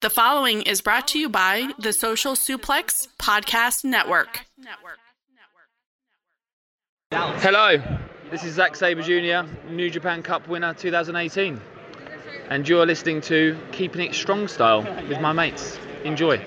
The following is brought to you by the Social Suplex Podcast Network. Hello, this is Zack Sabre Jr., New Japan Cup winner 2018. And you're listening to Keeping It Strong Style with my mates. Enjoy.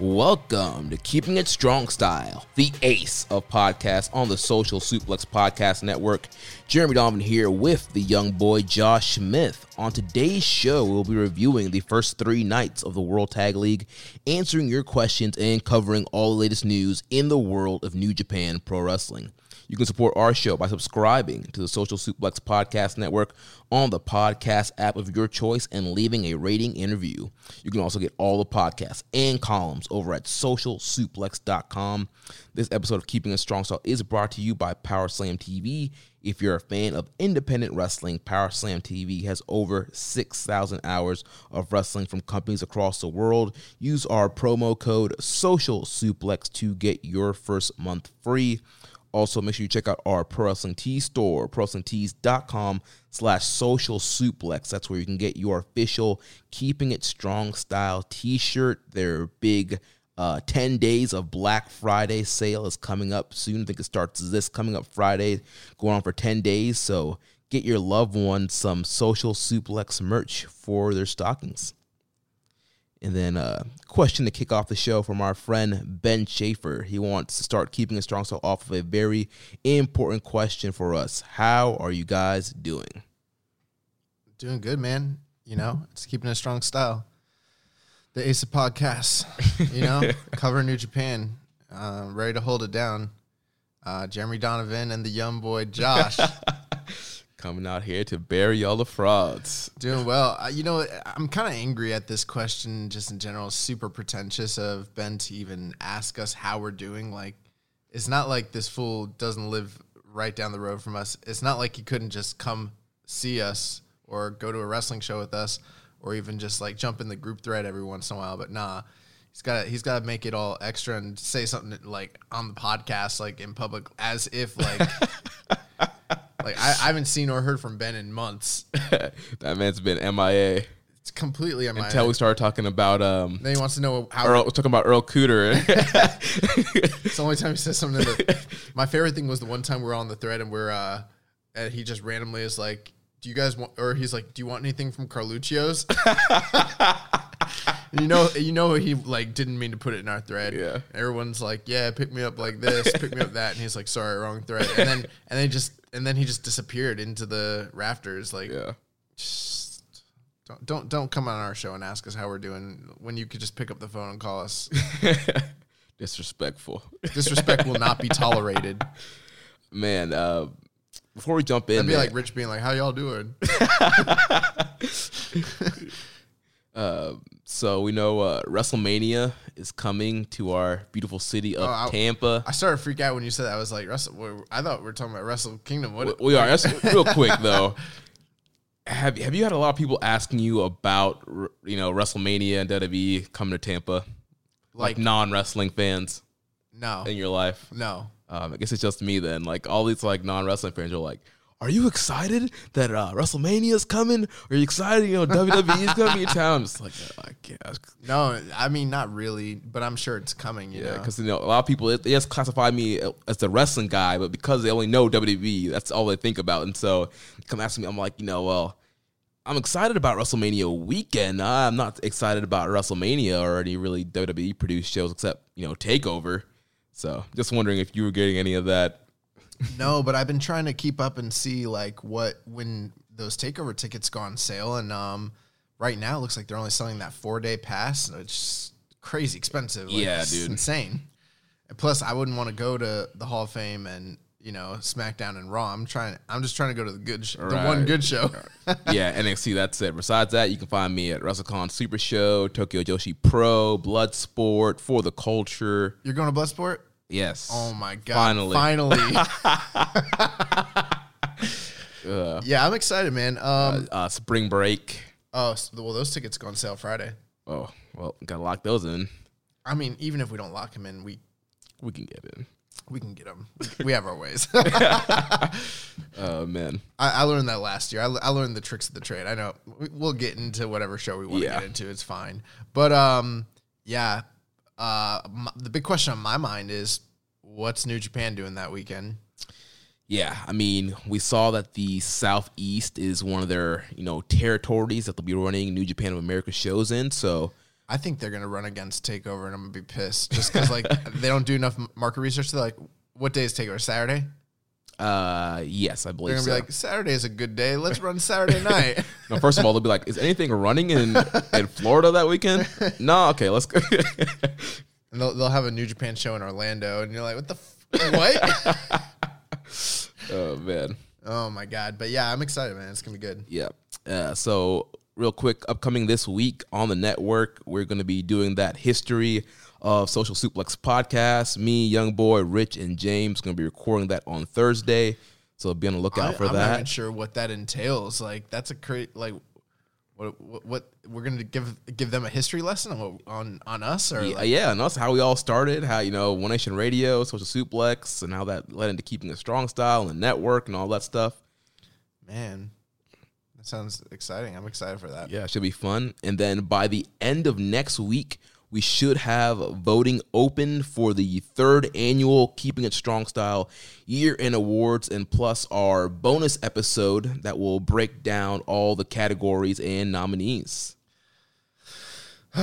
Welcome to Keeping It Strong Style, the ace of podcasts on the Social Suplex Podcast Network. Jeremy Donovan here with the young boy Josh Smith. On today's show, we'll be reviewing the first three nights of the World Tag League, answering your questions, and covering all the latest news in the world of New Japan Pro Wrestling. You can support our show by subscribing to the Social Suplex Podcast Network on the podcast app of your choice and leaving a rating and review. You can also get all the podcasts and columns over at socialsuplex.com. This episode of Keeping a Strong Style is brought to you by Power Slam TV. If you're a fan of independent wrestling, Power Slam TV has over 6,000 hours of wrestling from companies across the world. Use our promo code Social Suplex to get your first month free. Also, make sure you check out our Pro Wrestling Tees store, prowrestlingtees.com slash social suplex. That's where you can get your official Keeping It Strong style t-shirt. Their big uh, 10 days of Black Friday sale is coming up soon. I think it starts this coming up Friday, going on for 10 days. So get your loved one some social suplex merch for their stockings. And then a uh, question to kick off the show from our friend Ben Schaefer. He wants to start keeping a strong style off of a very important question for us. How are you guys doing? Doing good, man. You know, it's keeping a strong style. The Ace of Podcasts, you know, covering New Japan, uh, ready to hold it down. Uh, Jeremy Donovan and the young boy Josh coming out here to bury all the frauds. Doing well. Uh, you know, I'm kind of angry at this question just in general. Super pretentious of Ben to even ask us how we're doing. Like, it's not like this fool doesn't live right down the road from us. It's not like he couldn't just come see us or go to a wrestling show with us or even just like jump in the group thread every once in a while. But nah, he's got he's got to make it all extra and say something like on the podcast, like in public, as if like. Like I, I, haven't seen or heard from Ben in months. that man's been MIA. It's completely MIA. Until we started talking about um Then he wants to know how Earl, was talking about Earl Cooter. it's the only time he says something that my favorite thing was the one time we are on the thread and we're uh and he just randomly is like, Do you guys want or he's like, Do you want anything from Carluccio's? you know, you know, he like didn't mean to put it in our thread. Yeah. Everyone's like, "Yeah, pick me up like this, pick me up that," and he's like, "Sorry, wrong thread." And then, and then just, and then he just disappeared into the rafters. Like, yeah. Just don't, don't, don't come on our show and ask us how we're doing when you could just pick up the phone and call us. Disrespectful. Disrespect will not be tolerated. Man, uh, before we jump in, that'd be man, like Rich being like, "How y'all doing?" Uh, so we know uh, WrestleMania is coming to our beautiful city of oh, I, Tampa. I started to freak out when you said that. I was like, Wrestle. I thought we were talking about Wrestle Kingdom. What? We, we are. That's real quick though. Have Have you had a lot of people asking you about you know WrestleMania and WWE coming to Tampa, like, like non wrestling fans? No. In your life? No. Um, I guess it's just me then. Like all these like non wrestling fans are like, are you excited that uh, WrestleMania is coming? Are you excited? You know, WWE is coming to town. Just like, I guess. No, I mean not really, but I'm sure it's coming. You Yeah, because you know a lot of people they just classify me as the wrestling guy, but because they only know WWE, that's all they think about. And so, come asking me, I'm like, you know, well, I'm excited about WrestleMania weekend. I'm not excited about WrestleMania or any really WWE produced shows except you know Takeover. So, just wondering if you were getting any of that. No, but I've been trying to keep up and see like what when those takeover tickets go on sale, and um, right now it looks like they're only selling that four day pass. It's crazy expensive. Like, Yeah, it's dude. insane. And plus, I wouldn't want to go to the Hall of Fame and you know SmackDown and Raw. I'm trying. I'm just trying to go to the good, sh- the one good show. yeah, NXT. That's it. Besides that, you can find me at WrestleCon Super Show, Tokyo Joshi Pro, Bloodsport, For the Culture. You're going to Bloodsport? Yes. Oh my god! Finally. finally. yeah, I'm excited, man. Um, Uh, spring break. oh, s- well, those tickets go on sale Friday. Oh, well, gotta lock those in. I mean, even if we don't lock them in, we We can get in. we can get them. We have our ways. Oh man. I, I learned that last year. I, I learned the tricks of the trade. I know we- we'll get into whatever show we want to Yeah. get into. It's fine. But um, yeah. Uh, m the big question on my mind is, what's New Japan doing that weekend? Yeah, I mean, we saw that the Southeast is one of their, you know, territories that they'll be running New Japan of America shows in. So, I think they're gonna run against Takeover, and I'm gonna be pissed just because like they don't do enough market research. They're like, what day is Takeover? Saturday. Uh, yes, I They're believe gonna so. be like, Saturday is a good day. Let's run Saturday night. no, first of all, they'll be like, "Is anything running in in Florida that weekend?" No, okay, let's go. and they'll, they'll have a New Japan show in Orlando, and you're like, what the f- what? oh man. oh my god! But yeah, I'm excited, man. It's gonna be good. Yeah. Uh, so, real quick, upcoming this week on the network, we're to be doing that history of Social Suplex podcast. Me, Young Boy, Rich, and James going to be recording that on Thursday. So, be on the lookout I, for I'm not even that. sure what that entails. Like, that's a great like. What, what what we're gonna give give them a history lesson on on, on us or Yeah, like, yeah, and that's how we all started. How you know One Nation Radio, Social Suplex, and how that led into keeping a strong style and network and all that stuff. man, that sounds exciting. I'm excited for that. Yeah, it should be fun. And then by the end of next week, we should have voting open for the third annual Keeping It Strong Style Year in Awards, and plus our bonus episode that will break down all the categories and nominees.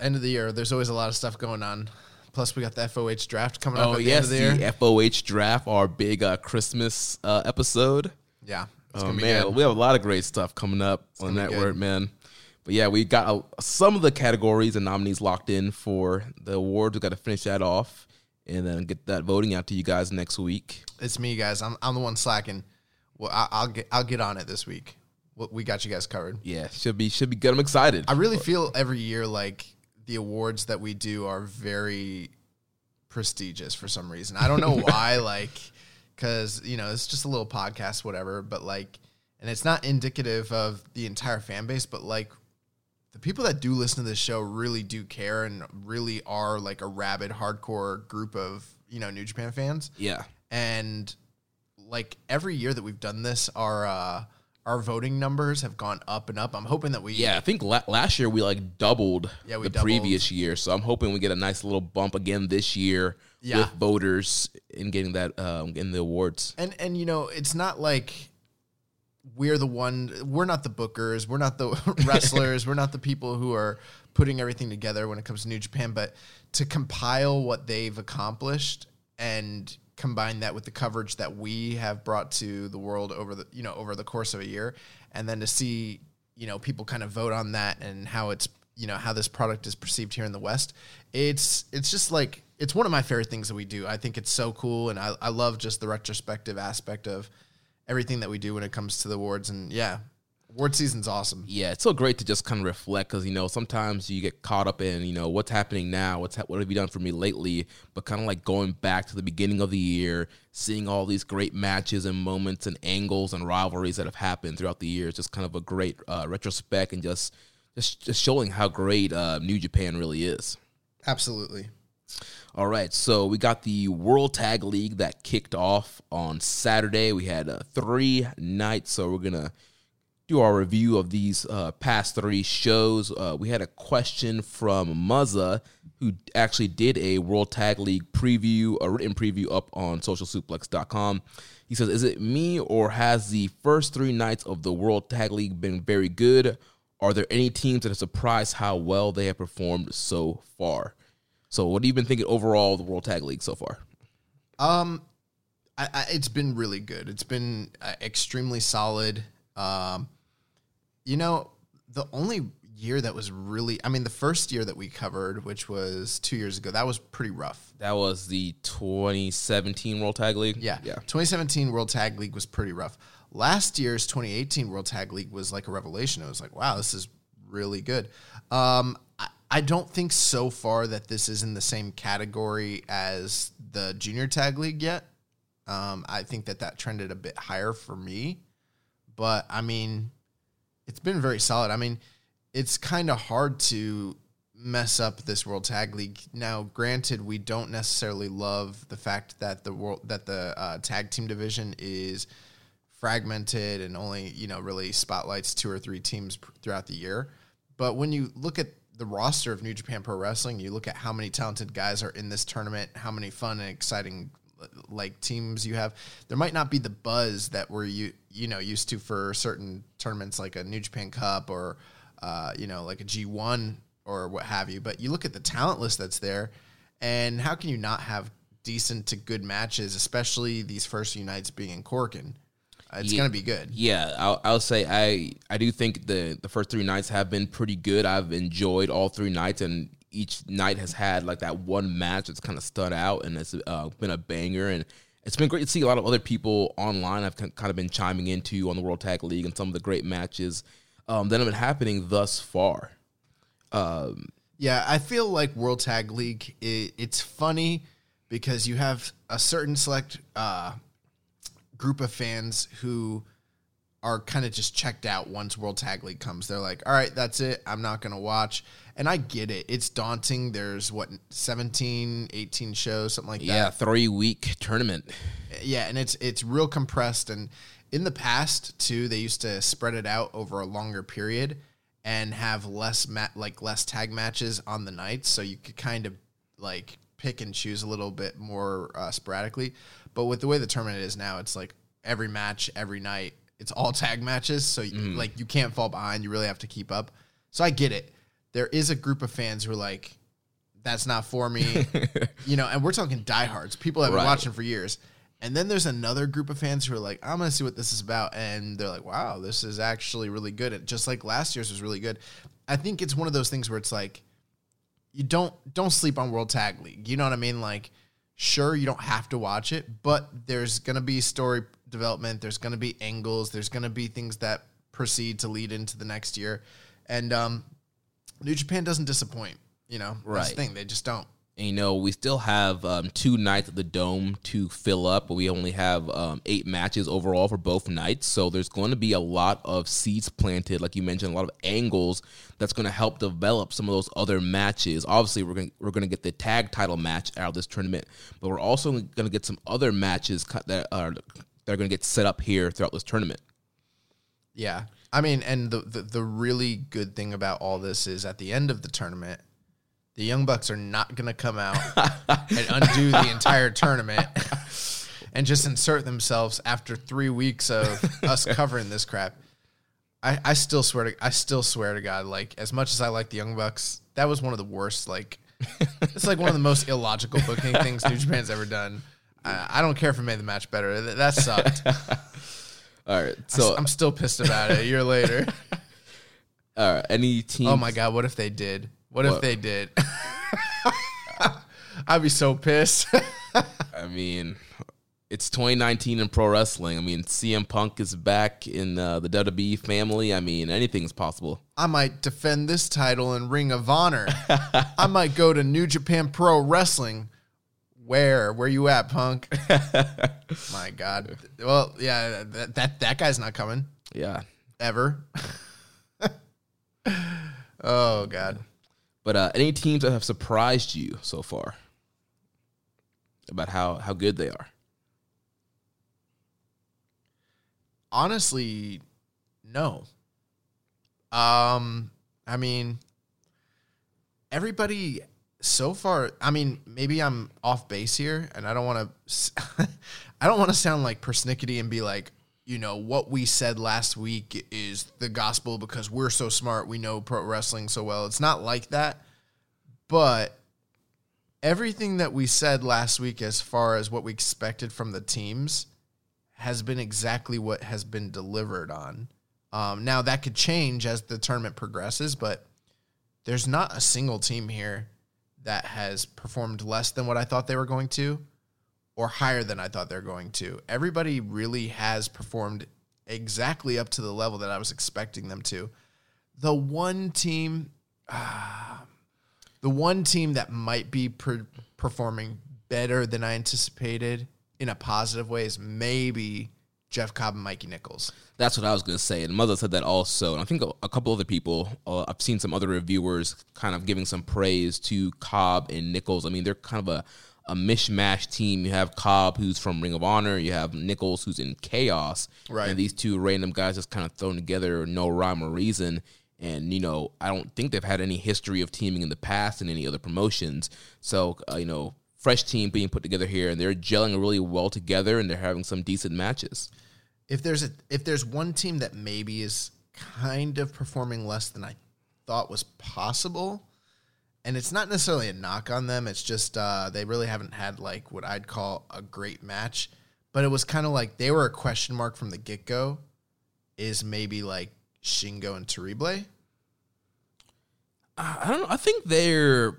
End of the year, there's always a lot of stuff going on. Plus, we got the FOH draft coming up Oh at the yes, end of the the FOH draft, our big uh, Christmas uh, episode. yeah, it's Oh man, good. we have a lot of great stuff coming up on gonna that word, man. But yeah, we got uh, some of the categories and nominees locked in for the awards. We got to finish that off and then get that voting out to you guys next week. It's me, guys. I'm I'm the one slacking. Well, I, I'll get I'll get on it this week. We- We got you guys covered. Yeah, should be should be good. I'm excited. I really feel every year like the awards that we do are very prestigious for some reason. I don't know why, like, because you know it's just a little podcast, whatever. But like, and it's not indicative of the entire fan base, but like. People that do listen to this show really do care and really are like a rabid, hardcore group of you know New Japan fans. yeah, and like every year that we've done this, our uh, our voting numbers have gone up and up. I'm hoping that we yeah. I think la- last year we like doubled Yeah, we the doubled. previous year, so I'm hoping we get a nice little bump again this year Yeah. with voters in getting that um, in the awards. and and you know it's not like we're the one we're not the bookers we're not the wrestlers we're not the people who are putting everything together when it comes to new japan but to compile what they've accomplished and combine that with the coverage that we have brought to the world over the you know over the course of a year and then to see you know people kind of vote on that and how it's you know how this product is perceived here in the west it's it's just like it's one of my favorite things that we do. I think it's so cool and i, I love just the retrospective aspect of everything that we do when it comes to the awards and yeah award season's awesome Yeah, it's so great to just kind of reflect because you know sometimes you get caught up in you know what's happening now, what's ha- what have you done for me lately, but kind of like going back to the beginning of the year, seeing all these great matches and moments and angles and rivalries that have happened throughout the year. It's just kind of a great uh, retrospect and just just just showing how great uh, New Japan really is. absolutely All right, so we got the World Tag League that kicked off on Saturday. We had uh, three nights, so we're gonna do our review of these uh, past three shows. Uh, we had a question from Muzza, who actually did a World Tag League preview, a written preview up on socialsuplex.com. He says, Is it me or has the first three nights of the World Tag League been very good? Are there any teams that have surprised how well they have performed so far? So, what have you been thinking overall of the World Tag League so far? Um, I, I, it's been really good. It's been uh, extremely solid. Um, you know, the only year that was really, I mean, the first year that we covered, which was two years ago, that was pretty rough. That was the 2017 World Tag League. Yeah. yeah. 2017 World Tag League was pretty rough. Last year's 2018 World Tag League was like a revelation. It was like, wow, this is really good. Um, I, don't think so far that this is in the same category as the Junior Tag League yet. Um, I think that that trended a bit higher for me, but I mean, it's been very solid. I mean, it's kind of hard to mess up this World Tag League. Now, granted, we don't necessarily love the fact that the world that the uh, tag team division is fragmented and only you know really spotlights two or three teams pr- throughout the year. But when you look at the roster of New Japan Pro Wrestling, you look at how many talented guys are in this tournament, how many fun and exciting like teams you have. There might not be the buzz that we're you you know used to for certain tournaments like a New Japan Cup or uh, you know like a G one or what have you. But you look at the talent list that's there, and how can you not have decent to good matches, especially these first few nights being in Korakuen? It's Yeah. gonna be good. Yeah, I'll, I'll say I I do think the the first three nights have been pretty good. I've enjoyed all three nights, and each night has had like that one match that's kind of stood out, and it's uh, been a banger. And it's been great to see a lot of other people online. I've kind of been chiming into on the World Tag League and some of the great matches um, that have been happening thus far. Um, Yeah, I feel like World Tag League. It, it's funny because you have a certain select uh, group of fans who are kind of just checked out once World Tag League comes. They're like, "All right, that's it. I'm not going to watch." And I get it. It's daunting. There's what 17, 18 shows, something like that yeah, three week tournament. yeah, and it's it's real compressed. And in the past too, they used to spread it out over a longer period and have less mat like less tag matches on the nights, so you could kind of like pick and choose a little bit more uh, sporadically. But with the way the tournament is now, it's like every match, every night, it's all tag matches. So you, mm-hmm. like you can't fall behind. You really have to keep up. So I get it. There is a group of fans who are like, that's not for me. you know, and we're talking diehards, people that have been watching for years. And then there's another group of fans who are like, I'm gonna see what this is about, and they're like, Wow, this is actually really good. And just like last year's was really good. I think it's one of those things where it's like, you don't don't sleep on World Tag League. You know what I mean? Like, sure, you don't have to watch it, but there's gonna be story development. There's gonna be angles. There's gonna be things that proceed to lead into the next year, and um, New Japan doesn't disappoint. You know, that's the Right. thing. They just don't. And, you know, we still have um, two nights at the dome to fill up, but we only have um, eight matches overall for both nights. So there's going to be a lot of seeds planted, like you mentioned, a lot of angles that's going to help develop some of those other matches. Obviously, we're going we're going to get the tag title match out of this tournament, but we're also going to get some other matches that are that are going to get set up here throughout this tournament. Yeah. I mean, and the, the the really good thing about all this is at the end of the tournament, the Young Bucks are not going to come out and undo the entire tournament and just insert themselves after three weeks of us covering this crap. I, I still swear to I still swear to God, like as much as I like the Young Bucks, that was one of the worst. Like it's like one of the most illogical booking things New Japan's ever done. I, I don't care if it made the match better. That, that sucked. All right, So so I'm still pissed about it a year later. all right, any team? Oh my god, what if they did? What, if they did? I'd be so pissed. I mean, it's 2019 in pro wrestling. I mean, CM Punk is back in uh, the WWE family. I mean, anything's possible. I might defend this title in Ring of Honor. I might go to New Japan Pro Wrestling. Where? Where you at, Punk? My God. Well, yeah, that that, that guy's not coming Yeah. ever. oh God. But uh, any teams that have surprised you so far? about how how good they are? Honestly, no. Um, I mean, everybody so far. I mean, maybe I'm off base here, and I don't want to. I don't want to sound like persnickety and be like, you know, what we said last week is the gospel because we're so smart. We know pro wrestling so well. It's not like that, but everything that we said last week, as far as what we expected from the teams, has been exactly what has been delivered on. Um, now that could change as the tournament progresses, but there's not a single team here that has performed less than what I thought they were going to, or higher than I thought they're going to. Everybody really has performed exactly up to the level that I was expecting them to. The one team, ah, the one team that might be per- performing better than I anticipated in a positive way is maybe Jeff Cobb and Mikey Nicholls. That's what I was going to say. And Muzza said that also. And I think a, a couple other people, uh, I've seen some other reviewers kind of giving some praise to Cobb and Nicholls. I mean, they're kind of a, a mishmash team. You have Cobb, who's from Ring of Honor. You have Nicholls, who's in Chaos. Right. And these two random guys just kind of thrown together, no rhyme or reason. And, you know, I don't think they've had any history of teaming in the past in any other promotions. So, uh, you know, fresh team being put together here, and they're gelling really well together, and they're having some decent matches. If there's a if there's one team that maybe is kind of performing less than I thought was possible, and it's not necessarily a knock on them, it's just uh, they really haven't had like what I'd call a great match. But it was kind of like they were a question mark from the get go. Is maybe like Shingo and Terrible. I don't know. I think they're.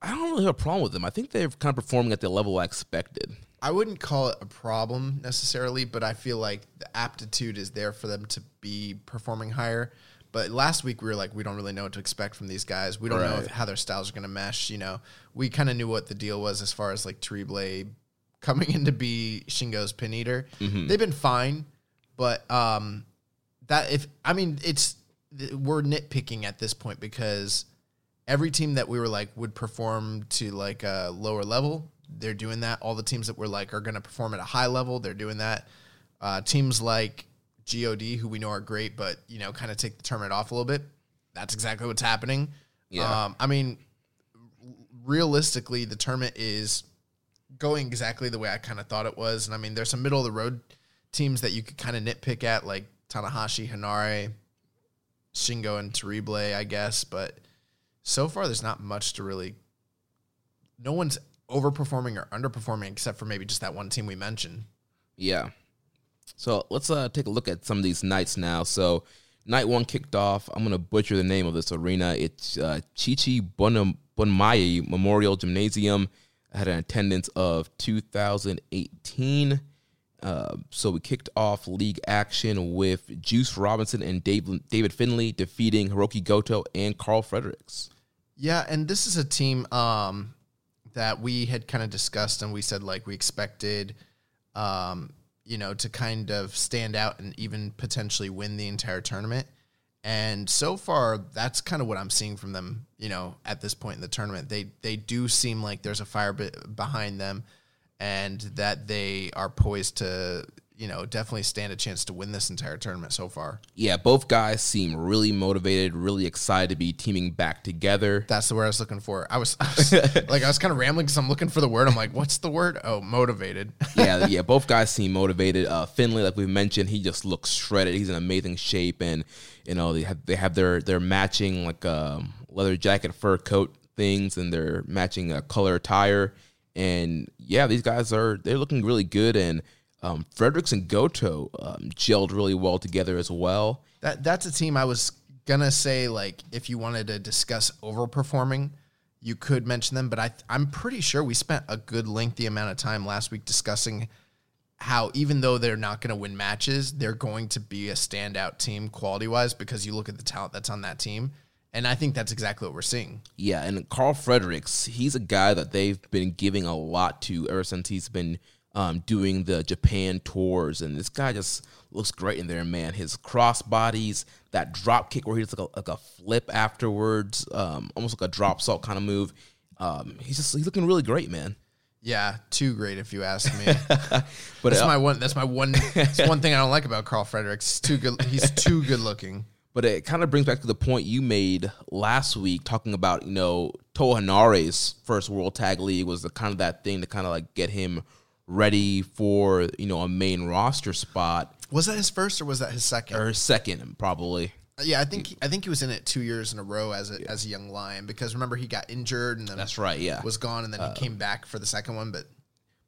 I don't really have a problem with them. I think they're kind of performing at the level I expected. I wouldn't call it a problem necessarily, but I feel like the aptitude is there for them to be performing higher. But last week we were like, we don't really know what to expect from these guys. We don't know if, how their styles are going to mesh. You know, we kind of knew what the deal was as far as like Terrible coming in to be Shingo's pin eater. They've been fine, but um, that if I mean it's we're nitpicking at this point because every team that we were like would perform to like a lower level, they're doing that. All the teams that we're like are going to perform at a high level, they're doing that. Uh, teams like God, who we know are great, but you know, kind of take the tournament off a little bit. That's exactly what's happening. Yeah. Um, I mean, realistically, the tournament is going exactly the way I kind of thought it was. And I mean, there's some middle of the road teams that you could kind of nitpick at, like Tanahashi, Henare, Shingo, and Terrible, I guess. But so far, there's not much to really. No one's overperforming or underperforming except for maybe just that one team we mentioned. Yeah. So let's uh, take a look at some of these nights now. So night one kicked off. I'm gonna butcher the name of this arena. It's uh, Chichi Bonam- Memorial Gymnasium. Had an attendance of 2,018. Uh, so we kicked off league action with Juice Robinson and Dave, David Finlay defeating Hirooki Goto and Karl Fredericks. Yeah, and this is a team um, that we had kind of discussed, and we said like we expected, um, you know, to kind of stand out and even potentially win the entire tournament. And so far, that's kind of what I'm seeing from them. You know, at this point in the tournament, they they do seem like there's a fire behind them, and that they are poised to, you know, definitely stand a chance to win this entire tournament so far. Yeah, both guys seem really motivated, really excited to be teaming back together. That's the word I was looking for. I was, I was like, I was kind of rambling because I'm looking for the word. I'm like, what's the word? Oh, motivated. yeah, yeah, both guys seem motivated. Uh, Finlay, like we mentioned, he just looks shredded. He's in amazing shape, and you know they have they have their their matching like um, leather jacket, fur coat things, and their matching uh, color attire. And yeah, these guys are they're looking really good. And um, Fredericks and Goto um, gelled really well together as well. that that's a team I was gonna say like if you wanted to discuss overperforming, you could mention them. But I I'm pretty sure we spent a good lengthy amount of time last week discussing how even though they're not going to win matches, they're going to be a standout team quality wise because you look at the talent that's on that team. And I think that's exactly what we're seeing. Yeah, and Karl Fredericks, he's a guy that they've been giving a lot to ever since he's been um, doing the Japan tours. And this guy just looks great in there, man. His cross bodies, that drop kick where he does like a, like a flip afterwards, um, almost like a dropsault kind of move. Um, he's just he's looking really great, man. Yeah, too great if you ask me. But that's uh, my one. That's my one. That's one thing I don't like about Karl Fredericks. He's too good. He's too good looking. But it kind of brings back to the point you made last week, talking about you know Toa Henare's first World Tag League was the kind of that thing to kind of like get him ready for you know a main roster spot Was that his first or was that his second? or his second probably. yeah, I think I think he was in it two years in a row as a as a young lion because remember he got injured and then That's right, yeah. was gone and then he came back for the second one. But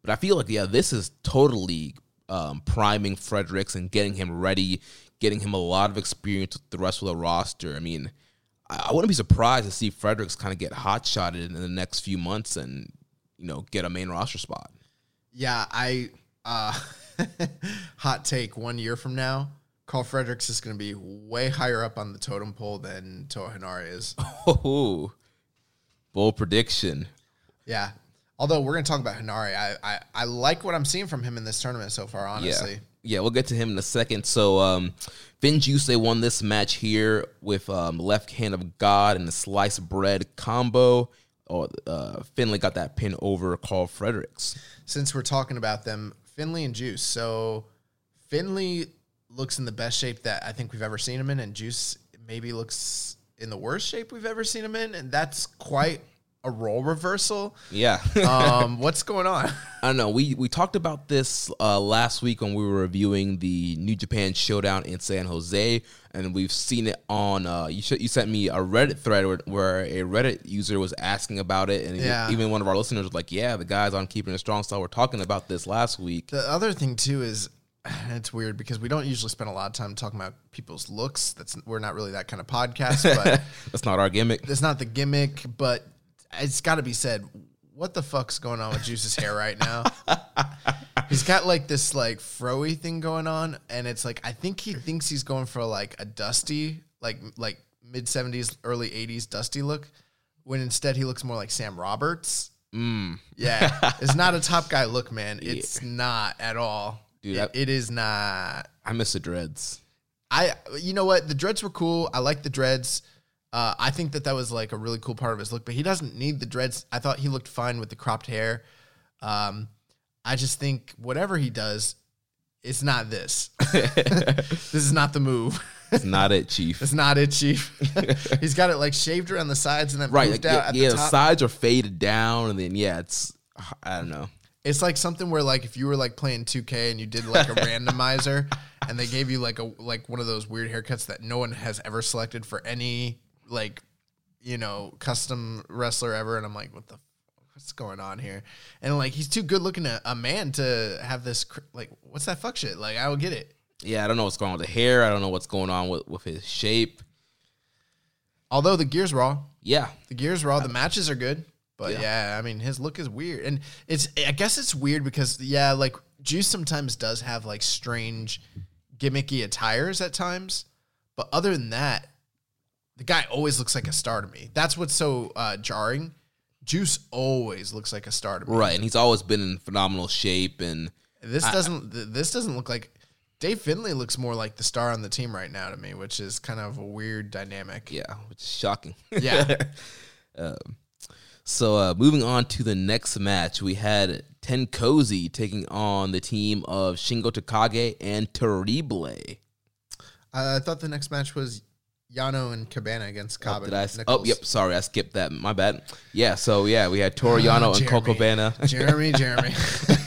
But I feel like yeah, this is totally um, priming Fredericks and getting him ready, getting him a lot of experience with the rest of the roster. I mean, I, I wouldn't be surprised to see Fredericks kind of get hot shotted in the next few months and you know get a main roster spot. Yeah, I uh, hot take. One year from now, Karl Fredericks is going to be way higher up on the totem pole than Toa Henare is. Oh, bold prediction. Yeah. Although we're going to talk about Henare, I, I I like what I'm seeing from him in this tournament so far. Honestly, Yeah. Yeah, we'll get to him in a second. So, um, FinJuice won this match here with um, left hand of God and the sliced bread combo. Or uh, Finlay got that pin over Karl Fredericks. since we're talking about them, Finlay and Juice. So Finlay looks in the best shape that I think we've ever seen him in, and Juice maybe looks in the worst shape we've ever seen him in, and that's quite a role reversal. Yeah. Um, what's going on? I don't know. We we talked about this uh, last week when we were reviewing the New Japan Showdown in San Jose, and we've seen it on. Uh, you sh- you sent me a Reddit thread where, where a Reddit user was asking about it, and Yeah. even one of our listeners was like, "Yeah, the guys on Keeping It Strong Style were talking about this last week." The other thing too is it's weird because we don't usually spend a lot of time talking about people's looks. That's we're not really that kind of podcast, but That's not our gimmick. that's not the gimmick. But it's got to be said. What the fuck's going on with Juice's hair right now? he's got like this like froey thing going on, and it's like I think he thinks he's going for like a dusty, like like mid seventies, early eighties dusty look, when instead he looks more like Sam Roberts. Mm. Yeah, it's not a top guy look, man. It's not at all. Dude, It- it is not. I miss the dreads. I you know what the dreads were cool. I like the dreads. Uh, I think that that was like a really cool part of his look, but he doesn't need the dreads. I thought he looked fine with the cropped hair. Um, I just think whatever he does, it's not this. this is not the move. It's not it, Chief. It's not it, Chief. He's got it like shaved around the sides and then right? moved Like, out yeah, yeah, the sides are faded down, and then yeah, it's I don't know. It's like something where like if you were like playing 2K and you did like a randomizer and they gave you like a like one of those weird haircuts that no one has ever selected for any like you know custom wrestler ever and I'm like what the what's going on here and like he's too good looking a, a man to have this cr- like what's that fuck shit like I will get it Yeah, I don't know what's going on with the hair. I don't know what's going on with with his shape. although the gears raw Yeah, the gears raw the matches are good but Yeah. yeah. I mean his look is weird and it's I guess it's weird because yeah like Juice sometimes does have like strange gimmicky attires at times but other than that the guy always looks like a star to me that's what's so uh, jarring Juice always looks like a star to me right. And he's always been in phenomenal shape, and this doesn't this doesn't look like Dave Finlay looks more like the star on the team right now to me which is kind of a weird dynamic yeah, which is shocking. yeah So uh, moving on to the next match, we had TenCozy taking on the team of Shingo Takagi and Terrible. I thought the next match was Yano and Cabana against Cobb. Did and I? s- Oh, yep. Sorry, I skipped that. My bad. Yeah. So yeah, we had Toru Yano and Jeremy. Coco Cabana, Jeremy, Jeremy.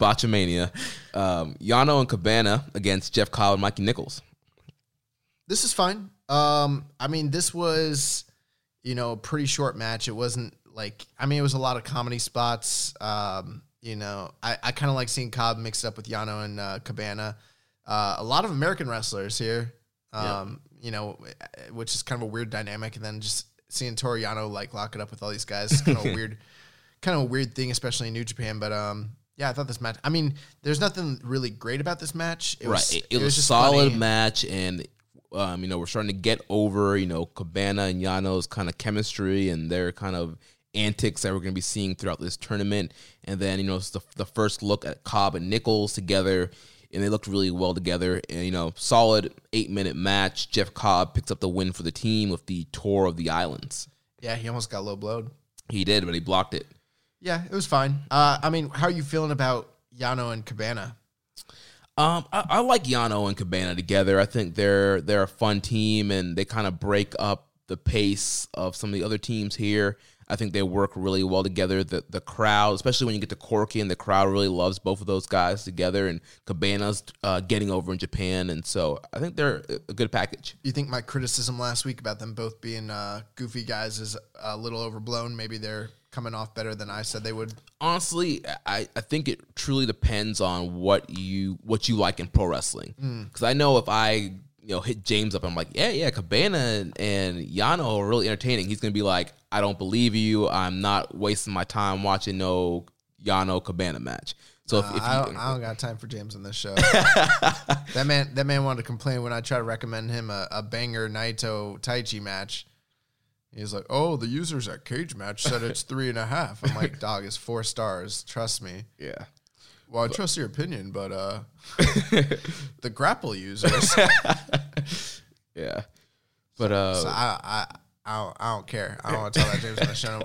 Botchamania. Um, Yano and Cabana against Jeff Cobb and Mikey Nicholls. this is fine. Um, I mean, this was, you know, a pretty short match. It wasn't like, I mean, it was a lot of comedy spots. Um, you know, I, I kind of like seeing Cobb mixed up with Yano and uh, Cabana. Uh, a lot of American wrestlers here. Um, you know, which is kind of a weird dynamic, and then just seeing Toru Yano like lock it up with all these guys is kind of a weird, kind of a weird thing, especially in New Japan. But um, yeah, I thought this match. I mean, there's nothing really great about this match. It right. was, it, it was, a just solid funny. match, and um, you know we're starting to get over you know Cabana and Yano's kind of chemistry and their kind of antics that we're going to be seeing throughout this tournament. And then you know it's the the first look at Cobb and Nicholls together. And they looked really well together. And, you know, solid eight minute match. Jeff Cobb picks up the win for the team with the tour of the islands. Yeah, he almost got low blowed. He did, but he blocked it. Yeah, it was fine. Uh, I mean, how are you feeling about Yano and Cabana? Um, I, I like Yano and Cabana together. I think they're they're a fun team, and they kind of break up the pace of some of the other teams here. I think they work really well together. The the crowd, especially when you get to Korakuen, and the crowd really loves both of those guys together. And Cabana's uh, getting over in Japan, and so I think they're a good package. You think my criticism last week about them both being uh, goofy guys is a little overblown? Maybe they're coming off better than I said they would. honestly, I, I think it truly depends on what you what you like in pro wrestling. Because I know if I you know hit James up, I'm like, yeah, yeah, Cabana and, and Yano are really entertaining. He's gonna be like, I don't believe you. I'm not wasting my time watching no Yano Cabana match. So if, Uh, if I, you, don't, I don't got time for James on this show. that man, that man wanted to complain when I tried to recommend him a, a banger Naito Taichi match. He's like, "Oh, the users at Cage Match said it's three and a half." I'm like, "Dog, it's four stars. Trust me." yeah. Well, I trust your opinion, but uh, the grapple users. Yeah. But uh, So I, I, I don't, I don't care. I don't want to tell that James on the show.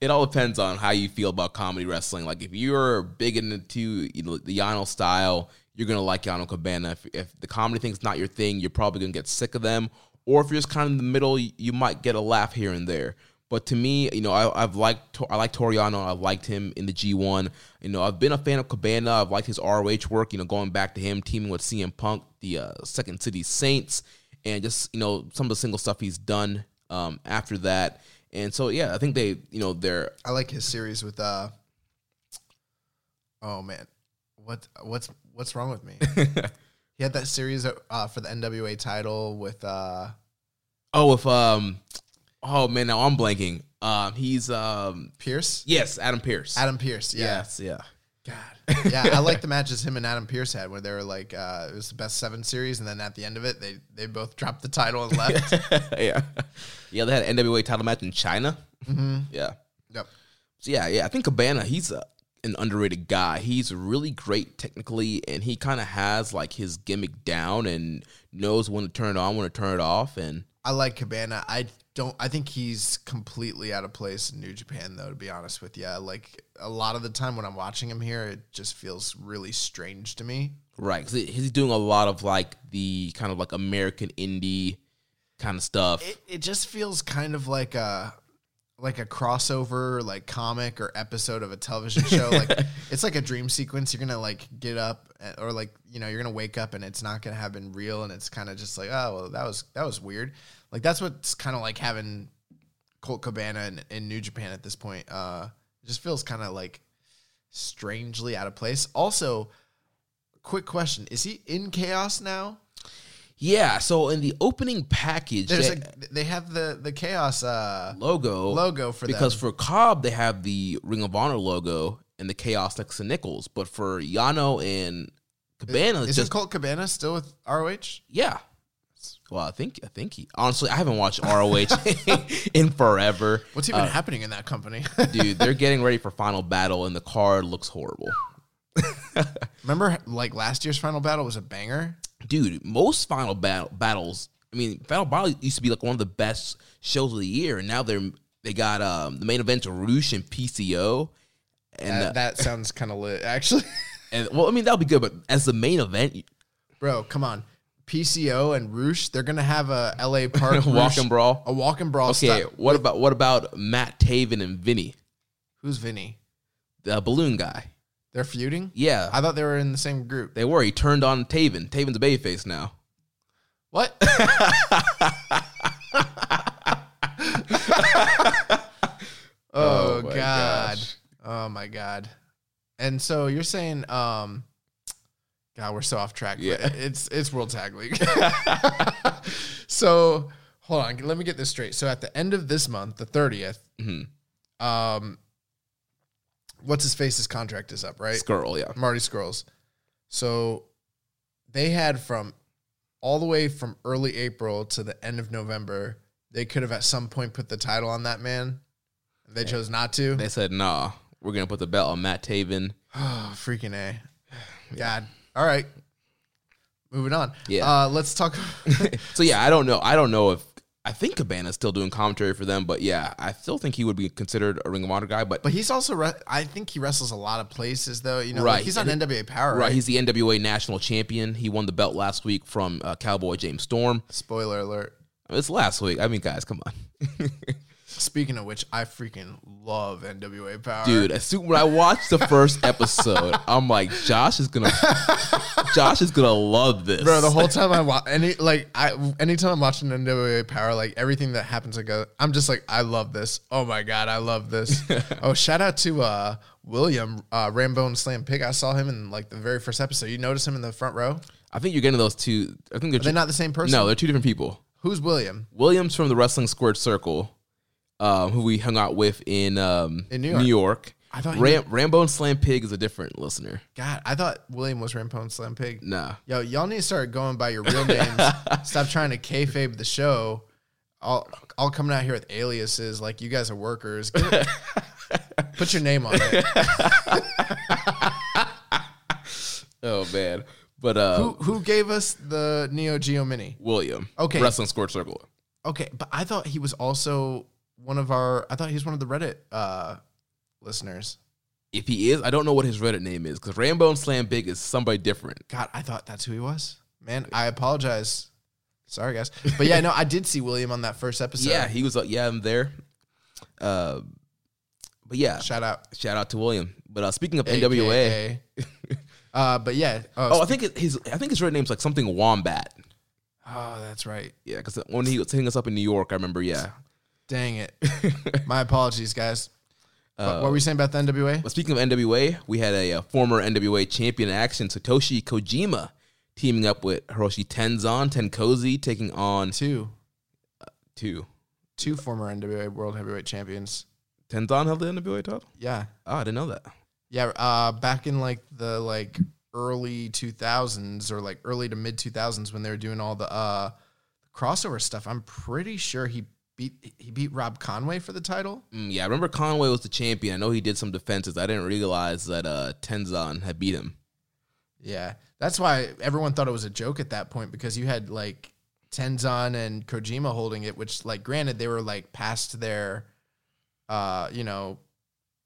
it all depends on how you feel about comedy wrestling. Like if you're big into you know, the Yano style, you're gonna like Yano Cabana. If, if the comedy thing's not your thing, you're probably gonna get sick of them. Or if you're just kind of in the middle, you, you might get a laugh here and there. But to me, you know, I, I've liked I like Toru Yano. I've liked him in the G1. You know, I've been a fan of Cabana. I've liked his ROH work. You know, going back to him teaming with CM Punk, the uh, Second City Saints, and just you know some of the single stuff he's done um, after that. And so yeah, I think they you know they're I like his series with uh. Oh man, what what's what's wrong with me? he had that series uh, for the NWA title with uh. Oh, with um, oh man, now I'm blanking. Um, he's um, Pearce. yes, Adam Pearce. Adam Pearce. Yeah. Yes, yeah, God. Yeah, I like the matches him and Adam Pearce had where they were like uh, it was the best seven series, and then at the end of it, they they both dropped the title and left. yeah, yeah. They had an NWA title match in China. Mm-hmm. Yeah, yep. so yeah, yeah. I think Cabana, he's a, an underrated guy. He's really great technically, and he kind of has like his gimmick down and knows when to turn it on, when to turn it off, and I like Cabana. I don't. I think he's completely out of place in New Japan, though. To be honest with you, like a lot of the time when I'm watching him here, it just feels really strange to me. right, 'cause he's doing a lot of like the kind of like American indie kind of stuff. It, it just feels kind of like a like a crossover like comic or episode of a television show like it's like a dream sequence you're gonna like get up uh, or like you know you're gonna wake up and it's not gonna have been real and it's kind of just like oh well that was that was weird like that's what's kind of like having Colt Cabana in, in New Japan at this point uh it just feels kind of like strangely out of place also quick question is he in chaos now Yeah, so in the opening package, there's they- a they have the the chaos uh logo logo for because them. for Cobb they have the Ring of Honor logo and the Chaos next to Nicholls, but for Yano and Cabana, it's Isn't just Colt Cabana still with ROH? yeah. Well, I think I think he honestly I haven't watched ROH in forever. What's even Uh, happening in that company? dude? They're getting ready for Final Battle, and the card looks horrible. Remember, like last year's final battle was a banger. dude, most final battle battles. I mean, Final Battle used to be like one of the best shows of the year, and now they're they got um the main event Rush and PCO, and That, uh, that sounds kind of lit, actually. and well, I mean that'll be good, but as the main event, Bro, come on. PCO and Rush, they're gonna have a LA Park walk and brawl. A walk and brawl. Okay, style. what about what about Matt Taven and Vinny, Who's Vinny? the balloon guy? They're feuding. Yeah, I thought they were in the same group. they were. He turned on Taven. Taven's a babyface now. What? oh, Oh my god. gosh. Oh my god. And so you're saying, um, God, we're so off track. but Yeah. it's it's World Tag League. so hold on, let me get this straight. So at the end of this month, the 30th, Mhm. um, what's his face's contract is up, right? Scurll, yeah. Marty Scrolls. So they had from all the way from early April to the end of November, they could have at some point put the title on that man. They chose not to. They said, "Nah, we're gonna put the belt on Matt Taven." Oh, freaking A. God. All right. Moving on. Yeah. Uh, let's talk. so yeah, I don't know. I don't know if I think Cabana's still doing commentary for them, but yeah, I still think he would be considered a Ring of Honor guy. But, But he's also, re- I think he wrestles a lot of places though. You know, Right. like he's on NWA Power, right, right? he's the NWA national champion. He won the belt last week from uh, Cowboy James Storm. Spoiler alert. It's last week. I mean, guys, come on. Speaking of which, I freaking love NWA Power, Dude, as soon when I watched the first episode, I'm like, Josh is gonna, Josh is gonna love this, Bro, the whole time I watch any like I anytime I'm watching NWA Power, like everything that happens, I go, I'm just like, I love this. Oh my god, I love this. oh, shout out to uh William uh Rambone Slam Pig. I saw him in like the very first episode. You notice him in the front row? I think you're getting those two. I think they're, Are they two- not the same person? No, they're two different people. Who's William? Williams from the Wrestling Squared Circle, um, who we hung out with in um, In New York. I thought Ram- Rambo and Slam Pig is a different listener. God, I thought William was Rambone Slam Pig. Nah, Yo, y'all need to start going by your real names. Stop trying to kayfabe the show. All, all coming out here with aliases like you guys are workers. Get put your name on it. oh man, but uh, Who who gave us the Neo Geo Mini? William, Okay. Wrestling Score Circle. Okay, but I thought he was also one of our. I thought he's one of the Reddit uh, listeners. If he is, I don't know what his Reddit name is because Rambo and Slam Big is somebody different. God, I thought that's who he was. Man, I apologize. Sorry, guys. But yeah, no, I did see William on that first episode. yeah, he was. Uh, yeah, I'm there. Uh, but yeah, shout out shout out to William. But uh, speaking of NWA, uh, but yeah. oh, I think his I think his Reddit name's like something Wombat. oh, that's right. Yeah, because when he was hitting us up in New York, I remember. Yeah, Dang it. My apologies, guys. Uh, what, were we saying about the NWA? But speaking of NWA, we had a, uh former NWA champion in action, Satoshi Kojima, teaming up with Hiroshi Tenzan, TenCozy, taking on Two, two. two former NWA World Heavyweight Champions. Tenzan held the NWA title. Yeah, Oh, I didn't know that. yeah. Uh, back in like the like early two thousands or like early to mid two thousands when they were doing all the uh crossover stuff. I'm pretty sure he beat he beat Rob Conway for the title. Mm, yeah, I remember Conway was the champion. I know he did some defenses. I didn't realize that uh, Tenzan had beat him. Yeah, that's why everyone thought it was a joke at that point because you had like Tenzan and Kojima holding it, which like granted they were like past their, uh, you know,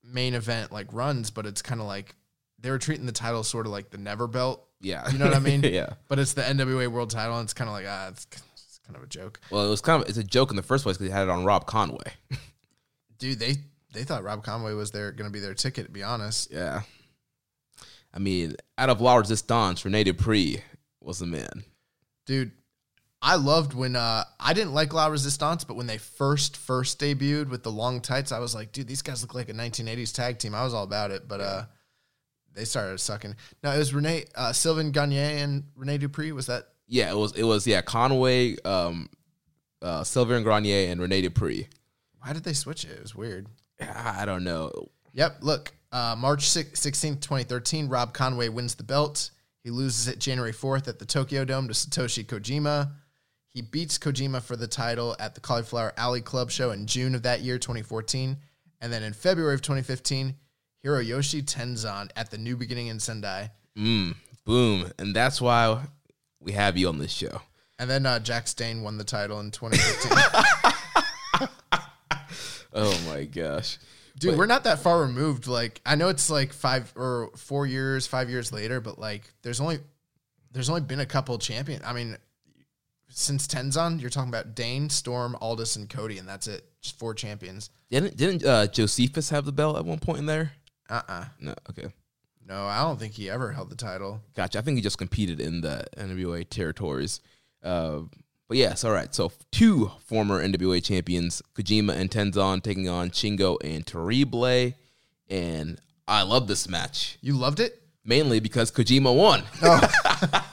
main event like runs, but it's kind of like they were treating the title sort of like the never belt, Yeah, you know what I mean? yeah. But it's the NWA World Title, and it's kind of like ah, it's, it's kind of a joke, Well, it was kind of it's a joke in the first place because he had it on Rob Conway. dude. They they thought Rob Conway was their gonna be their ticket. To be honest, yeah. I mean, out of La Resistance, Rene Dupree was the man. dude. I loved when uh I didn't like La Resistance, but when they first first debuted with the long tights, I was like, dude, these guys look like a 1980s tag team. I was all about it, but uh they started sucking. Now it was Renee uh Sylvain Gagne and Rene Dupree. Was that Yeah, it was it was yeah Conway, um, uh, Sylvain Grenier, and Rene Dupree. why did they switch it? It was weird. I don't know. Yep, look. Uh March 6, 16th, 2013, Rob Conway wins the belt. He loses it January 4th at the Tokyo Dome to Satoshi Kojima. He beats Kojima for the title at the Cauliflower Alley Club show in June of that year, 2014. And then in February of 2015, Hiroyoshi Tenzan at the New Beginning in Sendai. Mm, boom, and that's why we have you on this show. And then uh, Jax Dane won the title in 2015. Oh my gosh, Dude, But- we're not that far removed. Like, I know it's like five or four years, five years later, but like, there's only there's only been a couple champion. I mean, since Tenzan, you're talking about Dane, Storm, Aldis, and Cody, and that's it. Just four champions. didn't didn't uh, Josephus have the belt at one point in there? Uh uh No, okay, No, I don't think he ever held the title. gotcha. I think he just competed in the NWA territories. Uh, but yes, all right. So two former NWA champions, Kojima and Tenzan, taking on Shingo and Terrible, and I love this match You loved it? mainly because Kojima won.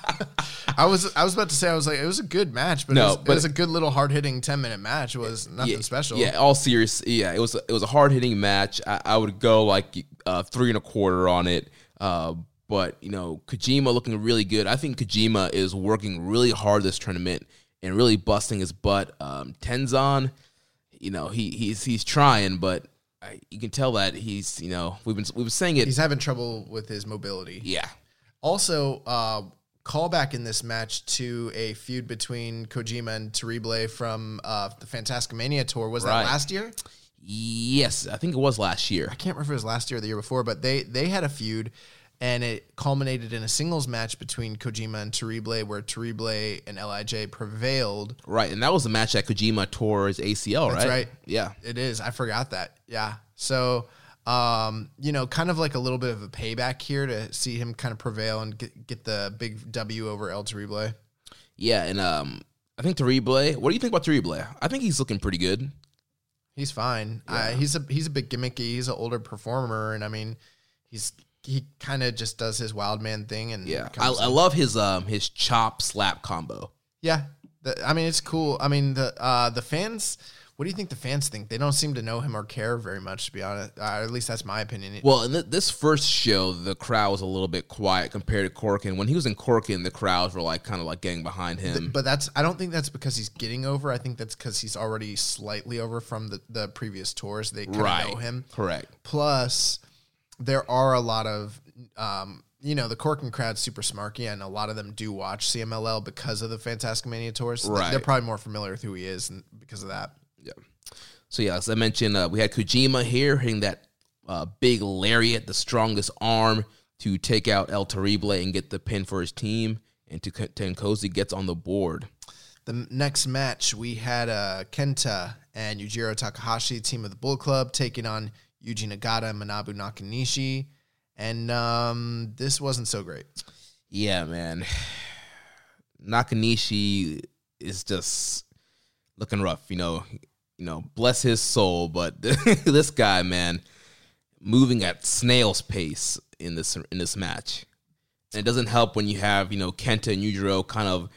I was I was about to say I was like it was a good match, but, No, it, was, but- it was a good little hard hitting ten minute match. It was nothing yeah, special. Yeah, all serious. Yeah, it was a, it was a hard hitting match. I, I would go like uh, three and a quarter on it. Uh, but you know, Kojima looking really good. I think Kojima is working really hard this tournament and really busting his butt. Um, Tenzan, you know, he he's he's trying, but I, you can tell that he's you know we've been we've been saying it. he's having trouble with his mobility. yeah, Also, uh, callback in this match to a feud between Kojima and Terrible from uh, the Fantastic Mania tour. Was Right. that last year? Yes, I think it was last year. I can't remember if it was last year or the year before, but they they had a feud, and it culminated in a singles match between Kojima and Terrible, where Terrible and Lij prevailed. Right, and that was the match that Kojima tore his ACL, That's right? right. Yeah. It is. I forgot that. Yeah. So, um, you know, kind of like a little bit of a payback here to see him kind of prevail and get, get the big W over El Terrible. Yeah, and um, I think Terrible. What do you think about Terrible? I think he's looking pretty good. He's fine. Uh, he's a he's a bit gimmicky. He's an older performer, and I mean, he's he kind of just does his wild man thing. And Yeah, I, I love his um his chop slap combo. yeah. The, I mean, it's cool. I mean, the uh, the fans. What do you think the fans think? They don't seem to know him or care very much, to be honest. Uh, at least that's my opinion. Well, in th- this first show, the crowd was a little bit quiet compared to Korakuen. When he was in Korakuen, the crowds were like kind of like getting behind him. but that's I don't think that's because he's getting over. I think that's because he's already slightly over from the, the previous tours. They kind of right, know him. correct. Plus, there are a lot of um, you know, the Korakuen crowd's super smarky, and a lot of them do watch CMLL because of the Fantastic Mania tours. So Right. They're probably more familiar with who he is and because of that. So yeah, as I mentioned, uh, we had Kojima here hitting that uh, big lariat, the strongest arm to take out El Terrible and get the pin for his team, and to TenCozy gets on the board. The next match, we had uh, Kenta and Yujiro Takahashi, team of the Bullet Club, taking on Yuji Nagata and Manabu Nakanishi. And um, this wasn't so great. Yeah, man. Nakanishi is just looking rough, you know. You know, bless his soul, but this guy, man, moving at snail's pace in this in this match. And it doesn't help when you have, you know, Kenta and Yujiro kind of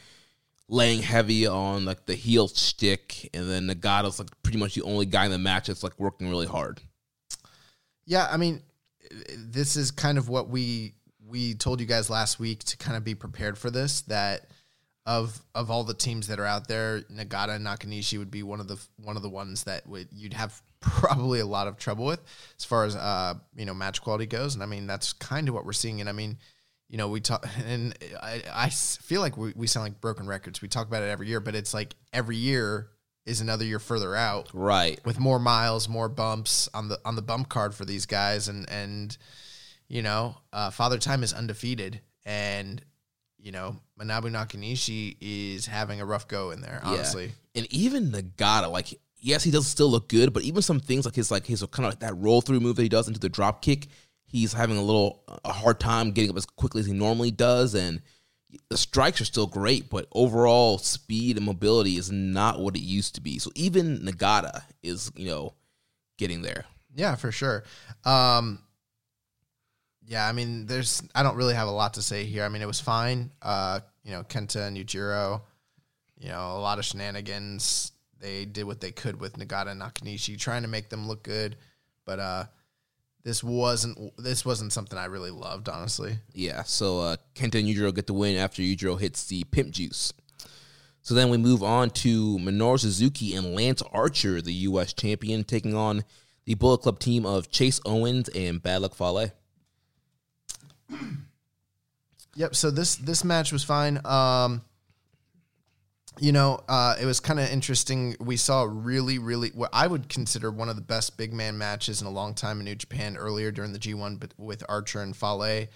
laying heavy on like the heel stick, and then Nagata's like pretty much the only guy in the match that's like working really hard. Yeah, I mean, this is kind of what we we told you guys last week to kind of be prepared for this. That of of all the teams that are out there, Nagata and Nakanishi would be one of the one of the ones that would you'd have probably a lot of trouble with as far as uh you know match quality goes. And I mean that's kind of what we're seeing. And I mean. You know, we talk, and I feel like we, we sound like broken records. We talk about it every year, but it's like every year is another year further out Right. with more miles, more bumps on the on the bump card for these guys, and and you know, uh, Father Time is undefeated, and you know, Manabu Nakanishi is having a rough go in there. Honestly, Yeah. And even Nagata, like yes, he does still look good, but even some things like his like his kind of like that roll through move that he does into the drop kick, he's having a little a hard time getting up as quickly as he normally does, and the strikes are still great, but overall speed and mobility is not what it used to be. So even Nagata is you know getting there. yeah, for sure. Um, yeah, I mean, there's I don't really have a lot to say here. I mean, it was fine. Uh, you know, Kenta and Yujiro, you know, a lot of shenanigans. They did what they could with Nagata and Nakanishi, trying to make them look good, but uh, this wasn't this wasn't something I really loved, honestly. Yeah, so uh, Kenta and Yujiro get the win after Yujiro hits the pimp juice. So then we move on to Minoru Suzuki and Lance Archer, the U.S. champion, taking on the Bullet Club team of Chase Owens and Bad Luck Fale. Yep. So this this match was fine. Um, you know, uh, it was kind of interesting. We saw really, really what I would consider one of the best big man matches in a long time in New Japan earlier during the G1, but with Archer and Fale,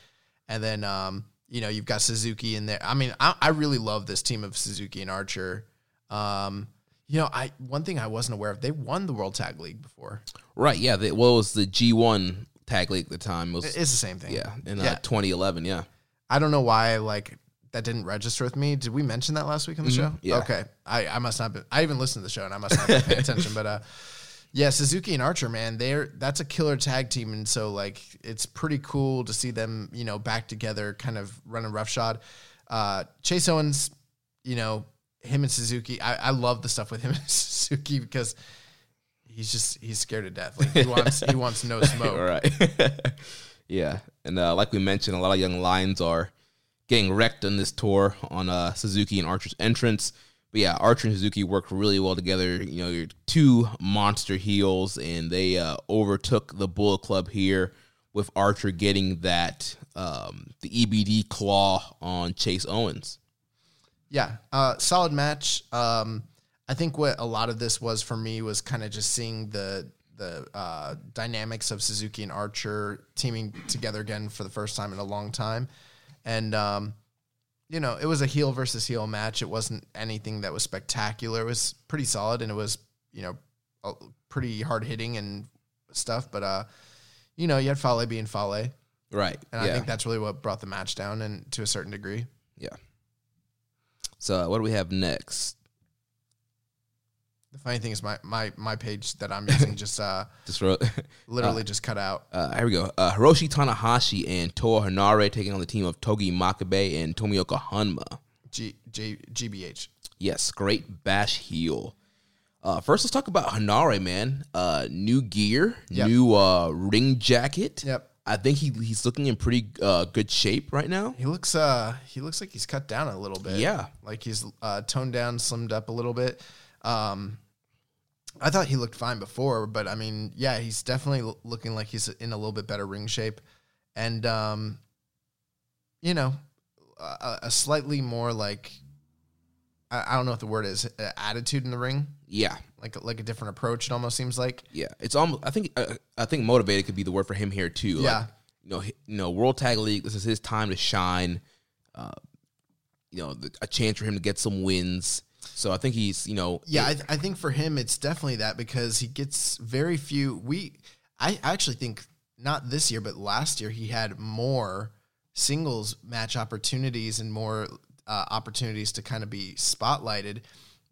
and then um, you know you've got Suzuki in there. I mean, I, I really love this team of Suzuki and Archer. Um, you know, I one thing I wasn't aware of, they won the World Tag League before. Right, yeah. The, well, it was the G1 tag league at the time. It was, It's the same thing. yeah, in uh, Yeah. 2011, yeah. I don't know why like that didn't register with me. Did we mention that last week on the show? yeah. Okay. I, I must not be I even listened to the show and I must not be paying attention. But uh yeah, Suzuki and Archer, man, they're that's a killer tag team. And so like it's pretty cool to see them, you know, back together, kind of running roughshod. Uh Chase Owens, you know, him and Suzuki, I, I love the stuff with him and Suzuki because he's just he's scared to death. Like he wants he wants no smoke. All right. yeah, and uh, like we mentioned, a lot of young lions are getting wrecked on this tour on uh, Suzuki and Archer's entrance. But yeah, Archer and Suzuki worked really well together. You know, you're two monster heels, and they uh, overtook the Bullet Club here with Archer getting that um, the EBD claw on Chase Owens. Yeah, uh, solid match. Um, I think what a lot of this was for me was kind of just seeing the the uh, dynamics of Suzuki and Archer teaming together again for the first time in a long time, and um, you know it was a heel versus heel match. It wasn't anything that was spectacular. It was pretty solid, and it was you know pretty hard hitting and stuff. But uh, you know you had Fale being Fale, Right. and yeah. I think that's really what brought the match down, and to a certain degree. yeah. So what do we have next? The funny thing is my my my page that I'm using just uh Just ro- literally just cut out. uh, here we go. Uh, Hiroshi Tanahashi and Toa Henare taking on the team of Togi Makabe and Tomoaki Honma. G, G, GBH. Yes, great bash heel. Uh, first, let's talk about Henare, man. Uh, new gear, Yep. new uh, ring jacket. Yep. I think he he's looking in pretty uh, good shape right now. He looks uh he looks like he's cut down a little bit. Yeah. Like he's uh toned down, slimmed up a little bit. Um I thought he looked fine before, but I mean, yeah, he's definitely l- looking like he's in a little bit better ring shape. And um you know, a, a slightly more like I, I don't know what the word is, uh, attitude in the ring, Yeah, like like a different approach it almost seems like. yeah. It's almost. I think. Uh, I think motivated could be the word for him here too. Like, Yeah. you know. You know. World Tag League. This is his time to shine. Uh, you know, the, a chance for him to get some wins. So I think he's. You know. Yeah, I, th- I think for him it's definitely that because he gets very few. We, I actually think not this year, but last year he had more singles match opportunities and more uh, opportunities to kind of be spotlighted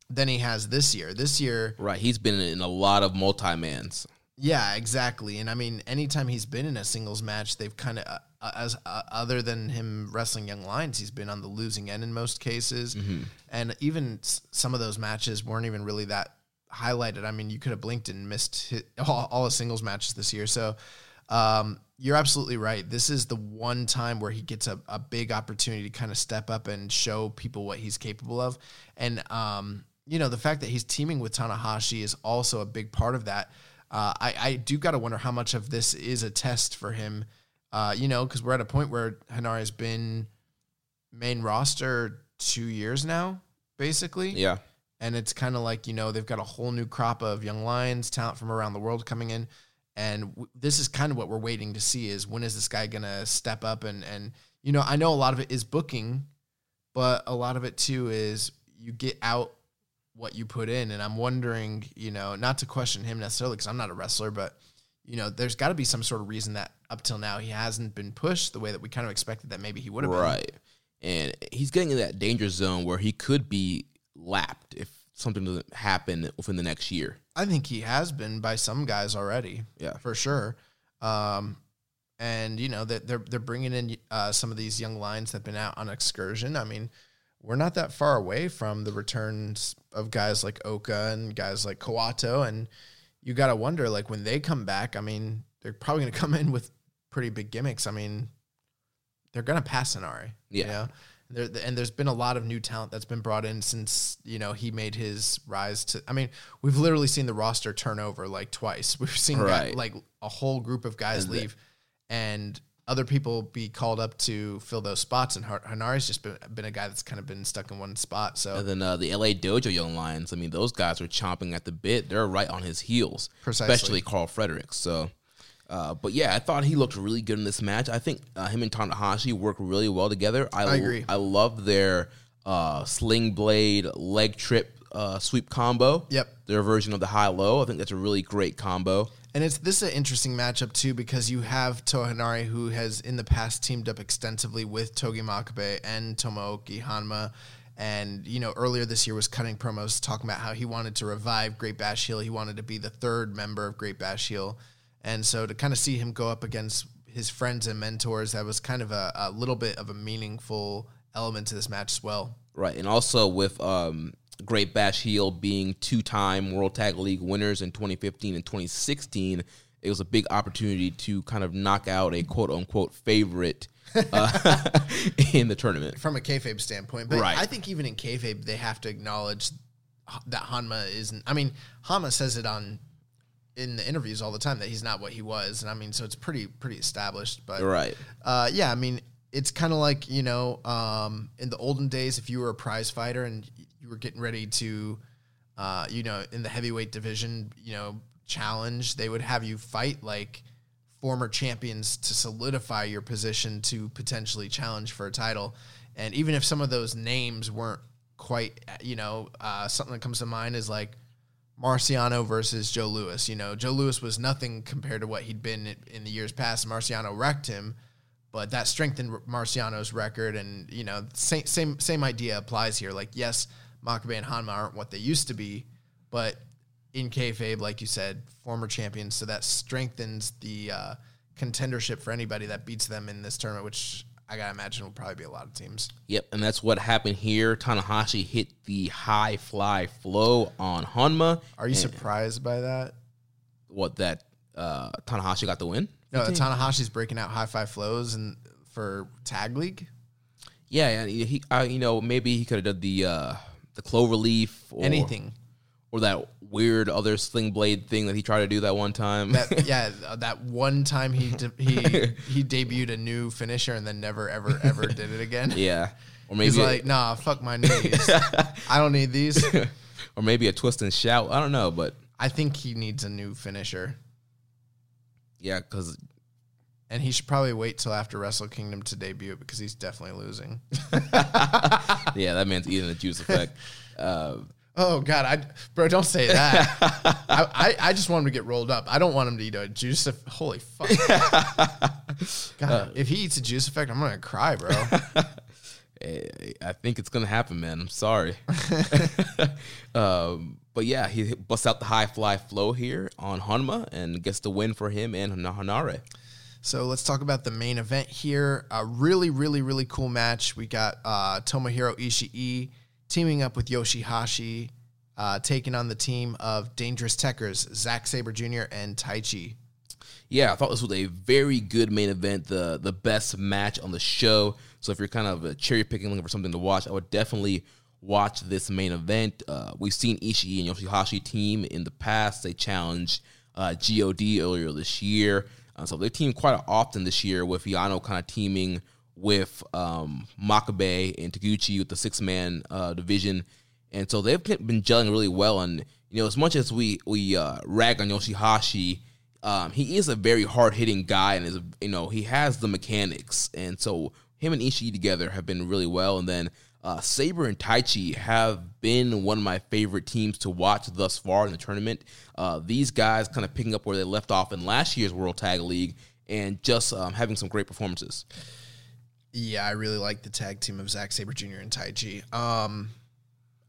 than he has this year. This year, Right. He's been in a lot of multi mans. yeah, exactly. And I mean, anytime he's been in a singles match, they've kind of, uh, as uh, other than him wrestling Young Lions, he's been on the losing end in most cases. And even s- some of those matches weren't even really that highlighted. I mean, you could have blinked and missed hit, all, all the singles matches this year. So um, you're absolutely right. This is the one time where he gets a, a big opportunity to kind of step up and show people what he's capable of. And, um, you know, the fact that he's teaming with Tanahashi is also a big part of that. Uh, I, I do got to wonder how much of this is a test for him, uh, you know, because we're at a point where Henare has been main roster two years now, basically. Yeah. and it's kind of like you know they've got a whole new crop of young lions talent from around the world coming in. And w- this is kind of what we're waiting to see is when is this guy gonna step up and and you know i know a lot of it is booking but a lot of it too is you get out what you put in. And i'm wondering you know not to question him necessarily because i'm not a wrestler but you know there's got to be some sort of reason that up till now he hasn't been pushed the way that we kind of expected that maybe he would have been Right. And he's getting in that danger zone where he could be lapped if something doesn't happen within the next year. I think he has been by some guys already. Yeah. for sure. Um, and you know that they're they're bringing in uh, some of these young lions that've been out on excursion. I mean, we're not that far away from the returns of guys like Oka and guys like Kawato, and you got to wonder like when they come back. I mean, they're probably going to come in with pretty big gimmicks. I mean, they're going to pass Henare. Yeah. You know? There, and there's been a lot of new talent that's been brought in since you know he made his rise to. I mean, we've literally seen the roster turn over like twice. We've seen Right. like a whole group of guys And the- leave, and other people be called up to fill those spots. And Henare's just been, been a guy that's kind of been stuck in one spot. So And then uh, the LA Dojo Young Lions, I mean, those guys are chomping at the bit. They're right on his heels, Precisely. especially Karl Fredericks. So, uh, but yeah, I thought he looked really good in this match. I think uh, him and Tanahashi work really well together. I, I agree. I love their uh, sling blade leg trip uh, sweep combo. Yep. Their version of the high low. I think that's a really great combo. And it's this is an interesting matchup too because you have Toa Henare who has in the past teamed up extensively with Togi Makabe and Tomoaki Honma. And you know, earlier this year was cutting promos talking about how he wanted to revive Great Bash Heel. He wanted to be the third member of Great Bash Heel. And so to kind of see him go up against his friends and mentors, that was kind of a, a little bit of a meaningful element to this match as well. Right, and also with um, Great Bash Heel being two-time World Tag League winners in 2015 and 2016, it was a big opportunity to kind of knock out a quote-unquote favorite uh, in the tournament. from a kayfabe standpoint. But Right. I think even in kayfabe, they have to acknowledge that Honma isn't. I mean, Honma says it on in the interviews all the time that he's not what he was, and I mean, so it's pretty pretty established. But Right. uh, yeah, I mean, it's kind of like you know, um, in the olden days, if you were a prize fighter and you were getting ready to, uh, you know, in the heavyweight division, you know, challenge, they would have you fight like former champions to solidify your position to potentially challenge for a title. And even if some of those names weren't quite, you know, uh, something that comes to mind is like Marciano versus Joe Louis. You know, Joe Louis was nothing compared to what he'd been in, the years past. Marciano wrecked him, but that strengthened Marciano's record. And you know, same same same idea applies here. Like, yes, Makabe and Honma aren't what they used to be, but in kayfabe, like you said, former champions. So that strengthens the uh, contendership for anybody that beats them in this tournament, which I gotta imagine will probably be a lot of teams. Yep, and that's what happened here. Tanahashi hit the high fly flow on Honma. Are you surprised by that? What that uh, Tanahashi got the win? No, that Tanahashi's breaking out high fly flows and for tag league. Yeah, and he, uh, you know, maybe he could have done the uh, the clover leaf or Anything. or that weird other sling blade thing that he tried to do that one time. That yeah, uh, that one time he de- he he debuted a new finisher and then never ever ever did it again. yeah, or maybe He's like, nah, fuck my knees. I don't need these. or maybe a twist and shout. I don't know, but I think he needs a new finisher, yeah, because and he should probably wait till after Wrestle Kingdom to debut because he's definitely losing. yeah, that man's eating the Judas Effect. Uh, Oh God, I bro, don't say that. I, I I just want him to get rolled up. I don't want him to eat a Judas. Eff- Holy fuck! God, if he eats a Judas Effect, I'm gonna cry, bro. I think it's gonna happen, man. I'm sorry. um, but yeah, he busts out the high fly flow here on Honma and gets the win for him and Henare. So let's talk about the main event here. A really, really, really cool match. We got uh, Tomohiro Ishii teaming up with Yoshihashi, uh, taking on the team of Dangerous Tekkers, Zack Saber Jr. and Taichi. Yeah, I thought this was a very good main event, the the best match on the show. So if you're kind of uh, cherry picking, looking for something to watch, I would definitely watch this main event. Uh, we've seen Ishii and Yoshihashi team in the past. They challenged uh, God earlier this year, uh, so they teamed quite often this year with Yano kind of teaming with um, Makabe and Taguchi with the six man uh, division, and so they've been gelling really well. And you know, as much as we we uh, rag on Yoshihashi, um, he is a very hard hitting guy, and is you know he has the mechanics, and so him and Ishii together have been really well. And then uh, Saber and Taichi have been one of my favorite teams to watch thus far in the tournament. Uh, these guys kind of picking up where they left off in last year's World Tag League, and just um, having some great performances. Yeah, I really like the tag team of Zack Saber Jr. and Taichi. Um,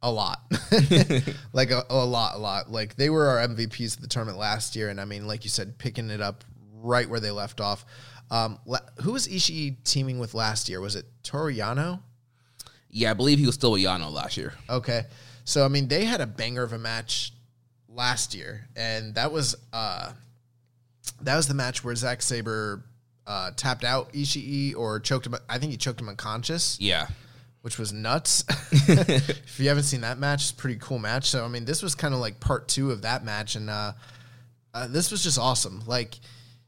a lot, like a, a lot, a lot. Like they were our MVPs of the tournament last year, and I mean, like you said, picking it up right where they left off. Um, who was Ishii teaming with last year? Was it Toru Yano? Yeah, I believe he was still with Yano last year. Okay. So I mean they had a banger of a match last year, and that was uh that was the match where Zack Saber uh tapped out Ishii or choked him I think he choked him unconscious, Yeah. which was nuts. if you haven't seen that match, it's a pretty cool match. So I mean this was kind of like part two of that match, and uh, uh this was just awesome. Like,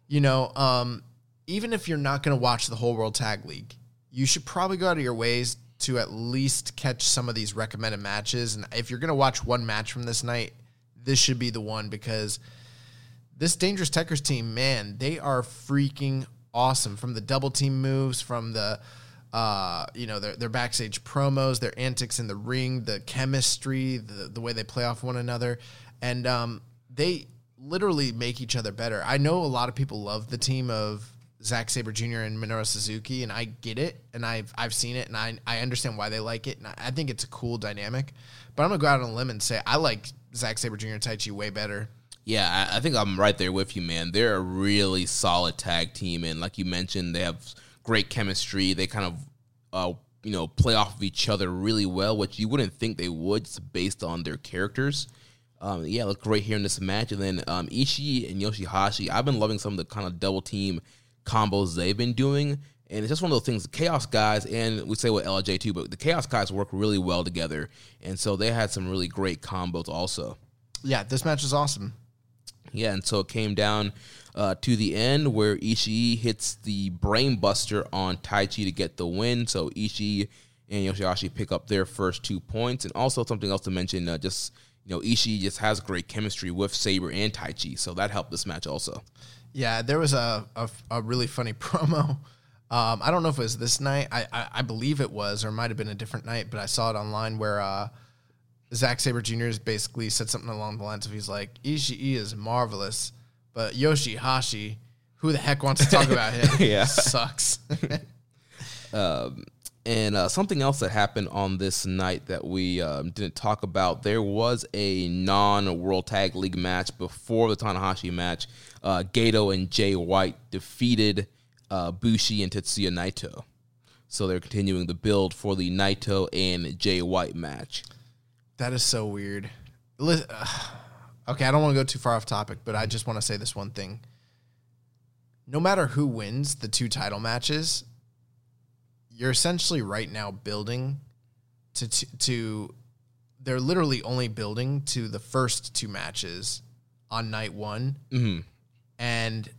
you know, um even if you're not gonna watch the whole World Tag League, you should probably go out of your ways to at least catch some of these recommended matches. And if you're going to watch one match from this night, this should be the one because this Dangerous Tekkers team, man, they are freaking awesome from the double team moves, from the, uh, you know, their, their backstage promos, their antics in the ring, the chemistry, the, the way they play off one another. And um, they literally make each other better. I know a lot of people love the team of Zack Saber Jr. and Minoru Suzuki, and I get it, and I've I've seen it, and I I understand why they like it, and I, I think it's a cool dynamic. But I'm gonna go out on a limb and say I like Zack Saber Jr. and Taichi way better. Yeah, I, I think I'm right there with you, man. They're a really solid tag team, and like you mentioned, they have great chemistry. They kind of, uh, you know, play off of each other really well, which you wouldn't think they would, just based on their characters. Um, yeah, look great here in this match, and then um, Ishii and Yoshihashi. I've been loving some of the kind of double team combos they've been doing. And it's just one of those things. The Chaos guys, and we say with LJ too, but the Chaos guys work really well together, and so they had some really great combos also. Yeah, this match is awesome. Yeah, and so it came down uh, to the end where Ishii hits the brainbuster on Taichi to get the win. So Ishii and Yoshihashi pick up their first two points. And also something else to mention, uh, just you know, Ishii just has great chemistry with Saber and Taichi, so that helped this match also. Yeah, there was a, a, a really funny promo. Um, I don't know if it was this night. I, I, I believe it was, or it might have been a different night, but I saw it online where uh, Zack Saber Jr. basically said something along the lines of he's like, Ishii is marvelous, but Yoshihashi, who the heck wants to talk about him? Yeah. Sucks. And uh, something else that happened on this night that we um, didn't talk about, there was a non-World Tag League match before the Tanahashi match. Uh, Goto and Jay White defeated uh, Bushi and Tetsuya Naito. So they're continuing the build for the Naito and Jay White match. That is so weird. Okay, I don't want to go too far off topic, but I just want to say this one thing. No matter who wins the two title matches, you're essentially right now building to to, to they're literally only building to the first two matches on night one and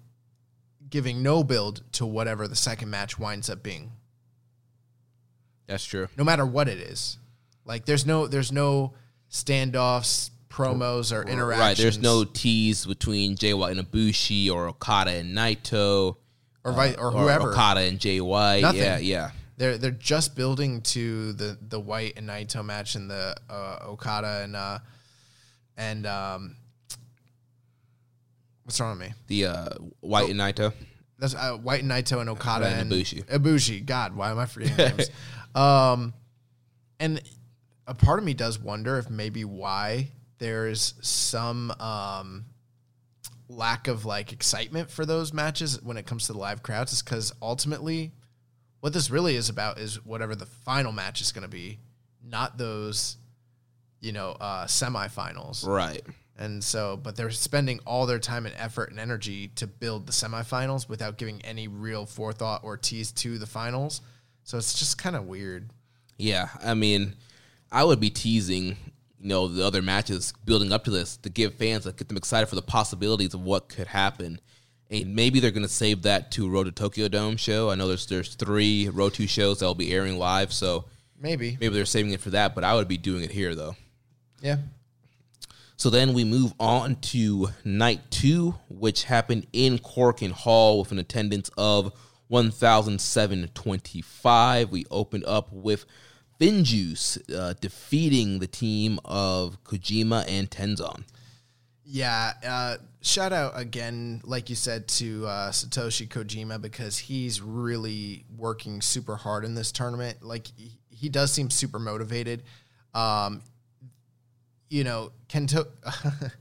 giving no build to whatever the second match winds up being That's true. no matter what it is. Like there's no there's no standoffs, promos, or interactions. Right, there's no tease between Jay White and Ibushi or Okada and Naito or vi- or whoever. Okada and Jay White. Nothing. Yeah, yeah. They're they're just building to the the White and Naito match and the uh, Okada and uh, and um, what's wrong with me? The uh, White Oh. and Naito. That's uh, White and Naito and Okada And and Ibushi. Ibushi. God, why am I forgetting names? Um, and a part of me does wonder if maybe why there's some um, lack of like excitement for those matches when it comes to the live crowds is because ultimately, what this really is about is whatever the final match is going to be, not those, you know, uh, semifinals. Right. And so, but they're spending all their time and effort and energy to build the semifinals without giving any real forethought or tease to the finals. So it's just kind of weird. Yeah, I mean, I would be teasing, you know, the other matches building up to this to give fans, like, get them excited for the possibilities of what could happen. And maybe they're going to save that to Road to Tokyo Dome show. I know there's there's three Road to shows that will be airing live, so Maybe. maybe they're saving it for that. But I would be doing it here though. Yeah. So then we move on to night two, which happened in Korakuen Hall with an attendance of 1,725. We opened up with FinJuice uh, defeating the team of Kojima and Tenzan. Yeah. Uh, shout out again, like you said, to uh, Satoshi Kojima because he's really working super hard in this tournament. Like he, he does seem super motivated. Um, you know, Kento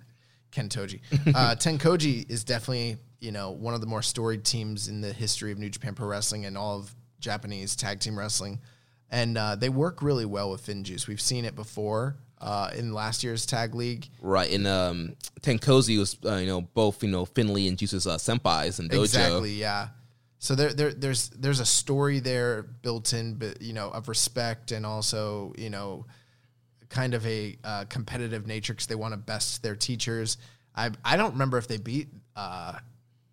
Kentoji. Uh, Tenkoji is definitely, you know, one of the more storied teams in the history of New Japan Pro Wrestling and all of Japanese tag team wrestling. And uh, they work really well with FinJuice. We've seen it before uh, in last year's tag league. Right, and um, TenCozy was, uh, you know, both, you know, Finlay and Juice's uh, senpais and dojo. Exactly, yeah. So there, there, there's there's a story there built in, but you know, of respect and also you know, kind of a uh, competitive nature because they want to best their teachers. I I don't remember if they beat uh,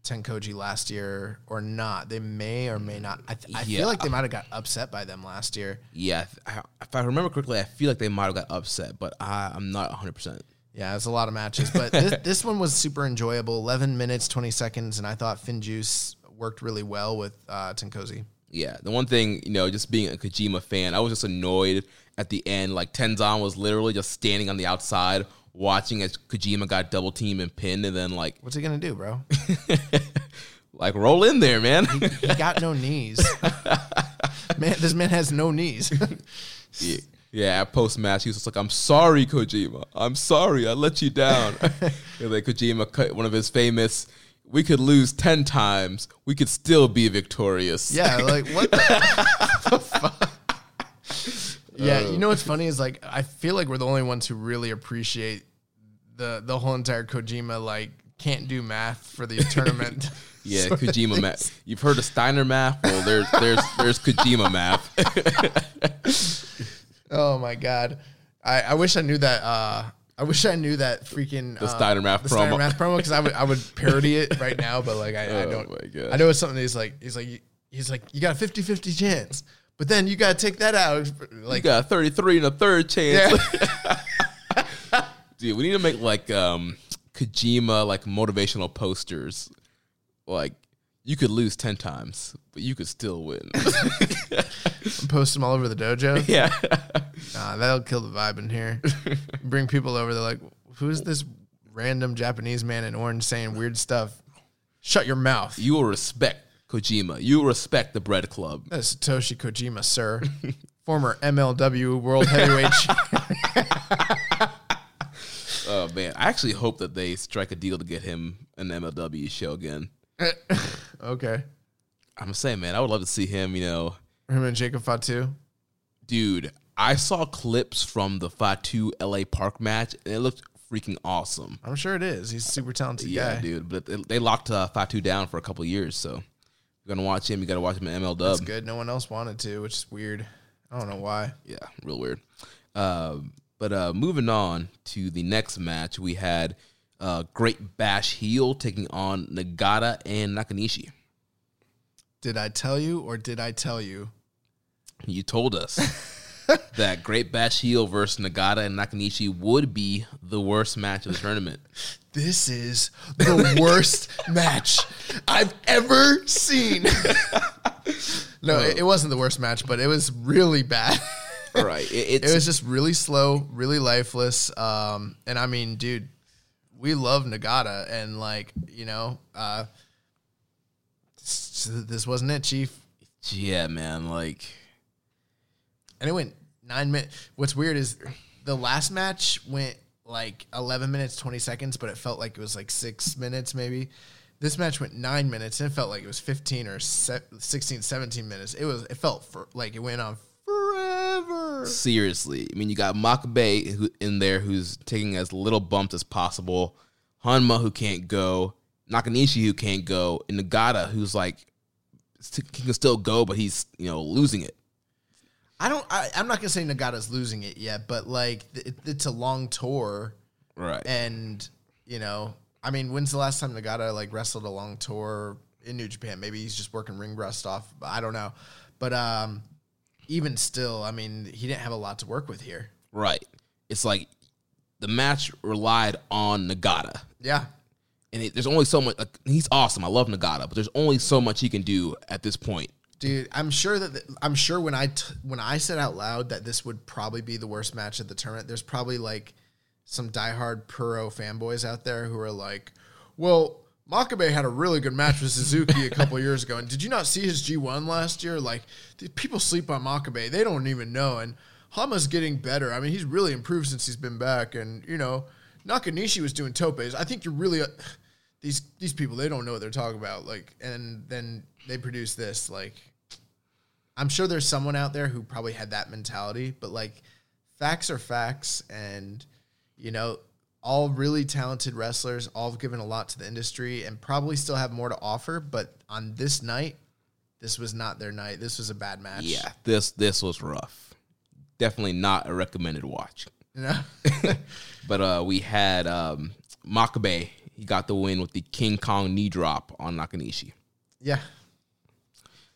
Tenkoji last year or not. They may or may not. I, th- I Yeah. feel like they might have got upset by them last year. Yeah, I- if I remember correctly, I feel like they might have got upset, but I, I'm not 100%. Yeah, it's a lot of matches, but this, this one was super enjoyable. Eleven minutes, twenty seconds, and I thought FinJuice worked really well with uh, Tenkoji. Yeah, the one thing, you know, just being a Kojima fan, I was just annoyed at the end. Like Tenzan was literally just standing on the outside watching as Kojima got double teamed and pinned, and then like, What's he gonna do, bro? like roll in there, man. He got no knees. man, this man has no knees. yeah, yeah. Post match, he was just like, "I'm sorry, Kojima. I'm sorry. I let you down." and then Kojima cut one of his famous. We could lose ten times. We could still be victorious. yeah, like what the, fuck? Yeah, you know what's funny is like I feel like we're the only ones who really appreciate the the whole entire Kojima like can't do math for the tournament. Yeah, Kojima math. You've heard of Steiner math? Well, there's there's there's Kojima math. Oh my god, I, I wish I knew that. Uh, I wish I knew that freaking The Steiner Math the promo. Math promo because I would I would parody it right now, but like I, I Oh don't. my God. I know it's something he's like he's like he's like you got a 50-50 chance, but then you got to take that out. Like You got a 33 and a third chance. yeah, Dude, we need to make like um Kojima like motivational posters. Like you could lose 10 times, but you could still win. post them all over the dojo. yeah. Nah, that'll kill the vibe in here. Bring people over. They're like, who's this random Japanese man in orange saying weird stuff? Shut your mouth. You will respect Kojima. You will respect the Bread Club. That's Satoshi Kojima, sir. Former MLW World Heavyweight. Ch- Oh man, I actually hope that they strike a deal to get him an MLW show again. okay. I'm saying, man, I would love to see him. You know, Him and Jacob Fatu. dude, I saw clips from the Fatu LA Park match, and it looked freaking awesome. I'm sure it is. He's a super talented Yeah, guy. dude. But they, they locked uh, Fatu down for a couple years, so you're gonna watch him. You gotta watch him in ML That's good. No one else wanted to, which is weird. I don't know why. Yeah, real weird. Um, but uh, moving on to the next match, we had uh, Great Bash Heel taking on Nagata and Nakanishi. Did I tell you or did I tell you? You told us that Great Bash Heel versus Nagata and Nakanishi would be the worst match of the tournament. This is the worst match I've ever seen. no, it, it wasn't the worst match, but it was really bad. All right, it, it's it was just really slow, really lifeless. Um, and I mean, dude, we love Nagata, and like, you know, uh, this wasn't it, Chief. yeah, man. Like, And it went nine minutes. What's weird is the last match went like 11 minutes, 20 seconds, but it felt like it was like six minutes maybe. This match went nine minutes and it felt like it was 15 or se- 16, 17 minutes. It was, it felt for, like it went on forever. Seriously, I mean, you got Makabe who, in there who's taking as little bumps as possible. Honma who can't go, Nakanishi who can't go, and Nagata who's like he can still go, but he's you know losing it. I don't, I, I'm not going to say Nagata's losing it yet, but like it, it's a long tour. Right. And, you know, I mean, when's the last time Nagata like wrestled a long tour in New Japan? Maybe he's just working ring rust off. I don't know. But um, even still, I mean, he didn't have a lot to work with here. Right. It's like the match relied on Nagata. Yeah. And it, there's only so much. Like, he's awesome. I love Nagata, but there's only so much he can do at this point. Dude, I'm sure that I'm sure when I t- when I said out loud that this would probably be the worst match of the tournament, there's probably like some diehard Puro fanboys out there who are like, "Well, Makabe had a really good match with Suzuki a couple years ago, and did you not see his G1 last year? Like, people sleep on Makabe; they don't even know. And Honma's getting better. I mean, he's really improved since he's been back. And you know, Nakanishi was doing topes. I think you're really uh, these these people. They don't know what they're talking about. Like, and then they produce this. Like, I'm sure there's someone out there who probably had that mentality, but like, facts are facts, and you know, all really talented wrestlers, all have given a lot to the industry, and probably still have more to offer. But on this night, this was not their night. This was a bad match. Yeah, this this was rough. Definitely not a recommended watch. Know? But uh, we had um, Makabe. He got the win with the King Kong knee drop on Nakanishi. yeah.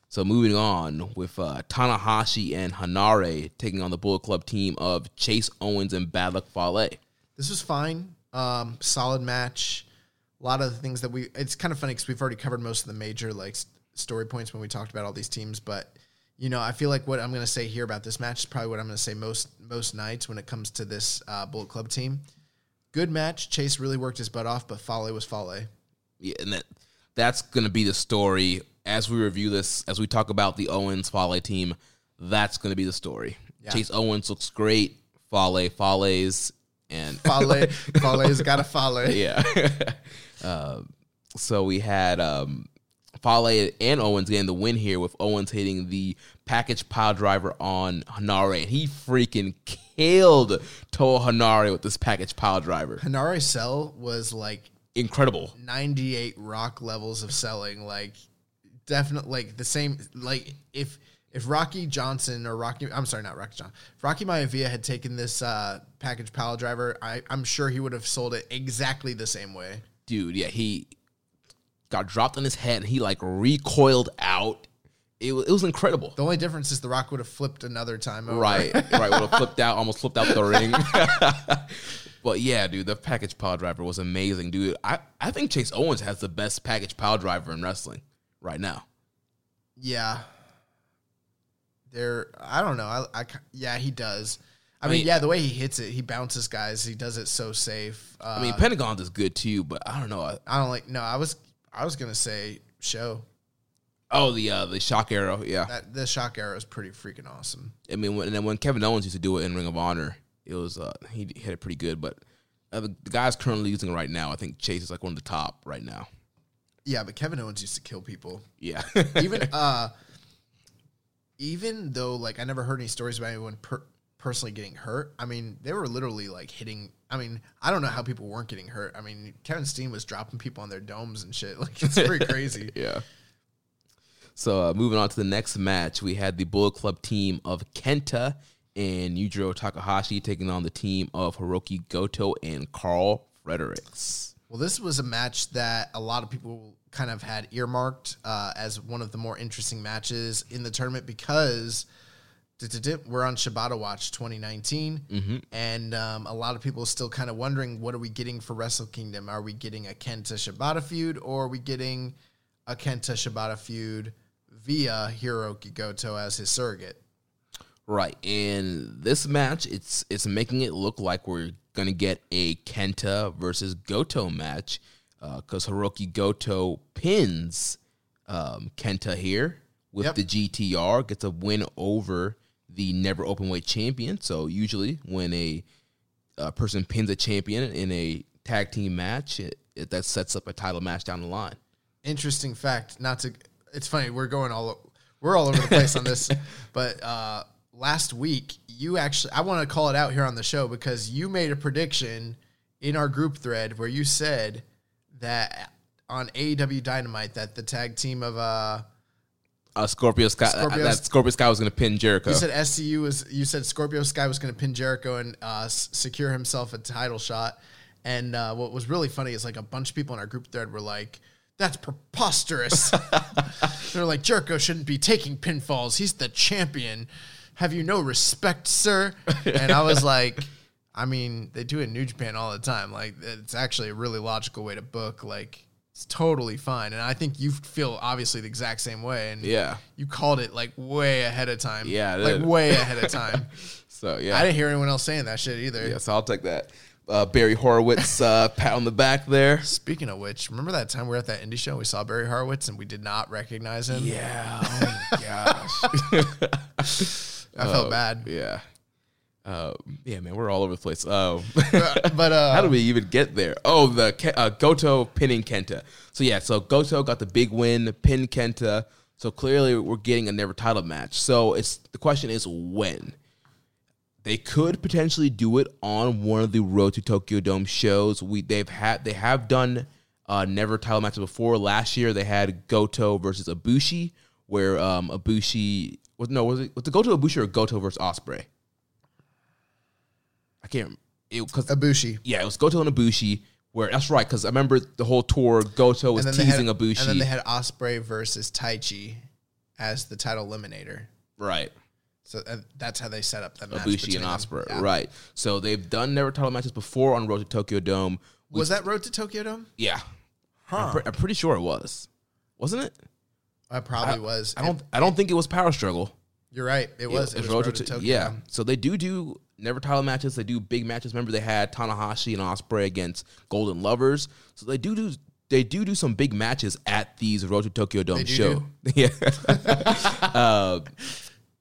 So moving on with uh, Tanahashi and Henare taking on the Bullet Club team of Chase Owens and Bad Luck Fale. This was fine. Um, solid match. A lot of the things that we. It's kind of funny because we've already covered most of the major like s- story points when we talked about all these teams. But you know, I feel like what I'm going to say here about this match is probably what I'm going to say most most nights when it comes to this uh, Bullet Club team. Good match. Chase really worked his butt off, but Fale was Fale. Yeah, and that that's gonna be the story as we review this, as we talk about the Owens Fale team. That's gonna be the story. Yeah. Chase Owens looks great. Fale, Fale's, and Fale, Fale's got to Fale. yeah. uh, so we had um, Fale and Owens getting the win here with Owens hitting the package pile driver on Henare. And he freaking killed Toa Henare with this package pile driver. Henare sell was like Incredible. 98 rock levels of selling like definitely like the same like if if Rocky Johnson or Rocky, I'm sorry, not Rocky Johnson, if Rocky Maivia had taken this uh, package pile driver, I, I'm sure he would have sold it exactly the same way. dude, yeah, he got dropped on his head and he like recoiled out. It was, it was incredible. The only difference is The Rock would have flipped another time. Over. Right, right. Would have flipped out, almost flipped out the ring. but yeah, dude, the package pile driver was amazing, dude. I, I think Chase Owens has the best package pile driver in wrestling right now. Yeah. There, I don't know. I, I, yeah, he does. I, I mean, mean- yeah, the way he hits it, he bounces guys. He does it so safe. Uh, I mean, Pentagon's is good too, but I don't know. I- I don't like. No, I was, I was gonna say show Oh, the uh, the shock arrow, yeah. that the shock arrow is pretty freaking awesome. I mean, when, and then when Kevin Owens used to do it in Ring of Honor, it was uh, he hit it pretty good. But uh, the, the guys currently using it right now, I think Chase is like one of the top right now. Yeah, but Kevin Owens used to kill people. Yeah, Even, uh, even though like I never heard any stories about anyone per- personally getting hurt. I mean, they were literally like hitting. I mean, I don't know how people weren't getting hurt. I mean, Kevin Steen was dropping people on their domes and shit. Like it's pretty crazy. yeah. So uh, moving on to the next match, we had the Bullet Club team of Kenta and Yujiro Takahashi taking on the team of Hirooki Goto and Karl Fredericks. Well, this was a match that a lot of people kind of had earmarked uh, as one of the more interesting matches in the tournament because we're on Shibata Watch 2019, and um, a lot of people are still kind of wondering what are we getting for Wrestle Kingdom? Are we getting a Kenta Shibata feud, or are we getting a Kenta Shibata feud via Hirooki Goto as his surrogate? Right, and this match, it's it's making it look like we're gonna get a Kenta versus Goto match, because Hirooki Goto pins um, Kenta here with Yep. the GTR, gets a win over the never open weight champion. So usually, when a, a person pins a champion in a tag team match, it, it that sets up a title match down the line. interesting fact not to it's funny we're going all we're all over the place on this but uh last week you actually i want to call it out here on the show because you made a prediction in our group thread where you said that on AEW Dynamite that the tag team of uh Uh, Scorpio Sky, Scorpio- that Scorpio Sky was gonna pin Jericho. you said SCU was you said Scorpio Sky was going to pin Jericho and uh, secure himself a title shot. And uh, what was really funny is like a bunch of people in our group thread were like, "That's preposterous." They're like, "Jericho shouldn't be taking pinfalls. He's the champion. Have you no respect, sir?" And I was like. I mean, they do it in New Japan all the time. Like, it's actually a really logical way to book. Like, it's totally fine. And I think you feel obviously the exact same way. And Yeah. you called it like way ahead of time. Yeah, like way ahead of time. so yeah, I didn't hear anyone else saying that shit either. Yeah, so I'll take that. Uh, Barry Horowitz uh, pat on the back there. Speaking of which, remember that time we were at that indie show? We saw Barry Horowitz and we did not recognize him. Yeah. Oh my gosh. I felt bad. yeah. Uh, yeah, man, we're all over the place. Oh, But uh, how do we even get there? Oh, the Ke- uh, Goto pinning Kenta. So yeah, so Goto got the big win, pin Kenta. So clearly, we're getting a never title match. So it's the question is when. They could potentially do it on one of the Road to Tokyo Dome shows. We they've had they have done uh, never title matches before. Last year they had Goto versus Ibushi, where um, Ibushi was no was it was it Goto Ibushi or Goto versus Osprey? I can't because Ibushi. yeah, it was Goto and Ibushi. Where that's right, because I remember the whole tour. Goto was And then, they teasing had, Ibushi, and then they had Osprey versus Taichi as the title eliminator. right? So uh, that's how they set up that match. Ibushi and. Osprey, Yeah. right? So they've done never title matches before on Road to Tokyo Dome. We- Was that Road to Tokyo Dome? Yeah, I'm, pre- I'm pretty sure it was, wasn't it? I probably was. I don't. I don't think it was Power Struggle. You're right. It was. It, was Road, to, Tokyo. yeah. So they do do never title matches. They do big matches. Remember they had Tanahashi and Osprey against Golden Lovers. So they do do they do do some big matches at these Road to Tokyo Dome They do show. Yeah. uh,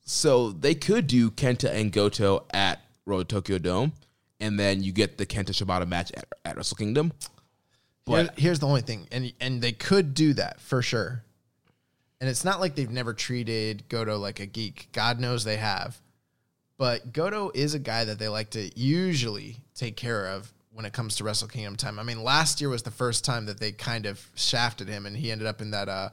so they could do Kenta and Goto at Road to Tokyo Dome, and then you get the Kenta Shibata match at, at Wrestle Kingdom. Here- But here's the only thing, and and they could do that for sure. And it's not like they've never treated Goto like a geek. God knows they have. But Goto is a guy that they like to usually take care of when it comes to Wrestle Kingdom time. I mean, last year was the first time that they kind of shafted him, and he ended up in that uh,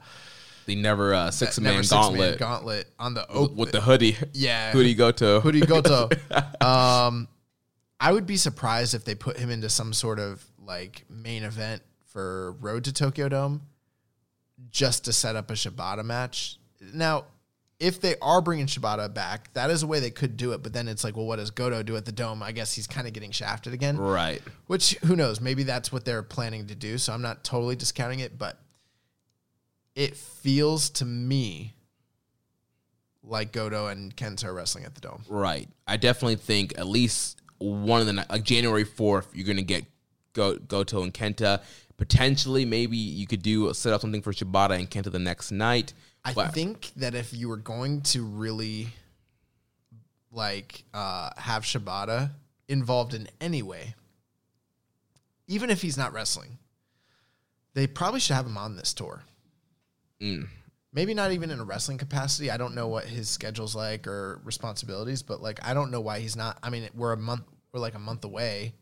the never uh, six Never man gauntlet gauntlet on the open with the hoodie. yeah hoodie Goto, Hoodie Goto. um, I would be surprised if they put him into some sort of like main event for Road to Tokyo Dome just to set up a Shibata match. Now, if they are bringing Shibata back, that is a way they could do it. But then it's like, well, what does Goto do at the Dome? I guess he's kind of getting shafted again. right. Which who knows? Maybe that's what they're planning to do. So I'm not totally discounting it, but it feels to me like Goto and Kenta are wrestling at the Dome. Right. I definitely think at least one of the like January fourth, you're gonna get Go Goto and Kenta. Potentially, maybe you could do set up something for Shibata and Kenta the next night. I But- think that if you were going to really like uh, have Shibata involved in any way, even if he's not wrestling, they probably should have him on this tour. Mm. Maybe not even in a wrestling capacity. I don't know what his schedule's like or responsibilities, but like I don't know why he's not. I mean, we're a month, we're like a month away.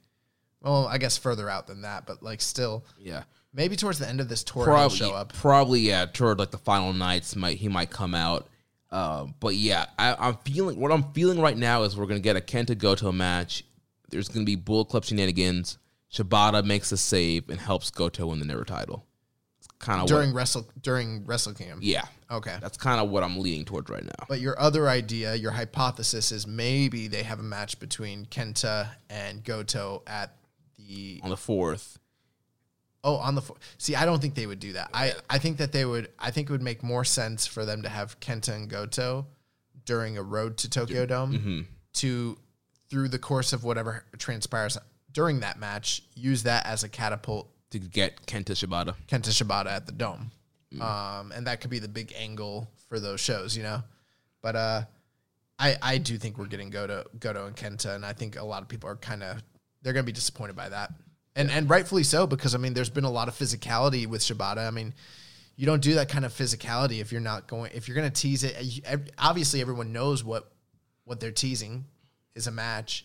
Well, I guess further out than that, but like still, Yeah. maybe towards the end of this tour Probably he'll show up. Probably yeah. Toward like the final nights, might he might come out. Uh, but yeah, I, I'm feeling what I'm feeling right now is we're gonna get a Kenta Goto match. There's gonna be Bull Club shenanigans. Shibata makes a save and helps Goto win the Never title. It's kind of during what, wrestle during Wrestle Kingdom. yeah. Okay. That's kind of what I'm leaning towards right now. But your other idea, your hypothesis is maybe they have a match between Kenta and Goto at the On the fourth, oh on the fo- see. I don't think they would do that. I I think that they would. I think it would make more sense for them to have Kenta and Goto during a road to Tokyo Dome Mm-hmm. to through the course of whatever transpires during that match, use that as a catapult to get Kenta Shibata. Kenta Shibata at the Dome. Um, and that could be the big angle for those shows, you know. But uh, I I do think we're getting Goto Goto and Kenta, and I think a lot of people are kind of they're gonna be disappointed by that, and and rightfully so because I mean there's been a lot of physicality with Shibata. I mean. You don't do that kind of physicality if you're not going. If you're going to tease it, you- obviously everyone knows what what they're teasing is a match,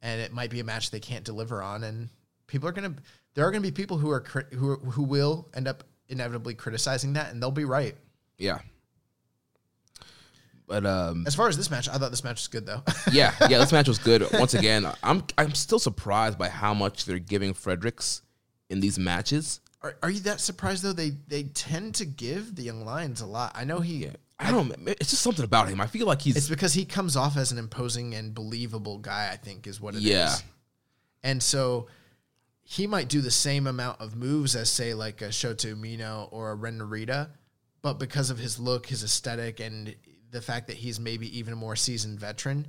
and it might be a match they can't deliver on, and people are gonna. There are gonna be people who are who who will end up inevitably criticizing that, and they'll be right. Yeah. But um, As far as this match, I thought this match was good though. yeah, yeah, this match was good. Once again, I'm I'm still surprised by how much they're giving Fredericks in these matches. are, are you that surprised though? They they tend to give the young lions a lot. I know he. I don't. It's just something about him. I feel like he's It's because he comes off as an imposing and believable guy. I think is what it is. Yeah. and so he might do the same amount of moves as say like a Shoto Umino or a Ren Narita, but because of his look, his aesthetic, and the fact that he's maybe even a more seasoned veteran,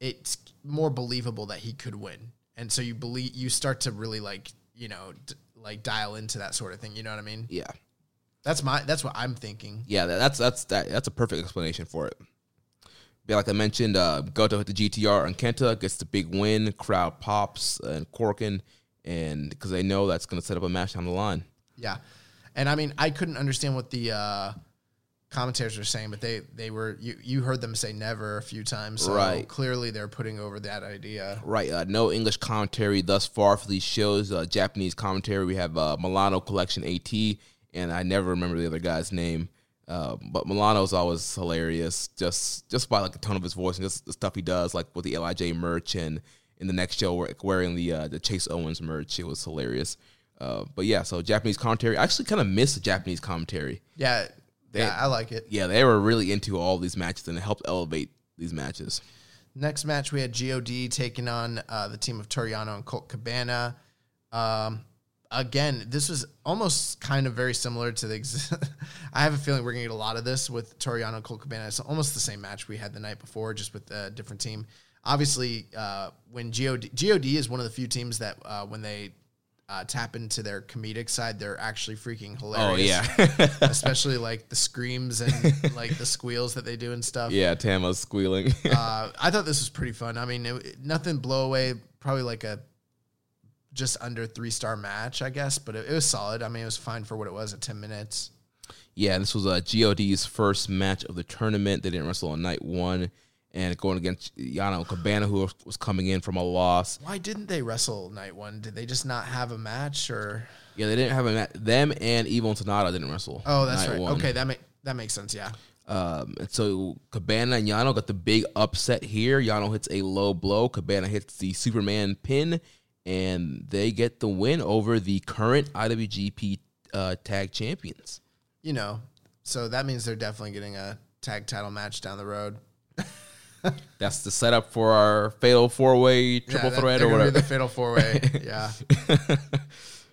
it's more believable that he could win. And so you believe you start to really like you know d- like dial into that sort of thing. You know what I mean? yeah, That's my that's what I'm thinking. yeah. that- That's that's that, that's a perfect explanation for it. Yeah, like I mentioned, uh, Goto hit the GTR and Kenta gets the big win. Crowd pops and Korakuen, and because they know that's going to set up a match down the line. Yeah, and I mean, I couldn't understand what the uh, commentators were saying, but they they were you you heard them say never a few times, so Right. Clearly, they're putting over that idea. Right. Uh, no English commentary thus far for these shows. Uh, Japanese commentary. We have uh, Milano Collection AT, and I never remember the other guy's name. Uh, but Milano's always hilarious, just just by like the tone of his voice and just the stuff he does, like with the Lij merch and in the next show wearing the uh, the Chase Owens merch. It was hilarious. Uh, but yeah, so Japanese commentary. I actually kind of miss the Japanese commentary. Yeah, They- yeah, I like it. Yeah, they were really into all these matches and it helped elevate these matches. Next match, we had God taking on uh, the team of Toru Yano and Colt Cabana. Um, again, this was almost kind of very similar to the. Ex- I have a feeling we're gonna get a lot of this with Toru Yano and Colt Cabana. It's almost the same match we had the night before, just with a different team. Obviously, uh, when God God is one of the few teams that uh, when they uh, tap into their comedic side, they're actually freaking hilarious. Oh yeah, especially like the screams and like the squeals that they do and stuff. yeah. Tama's squealing. Uh, I thought this was pretty fun. I mean, it, nothing blow away. Probably like a just under three star match, I guess, but it, it was solid. I mean, it was fine for what it was at ten minutes. Yeah, this was uh, God's first match of the tournament. They didn't wrestle on night one, and going against Yano Cabana, who was coming in from a loss. Why didn't they wrestle night one? Did they just not have a match, or Yeah, they didn't have a match. Them and Evil and Sanada didn't wrestle. Oh, that's right. one. Okay, that make that makes sense. Yeah. Um, and so Cabana and Yano got the big upset here. Yano hits a low blow. Cabana hits the Superman pin, and they get the win over the current IWGP uh, Tag Champions. You know, so that means they're definitely getting a tag title match down the road. That's the setup for our Fatal Four Way Triple Yeah, Threat or whatever. the fatal four way. yeah.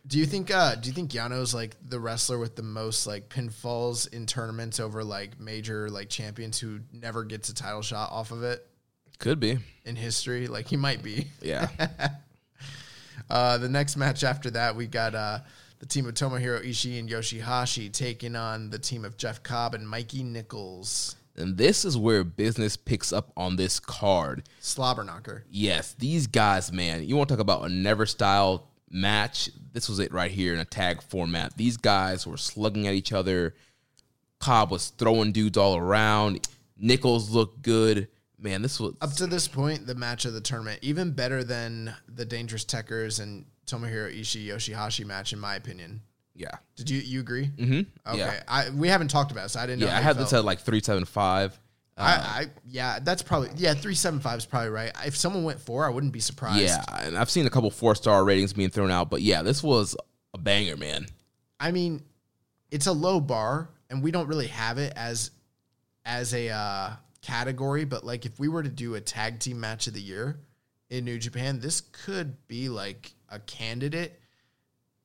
Do you think uh do you think Yano's like the wrestler with the most like pinfalls in tournaments over like major like champions who never gets a title shot off of it Could be. in history? Like he might be. Yeah. Uh the next match after that we got uh the team of Tomohiro Ishii and Yoshihashi taking on the team of Jeff Cobb and Mikey Nicholls. And this is where business picks up on this card. Slobber knocker. Yes, these guys, man, you want to talk about a never style match? This was it right here in a tag format. These guys were slugging at each other. Cobb was throwing dudes all around. Nicholls looked good. Man, this was Up to this point, the match of the tournament, even better than the Dangerous Tekkers and Tomohiro Ishii Yoshihashi match, in my opinion. Yeah. Did you you agree? Mm-hmm. Okay, Yeah. I we haven't talked about it, so I didn't know. Yeah, how I you had this felt. at like 375. I, I yeah, that's probably yeah, three seven five is probably right. If someone went four, I wouldn't be surprised. Yeah, and I've seen a couple four star ratings being thrown out, but yeah, this was a banger, man. I mean, it's a low bar, and we don't really have it as as a uh, category. But like, if we were to do a tag team match of the year in New Japan, this could be like a candidate.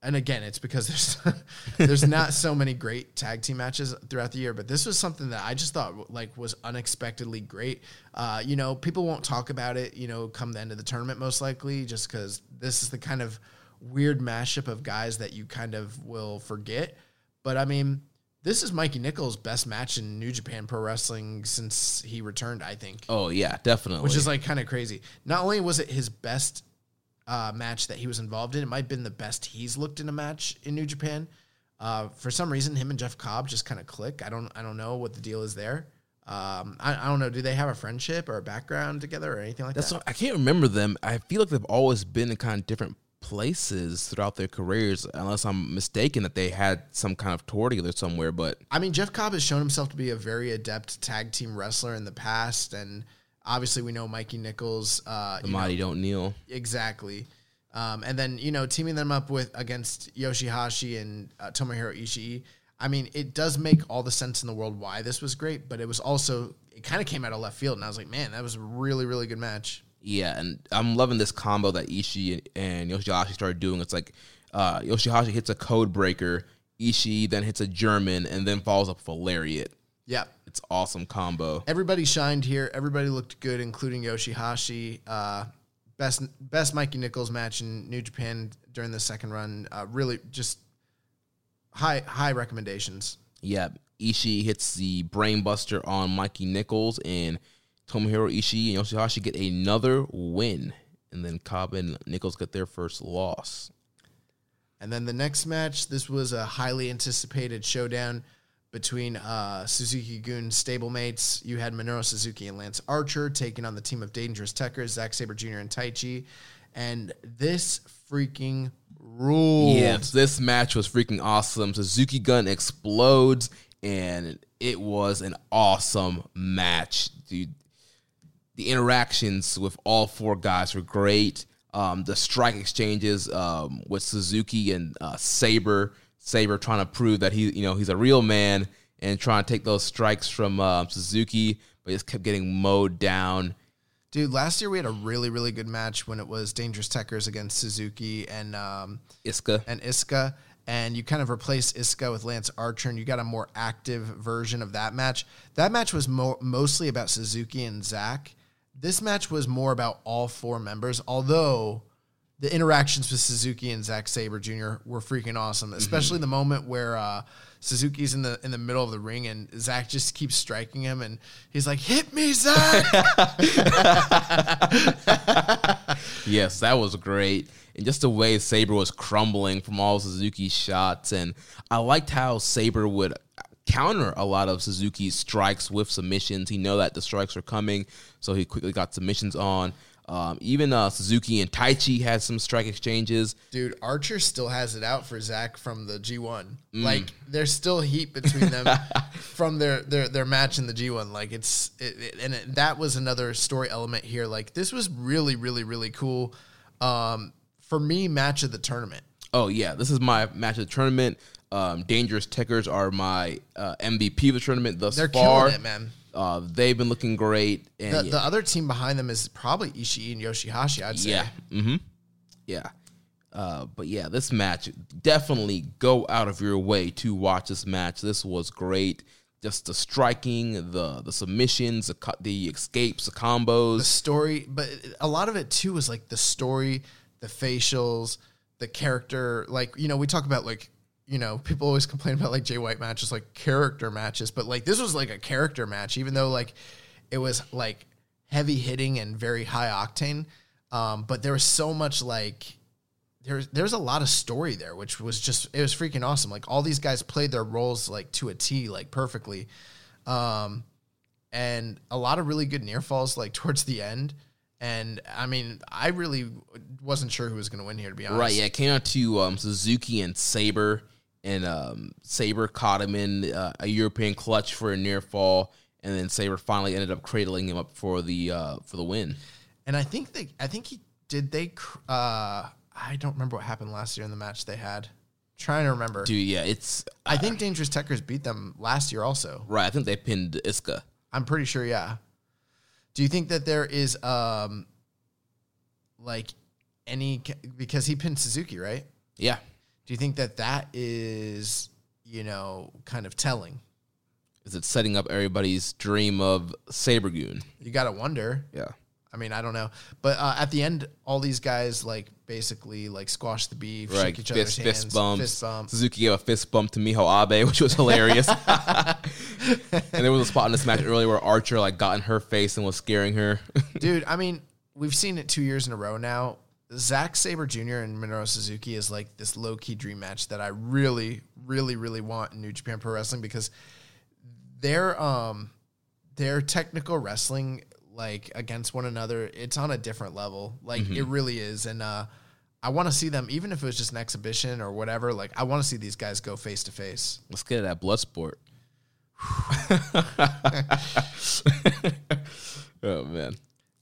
And again, it's because there's there's not so many great tag team matches throughout the year, but this was something that I just thought like was unexpectedly great. Uh, you know, people won't talk about it, you know, come the end of the tournament most likely, just because this is the kind of weird mashup of guys that you kind of will forget. But I mean, this is Mikey Nicholls' best match in New Japan Pro Wrestling since he returned, I think, Oh yeah, definitely. which is like kind of crazy. Not only was it his best uh, match that he was involved in, it might have been the best he's looked in a match in New Japan. Uh, for some reason, him and Jeff Cobb just kind of click. I don't, I don't know what the deal is there. Um, I, I don't know. Do they have a friendship or a background together or anything like That's that? what, I can't remember them. I feel like they've always been in kind of different places throughout their careers, unless I'm mistaken that they had some kind of tour together somewhere. But I mean, Jeff Cobb has shown himself to be a very adept tag team wrestler in the past, and obviously we know Mikey Nicholls. Uh, the mighty don't kneel. exactly. Um, and then you know teaming them up with against Yoshihashi and uh, Tomohiro Ishii. I mean, it does make all the sense in the world why this was great, but it was also it kind of came out of left field, and I was like, man, that was a really really good match. Yeah, and I'm loving this combo that Ishii and Yoshihashi started doing. It's like uh, Yoshihashi hits a code breaker, Ishii then hits a German, and then follows up with a lariat. Yeah, It's awesome combo. everybody shined here. Everybody looked good, including Yoshihashi. Uh, best best Mikey Nicholls match in New Japan during the second run. Uh, really, just high high recommendations. Yeah, Ishii hits the brainbuster on Mikey Nicholls, and Tomohiro Ishii and Yoshihashi get another win. And then Cobb and Nicholls get their first loss. And then the next match, this was a highly anticipated showdown between uh, Suzuki Gun stablemates. You had Minoru Suzuki and Lance Archer taking on the team of Dangerous Tekkers, Zack Sabre Jr. and Taichi. And this freaking ruled. Yes, this match was freaking awesome. Suzuki Gun explodes, and it was an awesome match, dude. The interactions with all four guys were great. Um, the strike exchanges um, with Suzuki and uh, Sabre, Sabre trying to prove that he, you know, he's a real man and trying to take those strikes from uh, Suzuki, but just kept getting mowed down. Dude, last year we had a really, really good match when it was Dangerous Tekkers against Suzuki and um, Iizuka, and Iizuka, and you kind of replaced Iizuka with Lance Archer, and you got a more active version of that match. That match was mo- mostly about Suzuki and Zack. This match was more about all four members, although the interactions with Suzuki and Zack Sabre Jr. were freaking awesome, especially the moment where uh, Suzuki's in the in the middle of the ring and Zack just keeps striking him, and he's like, "Hit me, Zack!" Yes, that was great. And just the way Sabre was crumbling from all Suzuki's shots. And I liked how Sabre would counter a lot of Suzuki's strikes with submissions. He know that the strikes are coming, so he quickly got submissions on. Um, even uh, Suzuki and Taichi had some strike exchanges. Dude, Archer still has it out for Zack from the G1. Mm. Like, there's still heat between them from their, their their match in the G1. Like, it's it, it- and it, that was another story element here. Like, this was really, really, really cool. Um, for me, match of the tournament. Oh yeah, this is my match of the tournament. Um, Dangerous Tekkers are my uh, MVP of the tournament thus They're far. killing it, man. Uh, they've been looking great, and The, yeah, the other team behind them is probably Ishii and Yoshihashi. I'd say. yeah, mm-hmm. yeah. Uh, but yeah, this match definitely go out of your way to watch this match. This was great. Just the striking, the the submissions, the, co- the escapes, the combos, the story, but a lot of it too was like the story, the facials, the character. Like you know, we talk about like you know people always complain about like Jay White matches, like character matches, but like this was like a character match, even though like it was like heavy hitting and very high octane. Um, but there was so much like there's there's a lot of story there, which was just it was freaking awesome. Like all these guys played their roles like to a T, like perfectly. Um, and a lot of really good near falls like towards the end. And I mean, I really wasn't sure who was going to win here, to be honest. Right, yeah, it came out to um, Suzuki and Sabre, and um, Sabre caught him in uh, a European clutch for a near fall, and then Sabre finally ended up cradling him up for the uh, for the win. And I think they, I think he did. They, cr- uh, I don't remember what happened last year in the match they had. trying to remember. Dude, yeah, it's I think Dangerous Tekkers beat them last year also. right. I think they pinned Iizuka. I'm pretty sure, yeah. Do you think that there is um like any because he pinned Suzuki, right? Yeah, Do you think that that is, you know, kind of telling? is it setting up everybody's dream of Sabergoon? You got to wonder. Yeah, I mean, I don't know. But uh, at the end, all these guys like basically like squash the beef, right. shake each other's Fist, hands, fist bumps. fist bump. Suzuki gave a fist bump to Miho Abe, which was hilarious. and there was a spot in this match earlier where Archer like got in her face and was scaring her. Dude, I mean, we've seen it two years in a row now. Zack Sabre Jr. and Minoru Suzuki is like this low key dream match that I really, really, really want in New Japan Pro Wrestling because their um their technical wrestling like against one another, it's on a different level. Like it really is, and uh, I want to see them, even if it was just an exhibition or whatever. Like I want to see these guys go face to face. Let's get at that blood sport. oh man.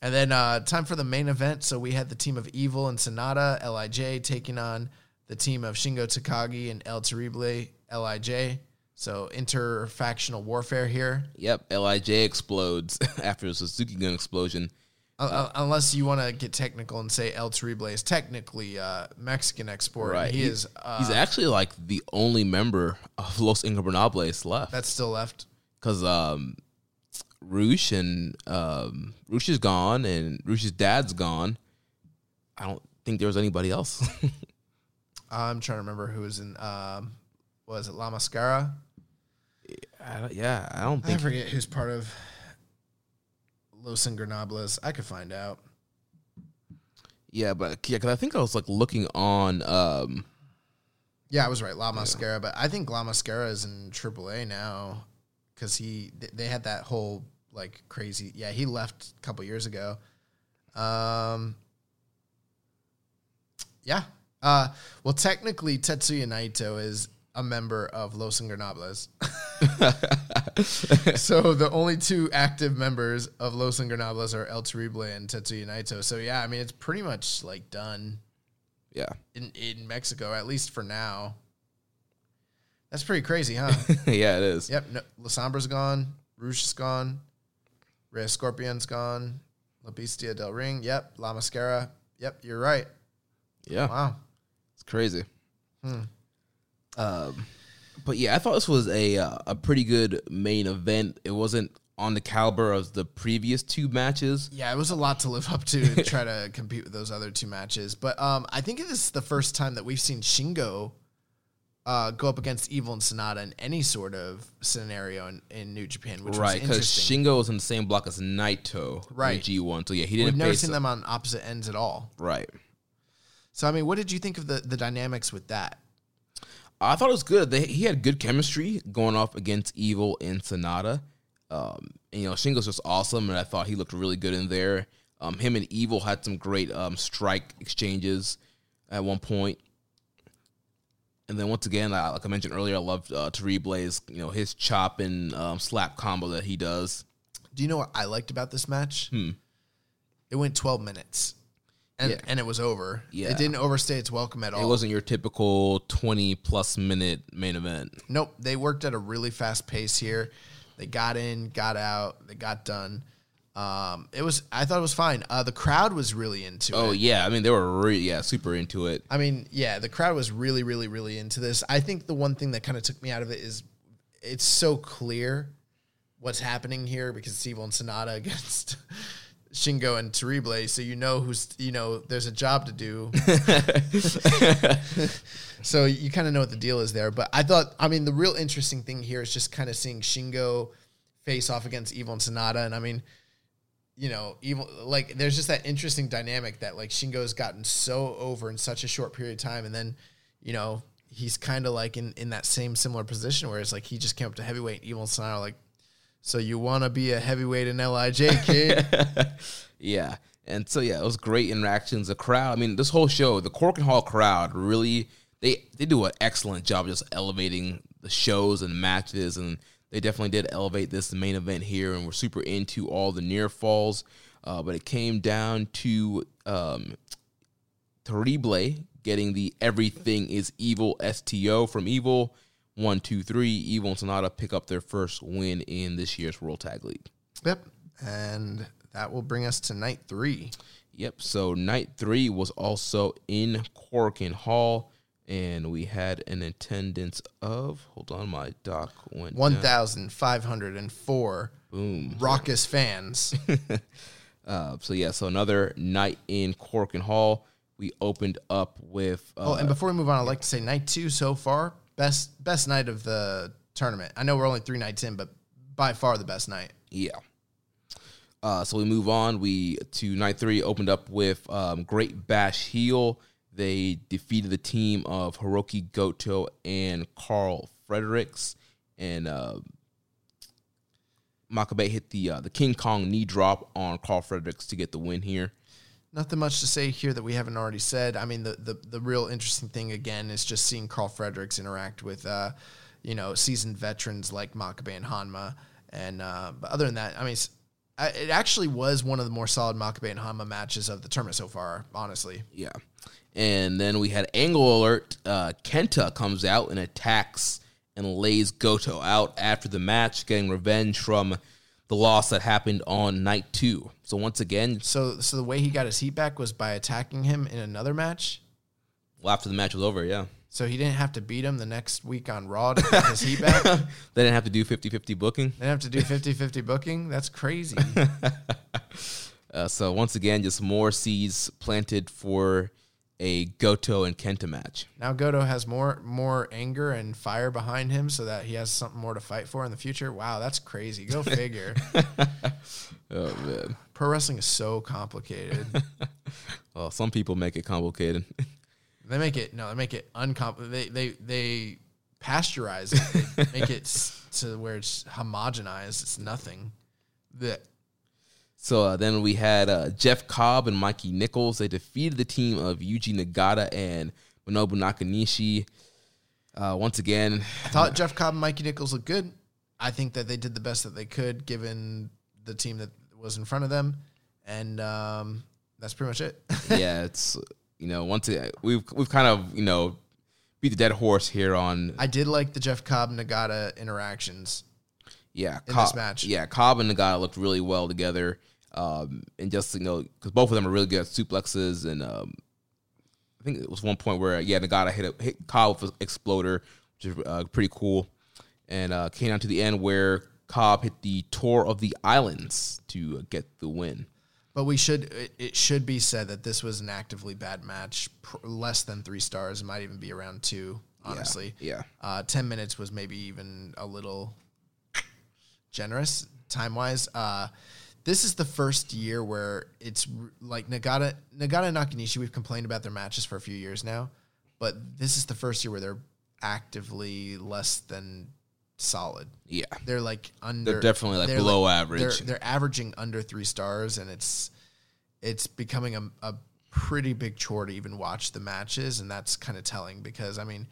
And then uh, time for the main event. So we had the team of Evil and Sanada, Lij, taking on the team of Shingo Takagi and El Terrible, Lij. So interfactional warfare here. Yep, Lij explodes after a Suzuki gun explosion. Uh, uh, unless you want to get technical and say El Terrible is technically uh, Mexican export. Right, He, is. Uh, he's actually like the only member of Los Ingobernables left that's still left. because um, Rush and um, Rush is gone and Rush's dad's gone. I don't think there was anybody else. I'm trying to remember who was in. Um, was it La Mascara? I don't, yeah, I don't I think. forget who's part of Los Ingobernables. I could find out. Yeah, but yeah, because I think I was like looking on. Um, Yeah, I was right. La Mascara, but I think La Mascara is in AAA now because he they had that whole like crazy. Yeah, he left a couple years ago. Um, yeah. Uh, well, technically, Tetsuya Naito is a member of Los Ingobernables. so the only two active members of Los Ingobernables are El Terrible and Tetsuya Naito. So yeah, I mean it's pretty much like done yeah, in, in Mexico, at least for now. That's pretty crazy, huh? yeah, it is. yep. No, La Sombra's gone. Rouge is gone. Rey Scorpion's gone. La Bestia del Ring. Yep. La Mascara. Yep. You're right. Yeah, Wow. it's crazy. Um, but yeah, I thought this was a uh, a pretty good main event. It wasn't on the caliber of the previous two matches. Yeah, it was a lot to live up to to try to compete with those other two matches. But um, I think it is the first time that we've seen Shingo uh, go up against Evil and Sanada in any sort of scenario in, in New Japan, which right, because. Shingo was in the same block as Naito Right. G one. So yeah, he didn't We've never seen them on opposite ends at all. Right. So I mean, what did you think of the the dynamics with that? I thought it was good. They, he had good chemistry going off against Evil and Sanada. Um, and, you know, Shingo's just awesome, and I thought he looked really good in there. Um, him and Evil had some great um, strike exchanges at one point. And then once again, like I mentioned earlier, I love uh, Terrible's, you know, his chop and um, slap combo that he does. Do you know what I liked about this match? Hmm. It went 12 minutes. And, Yeah. and it was over. Yeah. It didn't overstay its welcome at all. It wasn't your typical 20 plus minute main event. Nope. They worked at a really fast pace here. They got in, got out, they got done. Um, it was I thought it was fine. Uh, the crowd was really into Oh, it. yeah. I mean, they were really, yeah, super into it. I mean, yeah, the crowd was really, really, really into this. I think the one thing that kind of took me out of it is it's so clear what's happening here because it's Evil and Sanada against Shingo and Terrible. So you know who's you know there's a job to do. so you kind of know what the deal is there. But I thought, I mean, the real interesting thing here is just kind of seeing Shingo face off against Evil and Sanada, and I mean you know, evil like there's just that interesting dynamic that like Shingo's gotten so over in such a short period of time, and then you know he's kind of like in in that same similar position where it's like he just came up to heavyweight, evil and like, so you want to be a heavyweight in Lij, kid? Yeah. And so yeah, it was great interactions. The crowd, I mean, this whole show, the Korakuen Hall crowd really they they do an excellent job just elevating the shows and matches and they definitely did elevate this main event here and we're super into all the near falls. Uh, but it came down to um Terrible getting the everything is evil STO from Evil. One, two, three. Evil and Sanada pick up their first win in this year's World Tag League. yep, and that will bring us to night three. Yep. So night three was also in Korakuen Hall, and we had an attendance of. Hold on, my doc went thousand five hundred and four Boom. raucous fans. Uh, so yeah, so another night in Korakuen Hall. We opened up with. Uh, oh, and before we move on, I'd like to say night two so far best best night of the tournament. I know we're only three nights in, but by far the best night. Yeah. Uh, so we move on. We to night three opened up with um, Great Bash Heel. They defeated the team of Hirooki Goto and Karl Fredericks, and uh, Makabe hit the uh, the King Kong knee drop on Karl Fredericks to get the win here. Nothing much to say here that we haven't already said. I mean, the the, the real interesting thing again is just seeing Karl Fredericks interact with, uh, you know, seasoned veterans like Makabe and Honma. And uh, but other than that, I mean, I, it actually was one of the more solid Makabe and Honma matches of the tournament so far. Honestly, Yeah. And then we had Angle Alert. Uh, Kenta comes out and attacks and lays Goto out after the match, getting revenge from the loss that happened on night two. So once again, so so the way he got his heat back was by attacking him in another match. well, after the match was over, yeah. So he didn't have to beat him the next week on Raw to get his heat back. They didn't have to do 50 50 booking. They didn't have to do 50-50 booking. That's crazy. Uh, so once again, just more seeds planted for a Goto and Kenta match. Now Goto has more more anger and fire behind him, so that he has something more to fight for in the future. Wow, that's crazy. Go figure. Oh, man. Pro wrestling is so complicated. Well, some people make it complicated. they make it no, they make it uncomplicated. They they they pasteurize it. They make it to where it's homogenized. It's nothing. The So uh, then we had uh, Jeff Cobb and Mikey Nicholls. They defeated the team of Yuji Nagata and Manabu Nakanishi. Uh, once again, I thought Jeff Cobb and Mikey Nicholls looked good. I think that they did the best that they could given the team that was in front of them, and um, that's pretty much it. yeah, it's you know once we've we've kind of you know beat the dead horse here on I did like the Jeff Cobb Nagata interactions. yeah in Cobb, this match. Yeah, Cobb and Nagata looked really well together, um, and just you know because both of them are really good at suplexes and um, I think it was one point where yeah Nagata hit a, hit Cobb with an exploder, which is uh, pretty cool, and uh, came down to the end where Cobb hit the tour of the islands to uh, get the win. But we should it, should be said that this was an actively bad match, pr- less than three stars. It might even be around two. Honestly, yeah. Uh, Ten minutes was maybe even a little generous time wise. Uh, this is the first year where it's like Nagata Nagata and Nakanishi. We've complained about their matches for a few years now, but this is the first year where they're actively less than solid. Yeah, They're like under. They're definitely, like, they're below average. They're, they're averaging under three stars, and it's it's becoming a, a pretty big chore to even watch the matches, and that's kind of telling because I mean,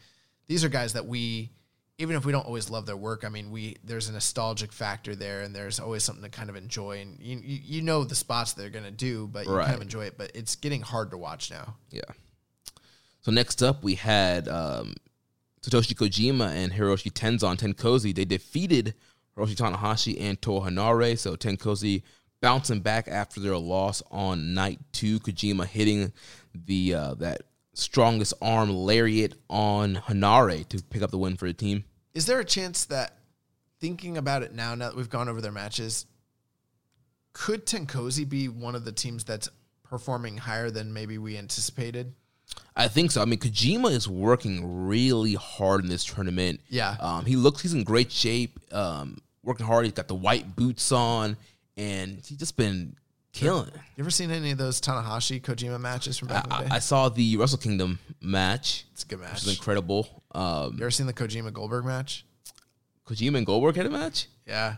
these are guys that we, even if we don't always love their work, I mean, we there's a nostalgic factor there, and there's always something to kind of enjoy, and you you, you know the spots they're gonna do, but you Right. kind of enjoy it. But it's getting hard to watch now. Yeah. So next up, we had um, Satoshi Kojima and Hiroshi Tenzan TenCozy. They defeated Hiroshi Tanahashi and Toa Henare. So TenCozy bouncing back after their loss on night two. Kojima hitting the uh, that strongest arm lariat on Henare to pick up the win for the team. Is there a chance that thinking about it now, now that we've gone over their matches, could TenCozy be one of the teams that's performing higher than maybe we anticipated? I think so. I mean, Kojima is working really hard in this tournament. Yeah. Um, he looks, he's in great shape, um, working hard. He's got the white boots on, and he's just been killing. You ever seen any of those Tanahashi Kojima matches from back in the day? I saw the Wrestle Kingdom match, it's a good which match. was incredible. Um, You ever seen the Kojima Goldberg match? Kojima and Goldberg had a match. Yeah,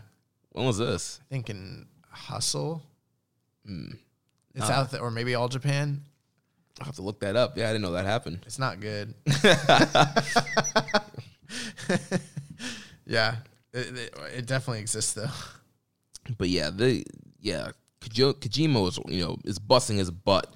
When was this? I think in Hustle. Hmm. It's out there, or maybe All Japan. I'll have to look that up. Yeah, I didn't know that happened. It's not good. yeah, it, it, it definitely exists though. But yeah, the yeah Kojima was you know is busting his butt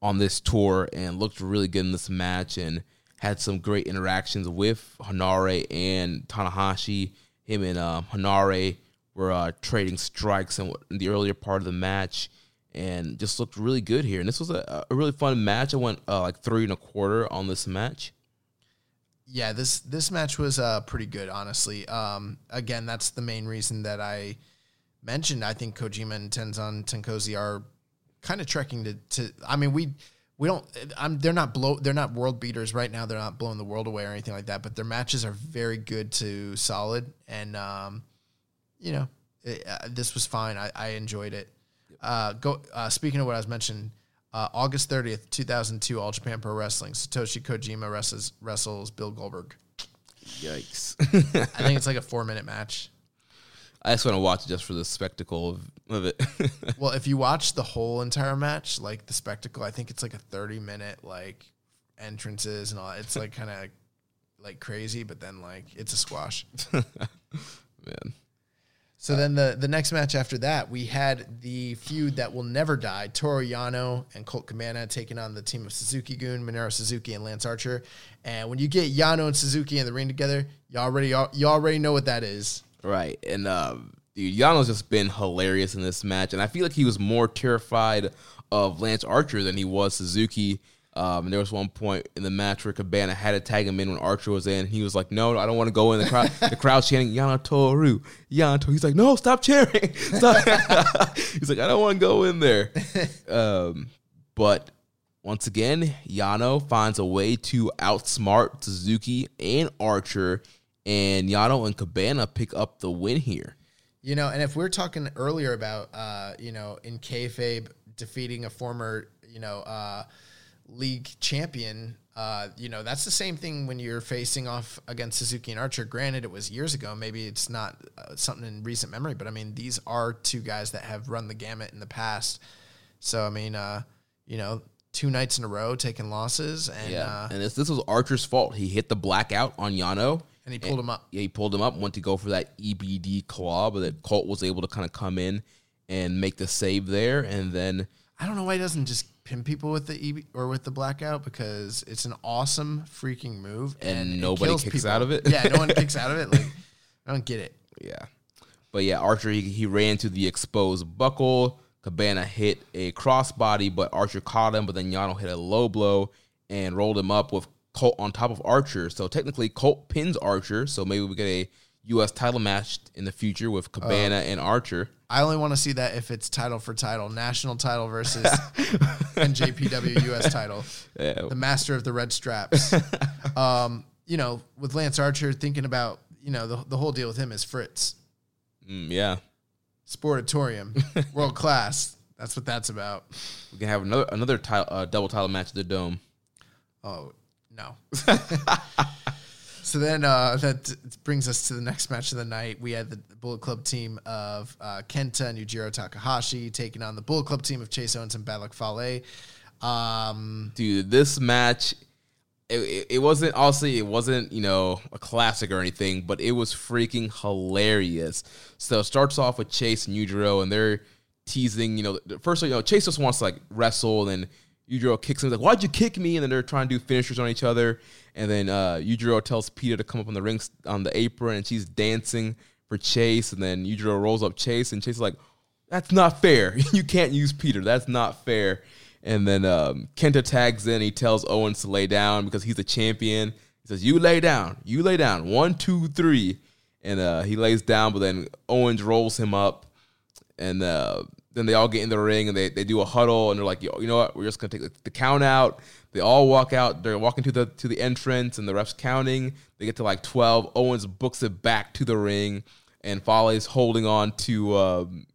on this tour and looked really good in this match and had some great interactions with Henare and Tanahashi. Him and um, Henare were uh, trading strikes in, in the earlier part of the match and just looked really good here. And this was a, a really fun match. I went uh, like three and a quarter on this match. Yeah, this this match was uh, pretty good, honestly. Um, again, that's the main reason that I mentioned. I think Kojima and Tenzan TenCozy are kind of trekking to, to. I mean, we we don't. I'm. They're not blow. They're not world beaters right now. They're not blowing the world away or anything like that. But their matches are very good to solid, and um, you know, it, uh, this was fine. I, I enjoyed it. Uh, go. Uh, speaking of what I was mentioning, uh, August thirtieth, two thousand two, All Japan Pro Wrestling. Satoshi Kojima wrestles wrestles Bill Goldberg. Yikes! I think it's like a four minute match. I just want to watch it just for the spectacle of, of it. Well, if you watch the whole entire match, like the spectacle, I think it's like a thirty minute like entrances and all. It's like kind of like crazy, but then like it's a squash. Man. So then the the next match after that, we had the feud that will never die: Toru Yano and Colt Cabana taking on the team of Suzuki Gun, Minoru Suzuki, and Lance Archer. And when you get Yano and Suzuki in the ring together, you already you already know what that is. Right. And um, dude, Yano's just been hilarious in this match. And I feel like he was more terrified of Lance Archer than he was Suzuki. Um, and there was one point in the match where Cabana had to tag him in when Archer was in. He was like, "No, I don't want to go in." The crowd, the crowd chanting "Yano Toru, Yano." Toru." He's like, "No, stop cheering!" Stop. He's like, "I don't want to go in there." Um, but once again, Yano finds a way to outsmart Suzuki and Archer, and Yano and Cabana pick up the win here. You know, and if we're talking earlier about, uh, you know, in kayfabe defeating a former, you know, uh, league champion, uh, you know, that's the same thing when you're facing off against Suzuki and Archer. Granted, it was years ago. Maybe it's not uh, something in recent memory, but I mean, these are two guys that have run the gamut in the past. So, I mean, uh, you know, two nights in a row taking losses, and uh, and this this was Archer's fault. He hit the blackout on Yano. And he pulled him up. Yeah, he pulled him up, went to go for that EBD claw, but that Colt was able to kind of come in and make the save there, and then I don't know why he doesn't just pin people with the EB or with the blackout because it's an awesome freaking move And it nobody kicks out of it? Yeah, no one kicks out of it. Like I don't get it. Yeah. But yeah, Archer he, he ran to the exposed buckle. Cabana hit a crossbody, but Archer caught him. But then Yano hit a low blow and rolled him up with Colt on top of Archer. So technically, Colt pins Archer. So maybe we get a U.S. title match in the future with Cabana and Archer. I only want to see that if it's title for title, national title versus NJPW US title, Yeah. the master of the red straps. um, you know, with Lance Archer thinking about you know the the whole deal with him is Fritz Mm, yeah. Sportatorium, world class. That's what that's about. We can have another another title, uh, double title match at the Dome. Oh no. So then uh, that brings us to the next match of the night. We had the Bullet Club team of uh, Kenta and Yujiro Takahashi taking on the Bullet Club team of Chase Owens and Bad Luck Fale. Um, Dude, this match, it, it, wasn't, honestly, it wasn't, you know, a classic or anything, but it was freaking hilarious. So it starts off with Chase and Yujiro, and they're teasing, you know, first, you know, Chase just wants to like wrestle, and Yujiro kicks him, He's like, why'd you kick me? And then they're trying to do finishers on each other. And then uh, Yujiro tells Pieter to come up on the ring, on the apron, and she's dancing for Chase. And then Yujiro rolls up Chase, and Chase is like, that's not fair. you can't use Pieter. That's not fair. And then um, Kenta tags in. He tells Owens to lay down because he's a champion. He says, "You lay down. You lay down. One, two, three." And uh, he lays down, but then Owens rolls him up, and uh, then they all get in the ring and they, they do a huddle and they're like, Yo, you know what? We're just gonna take the, the count out. They all walk out. They're walking to the to the entrance and the refs counting. They get to like twelve. Owens books it back to the ring, and Fale's holding on to um,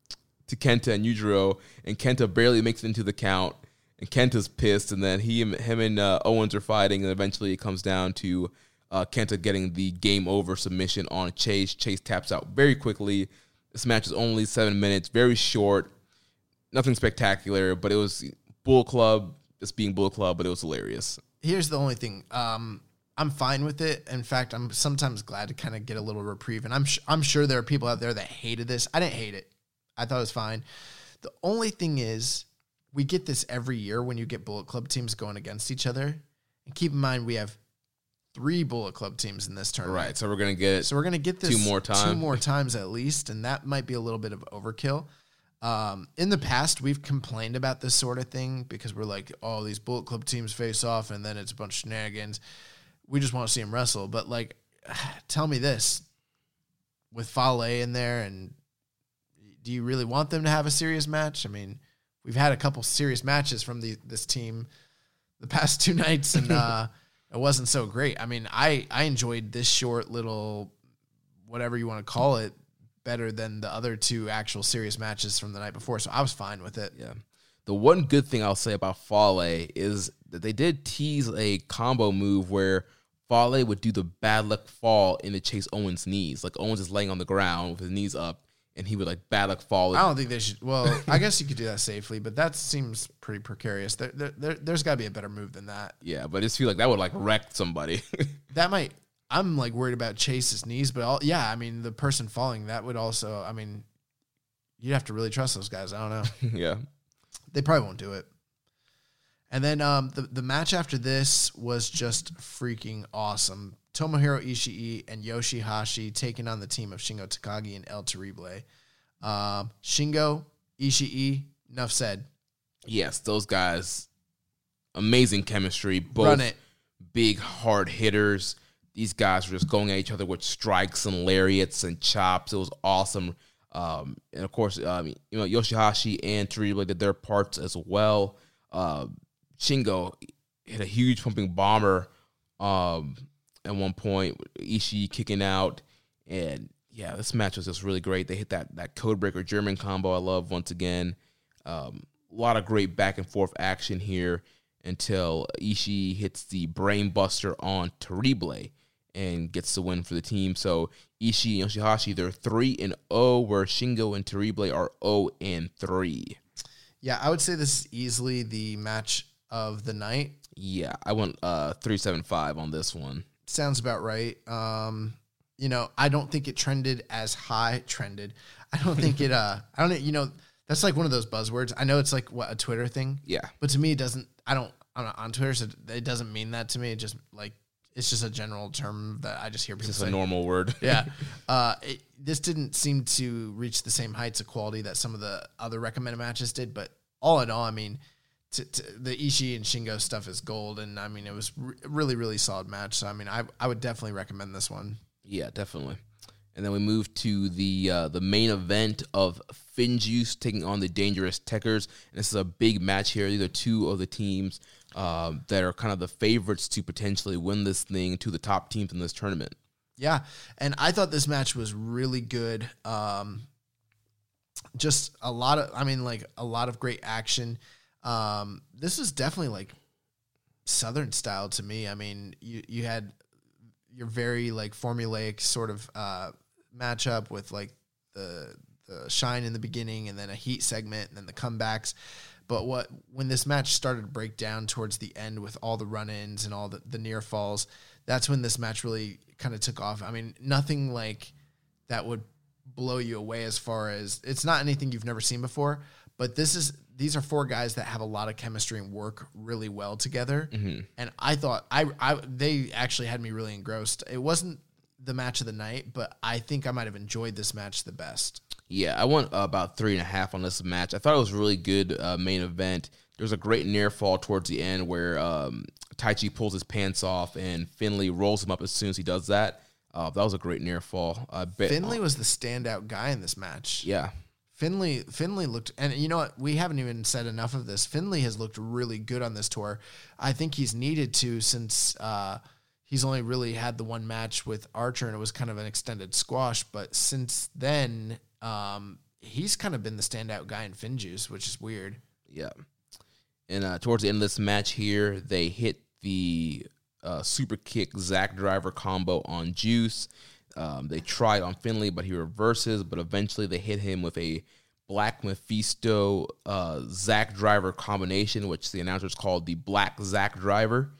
to Kenta and Yujiro, and Kenta barely makes it into the count. And Kenta's pissed, and then he him and uh, Owens are fighting, and eventually it comes down to uh, Kenta getting the game over submission on Chase. Chase taps out very quickly. This match is only seven minutes, very short, nothing spectacular, but it was Bullet Club, just being Bullet Club, but it was hilarious. here's the only thing. Um, I'm fine with it. In fact, I'm sometimes glad to kind of get a little reprieve. And I'm sh- I'm sure there are people out there that hated this. I didn't hate it. I thought it was fine. The only thing is, we get this every year when you get Bullet Club teams going against each other. And keep in mind, we have three Bullet Club teams in this tournament. Right, so we're gonna get So we're gonna get this Two more times, two more times at least, and that might be a little bit of overkill. Um, in the past, we've complained about this sort of thing because we're like, oh, these Bullet Club teams face off, and then it's a bunch of shenanigans. We just want to see them wrestle. But like, tell me this: with Fale in there, and do you really want them to have a serious match? I mean, we've had a couple serious matches from the, this team the past two nights, and uh, it wasn't so great. I mean, I I enjoyed this short little whatever you want to call it better than the other two actual serious matches from the night before. So I was fine with it. Yeah. The one good thing I'll say about Fale is that they did tease a combo move where Fale would do the bad luck fall into Chase Owens' knees. Like Owens is laying on the ground with his knees up, and he would like bad luck fall. I don't think they should. Well, I guess you could do that safely, but that seems pretty precarious. There, there, there, there's got to be a better move than that. yeah, but I just feel like that would like wreck somebody. That might. I'm like worried about Chase's knees, but all, yeah, I mean the person falling that would also. I mean, you'd have to really trust those guys. I don't know. yeah. they probably won't do it. And then um, the the match after this was just freaking awesome. Tomohiro Ishii and Yoshihashi taking on the team of Shingo Takagi and El Terrible. Um, Shingo Ishii, enough said. Yes, those guys, amazing chemistry. Both big hard hitters. These guys were just going at each other with strikes and lariats and chops. It was awesome. Um, and of course, um, you know Yoshihashi and Terrible did their parts as well. Uh, Shingo hit a huge pumping bomber um, at one point. Ishii kicking out, and yeah, this match was just really great. They hit that that codebreaker German combo. I love once again. Um, a lot of great back and forth action here until Ishii hits the brainbuster on Terrible and gets the win for the team. So Ishii and Yoshihashi, they're three and zero, where Shingo and Terrible are zero and three. Yeah, I would say this is easily the match of the night. Yeah, I went uh three seven five on this one. Sounds about right. Um, you know, I don't think it trended as high. Trended. I don't think it. Uh, I don't. You know, that's like one of those buzzwords. I know it's like what a Twitter thing. Yeah, But to me, it doesn't. I don't. I'm not on Twitter, so it doesn't mean that to me. It just like it's just a general term that I just hear people it's say. a normal word. yeah. Uh, it, this didn't seem to reach the same heights of quality that some of the other recommended matches did. But all in all, I mean, the Ishii and Shingo stuff is gold, and I mean, it was re- really, really solid match. So I mean, I I would definitely recommend this one. Yeah, definitely. And then we move to the uh, the main event of FinJuice taking on the Dangerous Tekkers. And this is a big match here. These are two of the teams um, that are kind of the favorites to potentially win this thing, to the top teams in this tournament. Yeah, and I thought this match was really good. Um, just a lot of, I mean, like a lot of great action. Um, this is definitely like Southern style to me. I mean, you you had your very like formulaic sort of uh, matchup with like the the shine in the beginning and then a heat segment and then the comebacks. But what when this match started to break down towards the end with all the run-ins and all the, the near falls, that's when this match really kind of took off. I mean, nothing like that would blow you away as far as it's not anything you've never seen before, but this is these are four guys that have a lot of chemistry and work really well together. Mm-hmm. And I thought I I they actually had me really engrossed. It wasn't the match of the night, but I think I might have enjoyed this match the best. Yeah, I went uh, about three and a half on this match. I thought it was a really good uh, main event. There was a great near fall towards the end where um, Taichi pulls his pants off and Finlay rolls him up as soon as he does that. Uh, that was a great near fall. Bet Finlay was the standout guy in this match. Yeah, Finlay Finlay looked and you know what we haven't even said enough of this. Finlay has looked really good on this tour. I think he's needed to since uh, he's only really had the one match with Archer and it was kind of an extended squash. But since then, um, he's kind of been the standout guy in FinJuice, which is weird. yeah. And uh, towards the end of this match here, they hit the uh, super kick Zack Driver combo on Juice. Um, they tried on Finlay, but he reverses. But eventually, they hit him with a Black Mephisto uh, Zack Driver combination, which the announcers called the Black Zack Driver.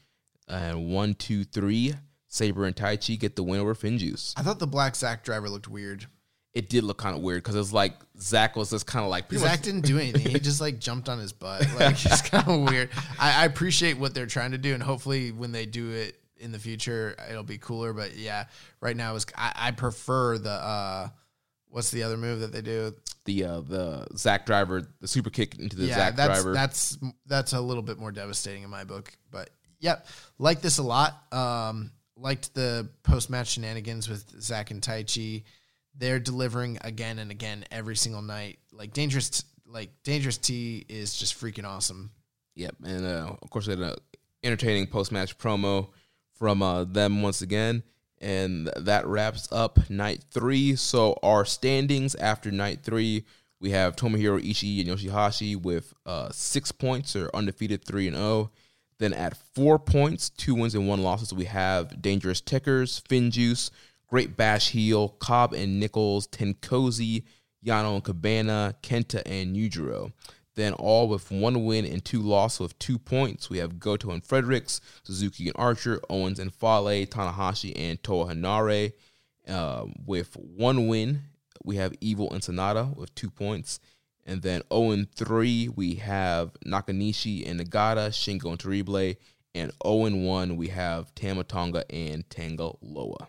And one, two, three, Sabre and Taichi get the win over FinJuice. I thought the black Zack driver looked weird. It did look kind of weird because it was like Zack was just kind of like pretty much- Zack didn't do anything. He just like jumped on his butt. Like it's kind of weird. I, I appreciate what they're trying to do, and hopefully when they do it in the future, it'll be cooler. But yeah, right now is I, I prefer the uh, what's the other move that they do? the uh, the Zack Driver, the super kick into the yeah, Zack that's Driver. that's that's a little bit more devastating in my book. But yep, like this a lot. Um, liked the post match shenanigans with Zack and Taichi. They're delivering again and again every single night. Like dangerous, like dangerous T is just freaking awesome. Yep, and uh, of course, we had an entertaining post match promo from uh, them once again, and that wraps up night three. So our standings after night three, we have Tomohiro Ishii and Yoshihashi with uh, six points, or undefeated three and zero. Then at four points, two wins and one losses, we have Dangerous Tekkers, FinJuice, Great Bash Heel, Cobb and Nicholls, TenCozy, Yano and Cabana, Kenta and Yujiro. Then all with one win and two losses with two points. We have Goto and Fredericks, Suzuki and Archer, Owens and Fale, Tanahashi and Toa Henare. Uh, with one win, we have Evil and Sanada with two points. And then 0 and 3, we have Nakanishi and Nagata, Shingo and Terrible. And 0 and 1, we have Tama Tonga and Tanga Loa.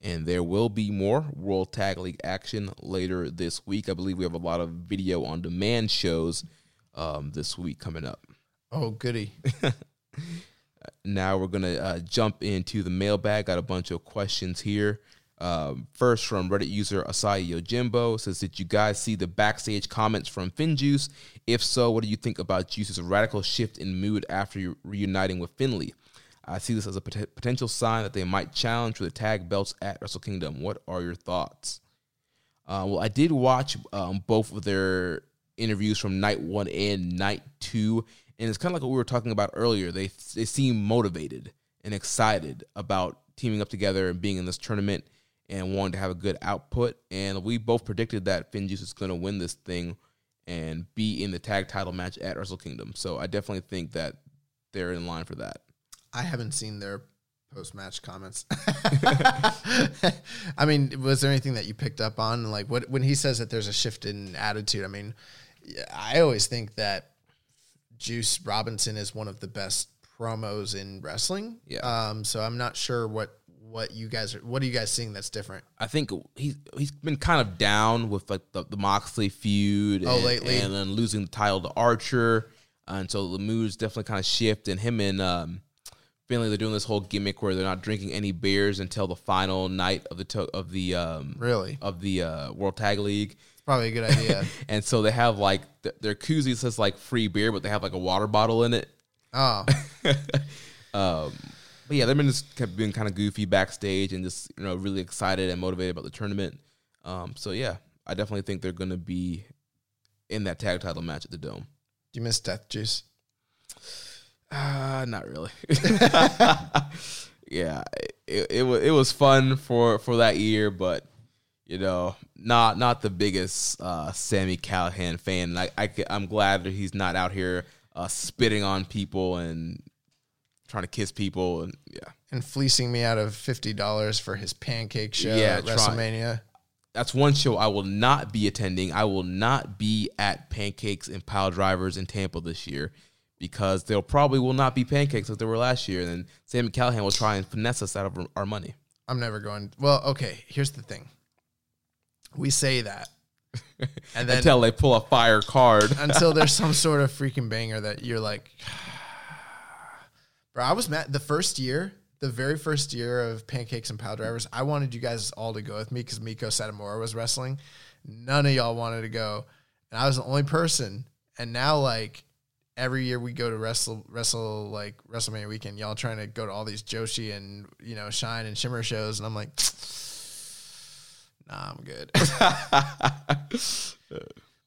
And there will be more World Tag League action later this week. I believe we have a lot of video on demand shows um, this week coming up. Oh, goody. Now we're going to uh, jump into the mailbag. Got a bunch of questions here. Um, first, from Reddit user Asai Yojimbo says, Did you guys see the backstage comments from FinJuice? If so, what do you think about Juice's radical shift in mood after reuniting with Finlay? I see this as a pot- potential sign that they might challenge for the tag belts at Wrestle Kingdom. What are your thoughts? Uh, well, I did watch um, both of their interviews from night one and night two, and it's kind of like what we were talking about earlier. They they seem motivated and excited about teaming up together and being in this tournament and wanting to have a good output. And we both predicted that Finn FinJuice is going to win this thing and be in the tag title match at Wrestle Kingdom. So I definitely think that they're in line for that. I haven't seen their post match comments. I mean, was there anything that you picked up on? Like what when he says that there's a shift in attitude? I mean, I always think that Juice Robinson is one of the best promos in wrestling. Yeah. Um. So I'm not sure what what you guys are. What are you guys seeing that's different? I think he's he's been kind of down with like the, the Moxley feud. Oh, and, lately? and then losing the title to Archer, and so the mood's definitely kind of shift. And him and um, Finlay, they're doing this whole gimmick where they're not drinking any beers until the final night of the to- of the um, Really? of the uh, World Tag League. It's probably a good idea. And so they have like th- their koozie says like free beer, but they have like a water bottle in it. oh, Um, but yeah, they've been just kept being kind of goofy backstage and just you know really excited and motivated about the tournament. Um, so yeah, I definitely think they're going to be in that tag title match at the Dome. do you miss Death Juice? Uh, not really. yeah, it, it was it was fun for for that year, but you know, not not the biggest uh, Sami Callihan fan. I, I am glad that he's not out here uh, spitting on people and trying to kiss people and yeah. And fleecing me out of fifty dollars for his pancake show Yeah, at try- WrestleMania. That's one show I will not be attending. I will not be at Pancakes and Pile Drivers in Tampa this year because there probably will not be pancakes like there were last year. And then Sami Callihan will try and finesse us out of our money. I'm never going. Well, okay. Here's the thing. We say that, and then Until they pull a fire card. until there's some sort of freaking banger that you're like, bro. I was mad the first year, the very first year of Pancakes and Pile Drivers. I wanted you guys all to go with me because Meiko Satomura was wrestling. None of y'all wanted to go, and I was the only person. And now, like every year we go to wrestle, wrestle like WrestleMania weekend, y'all trying to go to all these Joshi and you know Shine and Shimmer shows, and I'm like. Nah, I'm good.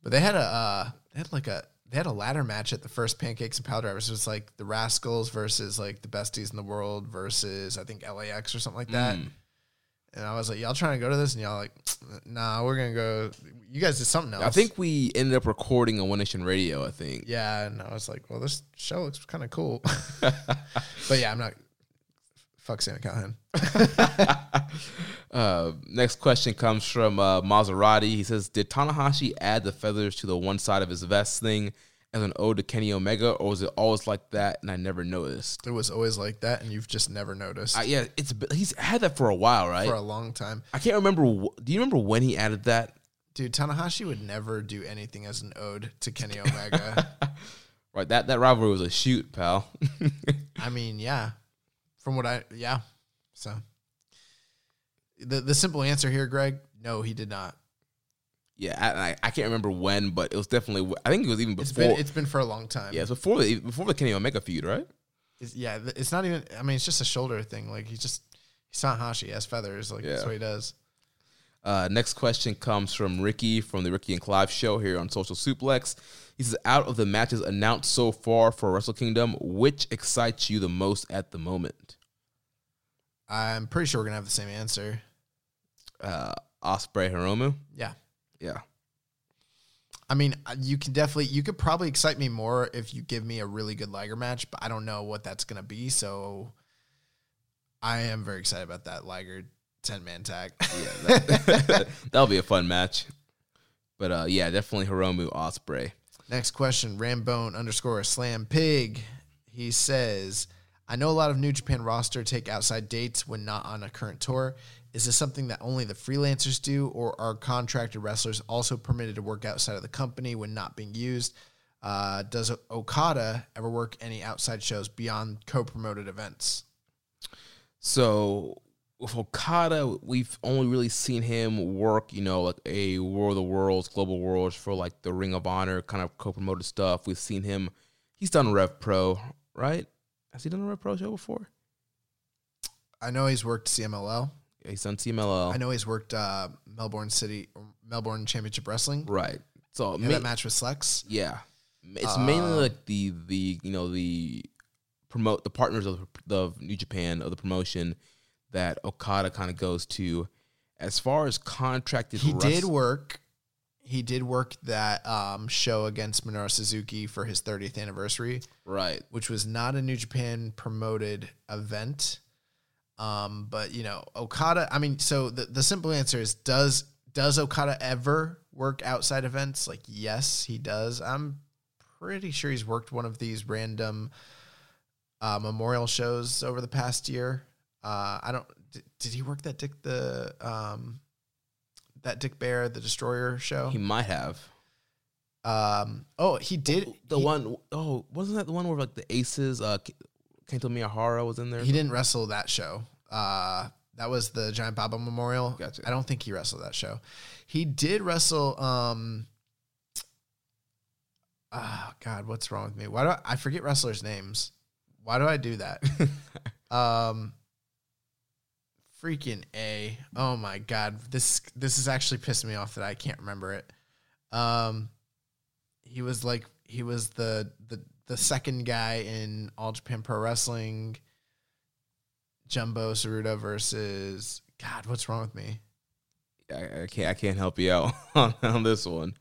But they had a uh, they had like a they had a ladder match at the first Pancakes and Pile Drivers. It was like the Rascalz versus like the besties in the world versus I think LAX or something like that. Mm. And I was like, y'all trying to go to this? And y'all like, nah, we're gonna go. You guys did something else. I think we ended up recording on One Nation Radio, I think. Yeah, and I was like, well, this show looks kind of cool. but yeah, I'm not. Fuck Sami Callihan. Uh, next question comes from uh, Maserati. He says, "Did Tanahashi add the feathers to the one side of his vest thing as an ode to Kenny Omega, or was it always like that and I never noticed?" It was always like that, and you've just never noticed Uh, yeah, it's he's had that for a while, right? for a long time. I can't remember. Do you remember when he added that? Dude, Tanahashi would never do anything as an ode to Kenny Omega. Right, that that rivalry was a shoot, pal. I mean, yeah. From what I, yeah. So the the simple answer here, Greg, no, he did not. Yeah, I, I, can't remember when, but it was definitely. I think it was even It's before. been it's been for a long time. yeah, it's before the before the Kenny Omega feud, right? It's, yeah. It's not even. I mean, it's just a shoulder thing. Like he's just he's not Hashi. He has feathers. Like that's what he does. Uh, next question comes from Ricky from the Ricky and Clive show here on Social Suplex. He says, "Out of the matches announced so far for Wrestle Kingdom, which excites you the most at the moment?" I'm pretty sure we're gonna have the same answer. Uh, Ospreay Hiromu. Yeah. Yeah, I mean, uh, you can definitely, you could probably excite me more if you give me a really good Liger match, but I don't know what that's going to be. So I am very excited about that Liger 10 man tag. yeah, that, that'll be a fun match. But uh, yeah, definitely Hiromu Ospreay. Next question, Rambone underscore slam pig. He says, I know a lot of New Japan roster take outside dates when not on a current tour. Is this something that only the freelancers do, or are contracted wrestlers also permitted to work outside of the company when not being used? Uh, does Okada ever work any outside shows beyond co promoted events? So with Okada, we've only really seen him work, you know, like a War of the Worlds, Global Wars for like the Ring of Honor kind of co-promoted stuff. We've seen him. He's done Rev Pro, right? Has he done a Rev Pro show before? I know he's worked CMLL. He's done CMLL. I know he's worked uh, Melbourne City, Melbourne Championship Wrestling. Right. So ma- that match with Slex. yeah, it's mainly Uh, like the the you know the promote the partners of the of New Japan of the promotion that Okada kind of goes to. As far as contracted, He did work. He did work that um, show against Minoru Suzuki for his 30th anniversary, right. which was not a New Japan promoted event. Um, but you know, Okada. I mean, so the the simple answer is does does Okada ever work outside events? Like, yes, he does. I'm pretty sure he's worked one of these random uh, memorial shows over the past year. Uh, I don't. Did, did he work that Dick the um, that Dick Beyer the Destroyer show? He might have. um, oh, he did. The he, one oh wasn't that the one where like the Aces uh Kento Miyahara was in there? He didn't wrestle that show. Uh, that was the Giant Baba Memorial. Gotcha. I don't think he wrestled that show. He did wrestle. Um, oh God, what's wrong with me? Why do I, I forget wrestlers' names? Why do I do that? um, freaking a. Oh my God, this this is actually pissing me off that I can't remember it. Um, he was like he was the the the second guy in All Japan Pro Wrestling. Jumbo Tsuruta versus God. What's wrong with me? I, I can't I can't help you out on, on this one.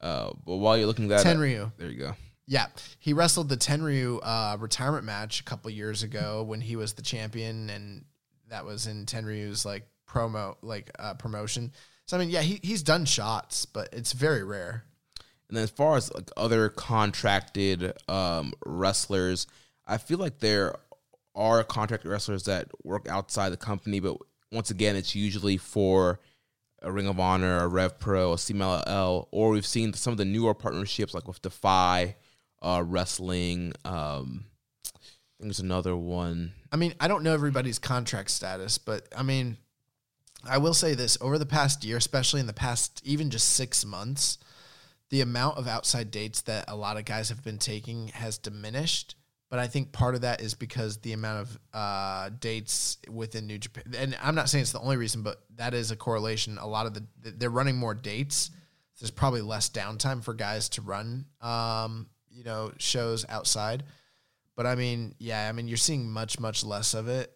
Uh, but while you're looking that up- Tenryu. there you go. Yeah, he wrestled the Tenryu uh, retirement match a couple years ago when he was the champion, and that was in Tenryu's like promo, like uh, promotion. So I mean, yeah, he he's done shots, but it's very rare. And then as far as like other contracted um, wrestlers, I feel like there are contracted wrestlers that work outside the company, but once again, it's usually for a Ring of Honor, a Rev Pro, a CMLL, or we've seen some of the newer partnerships like with Defy uh, Wrestling. Um, I think there's another one. I mean, I don't know everybody's contract status, but I mean, I will say this over the past year, especially in the past even just six months, the amount of outside dates that a lot of guys have been taking has diminished. But I think part of that is because the amount of uh, dates within New Japan, and I'm not saying it's the only reason, but that is a correlation. A lot of the they're running more dates. There's probably less downtime for guys to run, um, you know, shows outside. But I mean, yeah, I mean, you're seeing much, much less of it.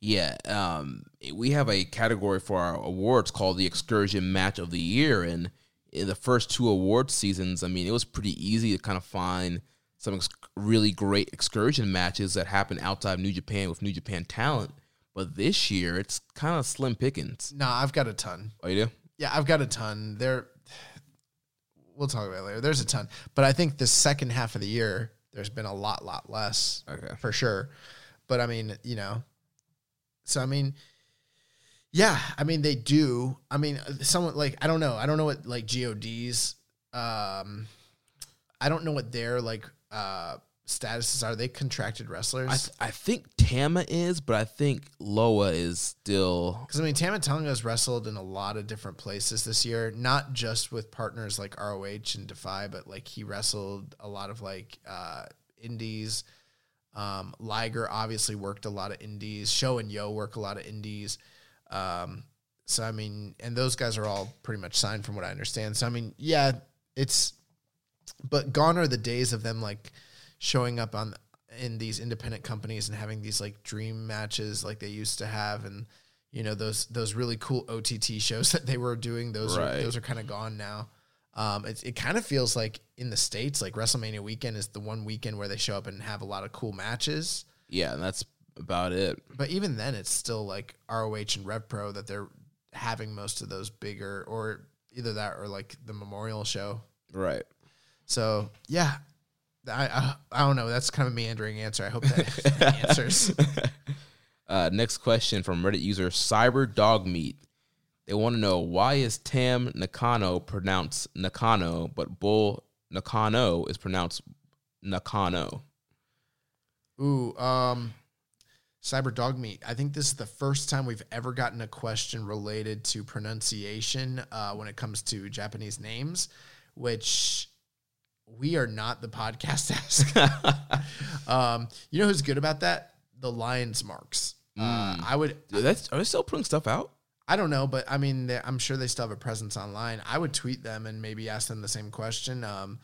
Yeah, um, we have a category for our awards called the Excursion Match of the Year, and in the first two award seasons, I mean, it was pretty easy to kind of find some ex- really great excursion matches that happen outside of New Japan with New Japan talent. But this year, it's kind of slim pickings. No, I've got a ton. Oh, you do? Yeah, I've got a ton. There, we'll talk about it later. There's a ton, but I think the second half of the year, there's been a lot, lot less Okay. for sure. But I mean, you know, so I mean, yeah, I mean they do. I mean, someone like I don't know. I don't know what like God's. Um, I don't know what their like uh statuses are. They contracted wrestlers. I, th- I think Tama is, but I think Loa is still. Because I mean, Tama Tonga's wrestled in a lot of different places this year, not just with partners like ROH and Defy, but like he wrestled a lot of like uh, indies. Um, Liger obviously worked a lot of indies. Show and Yo work a lot of indies. Um, so I mean, and those guys are all pretty much signed from what I understand. So I mean, yeah, it's, but gone are the days of them like showing up on in these independent companies and having these like dream matches like they used to have and you know those those really cool OTT shows that they were doing those Right. are those are kind of gone now. Um, it it kind of feels like in the states like WrestleMania weekend is the one weekend where they show up and have a lot of cool matches. Yeah, and that's about it. But even then, it's still like ROH and Rev Pro that they're having most of those bigger or either that or like the Memorial show. Right. So yeah, I I, I don't know. That's kind of a meandering answer. I hope that answers. Uh, next question from Reddit user Cyber Dog Meat. They want to know why is Tam Nakano pronounced Nakano, but Bull Nakano is pronounced Nakano. Ooh, um, Cyber Dog Meat. I think this is the first time we've ever gotten a question related to pronunciation uh, when it comes to Japanese names, which we are not the podcast ask. um, you know who's good about that? The Lions Marks. Uh, I would. Dude, that's are they still putting stuff out? I don't know, but I mean, they- I'm sure they still have a presence online. I would tweet them and maybe ask them the same question. Um,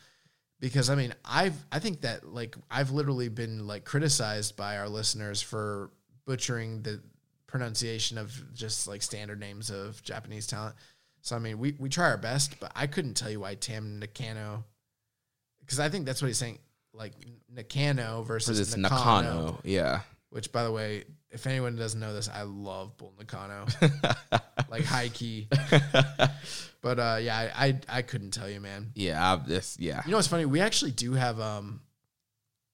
because I mean, I've I think that like I've literally been like criticized by our listeners for butchering the pronunciation of just like standard names of Japanese talent. So I mean, we we try our best, but I couldn't tell you why Tam Nakano, because I think that's what he's saying, like Nakano versus this Nakano. Nakano. Yeah. Which, by the way, if anyone doesn't know this, I love Bull Nakano, like high key. but uh, yeah, I, I I couldn't tell you, man. Yeah. I, this. Yeah. You know what's funny? We actually do have um,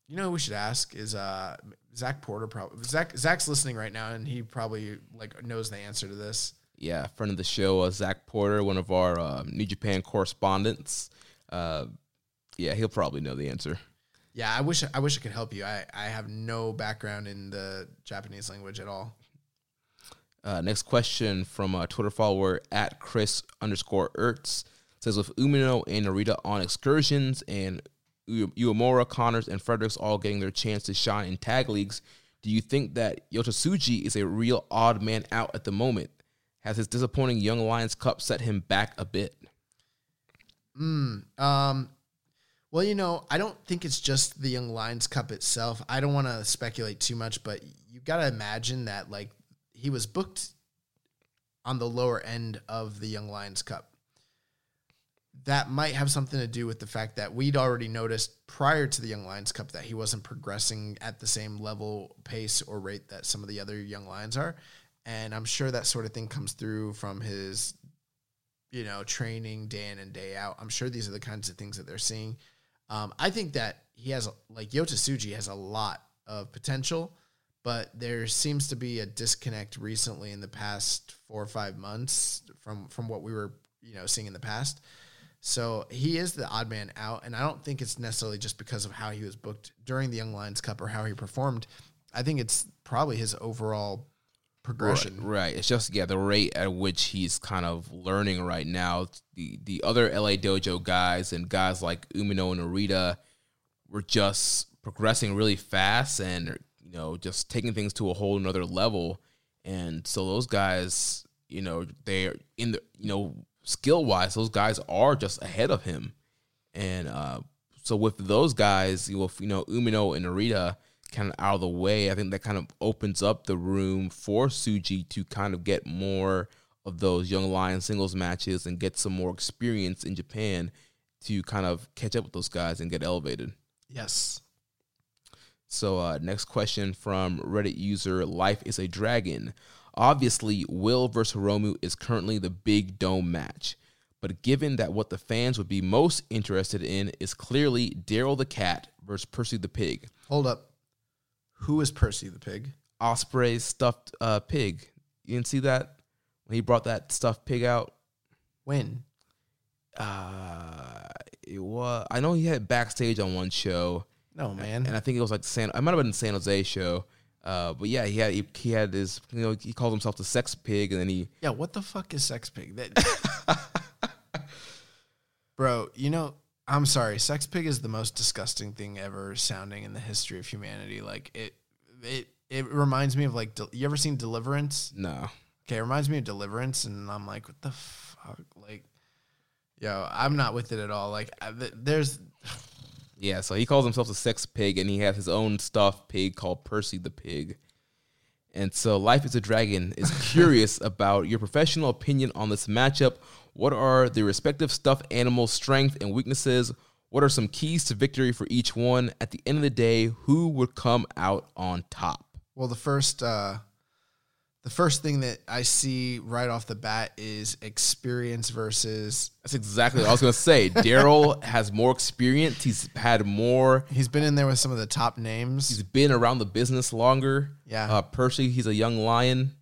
you know, who we should ask is uh Zach Porter. Probably Zach Zach's listening right now, and he probably like knows the answer to this. Yeah. Friend of the show, uh, Zach Porter, one of our uh, New Japan correspondents. Uh, yeah, he'll probably know the answer. Yeah, I wish I wish I could help you. I I have no background in the Japanese language at all. Uh, next question from a Twitter follower at Chris underscore Ertz says with Umino and Narita on excursions and U- Uemura, Connors, and Fredericks all getting their chance to shine in tag leagues, do you think that Yota Tsuji is a real odd man out at the moment? Has his disappointing Young Lions Cup set him back a bit? Um, Well, you know, I don't think it's just the Young Lions Cup itself. I don't want to speculate too much, but you got to imagine that like he was booked on the lower end of the Young Lions Cup. That might have something to do with the fact that we'd already noticed prior to the Young Lions Cup that he wasn't progressing at the same level, pace, or rate that some of the other young lions are. And I'm sure that sort of thing comes through from his, you know, training day in and day out. I'm sure these are the kinds of things that they're seeing. Um, I think that he has, like, Yota Tsuji has a lot of potential, but there seems to be a disconnect recently in the past four or five months from from what we were, you know, seeing in the past. So he is the odd man out, and I don't think it's necessarily just because of how he was booked during the Young Lions Cup or how he performed. I think it's probably his overall progression. Right, right. It's just yeah, the rate at which he's kind of learning right now. The the other LA Dojo guys and guys like Umino and Narita were just progressing really fast and you know just taking things to a whole another level. And so those guys, you know, they're in the you know skill wise, those guys are just ahead of him. And uh, so with those guys, with you know Umino and Narita kind of out of the way, I think that kind of opens up the room for Tsuji to kind of get more of those young lion singles matches and get some more experience in Japan to kind of catch up with those guys and get elevated. Yes. So, uh, next question from Reddit user Life is a Dragon. Obviously, Will versus Hiromu is currently the big dome match. But given that what the fans would be most interested in is clearly Daryl the Cat versus Percy the Pig, Hold up. Who is Percy the pig? Ospreay's stuffed uh, pig. You didn't see that when he brought that stuffed pig out. When? Uh, it was. I know he had it backstage on one show, No, man. and I think it was like San. I might have been the San Jose show. Uh, but yeah, he had he, he had his. You know, he called himself the Sex Pig, and then he yeah, what the fuck is sex pig? That Bro, you know, I'm sorry. Sex pig is the most disgusting thing ever sounding in the history of humanity. Like it it it reminds me of like Del- you ever seen Deliverance? no. Okay, it reminds me of Deliverance, and I'm like, what the fuck? Like, yo, I'm not with it at all. Like, I, th- there's Yeah, so he calls himself the sex pig, and he has his own stuffed pig called Percy the Pig. And so, Life is a Dragon is curious about your professional opinion on this matchup. What are the respective stuffed animals' strengths and weaknesses? What are some keys to victory for each one? At the end of the day, who would come out on top? well, the first uh, the first thing that I see right off the bat is experience versus. That's exactly what I was going to say. Daryl has more experience. He's had more. He's been in there with some of the top names. He's been around the business longer. Yeah. Uh, Percy, he's a young lion.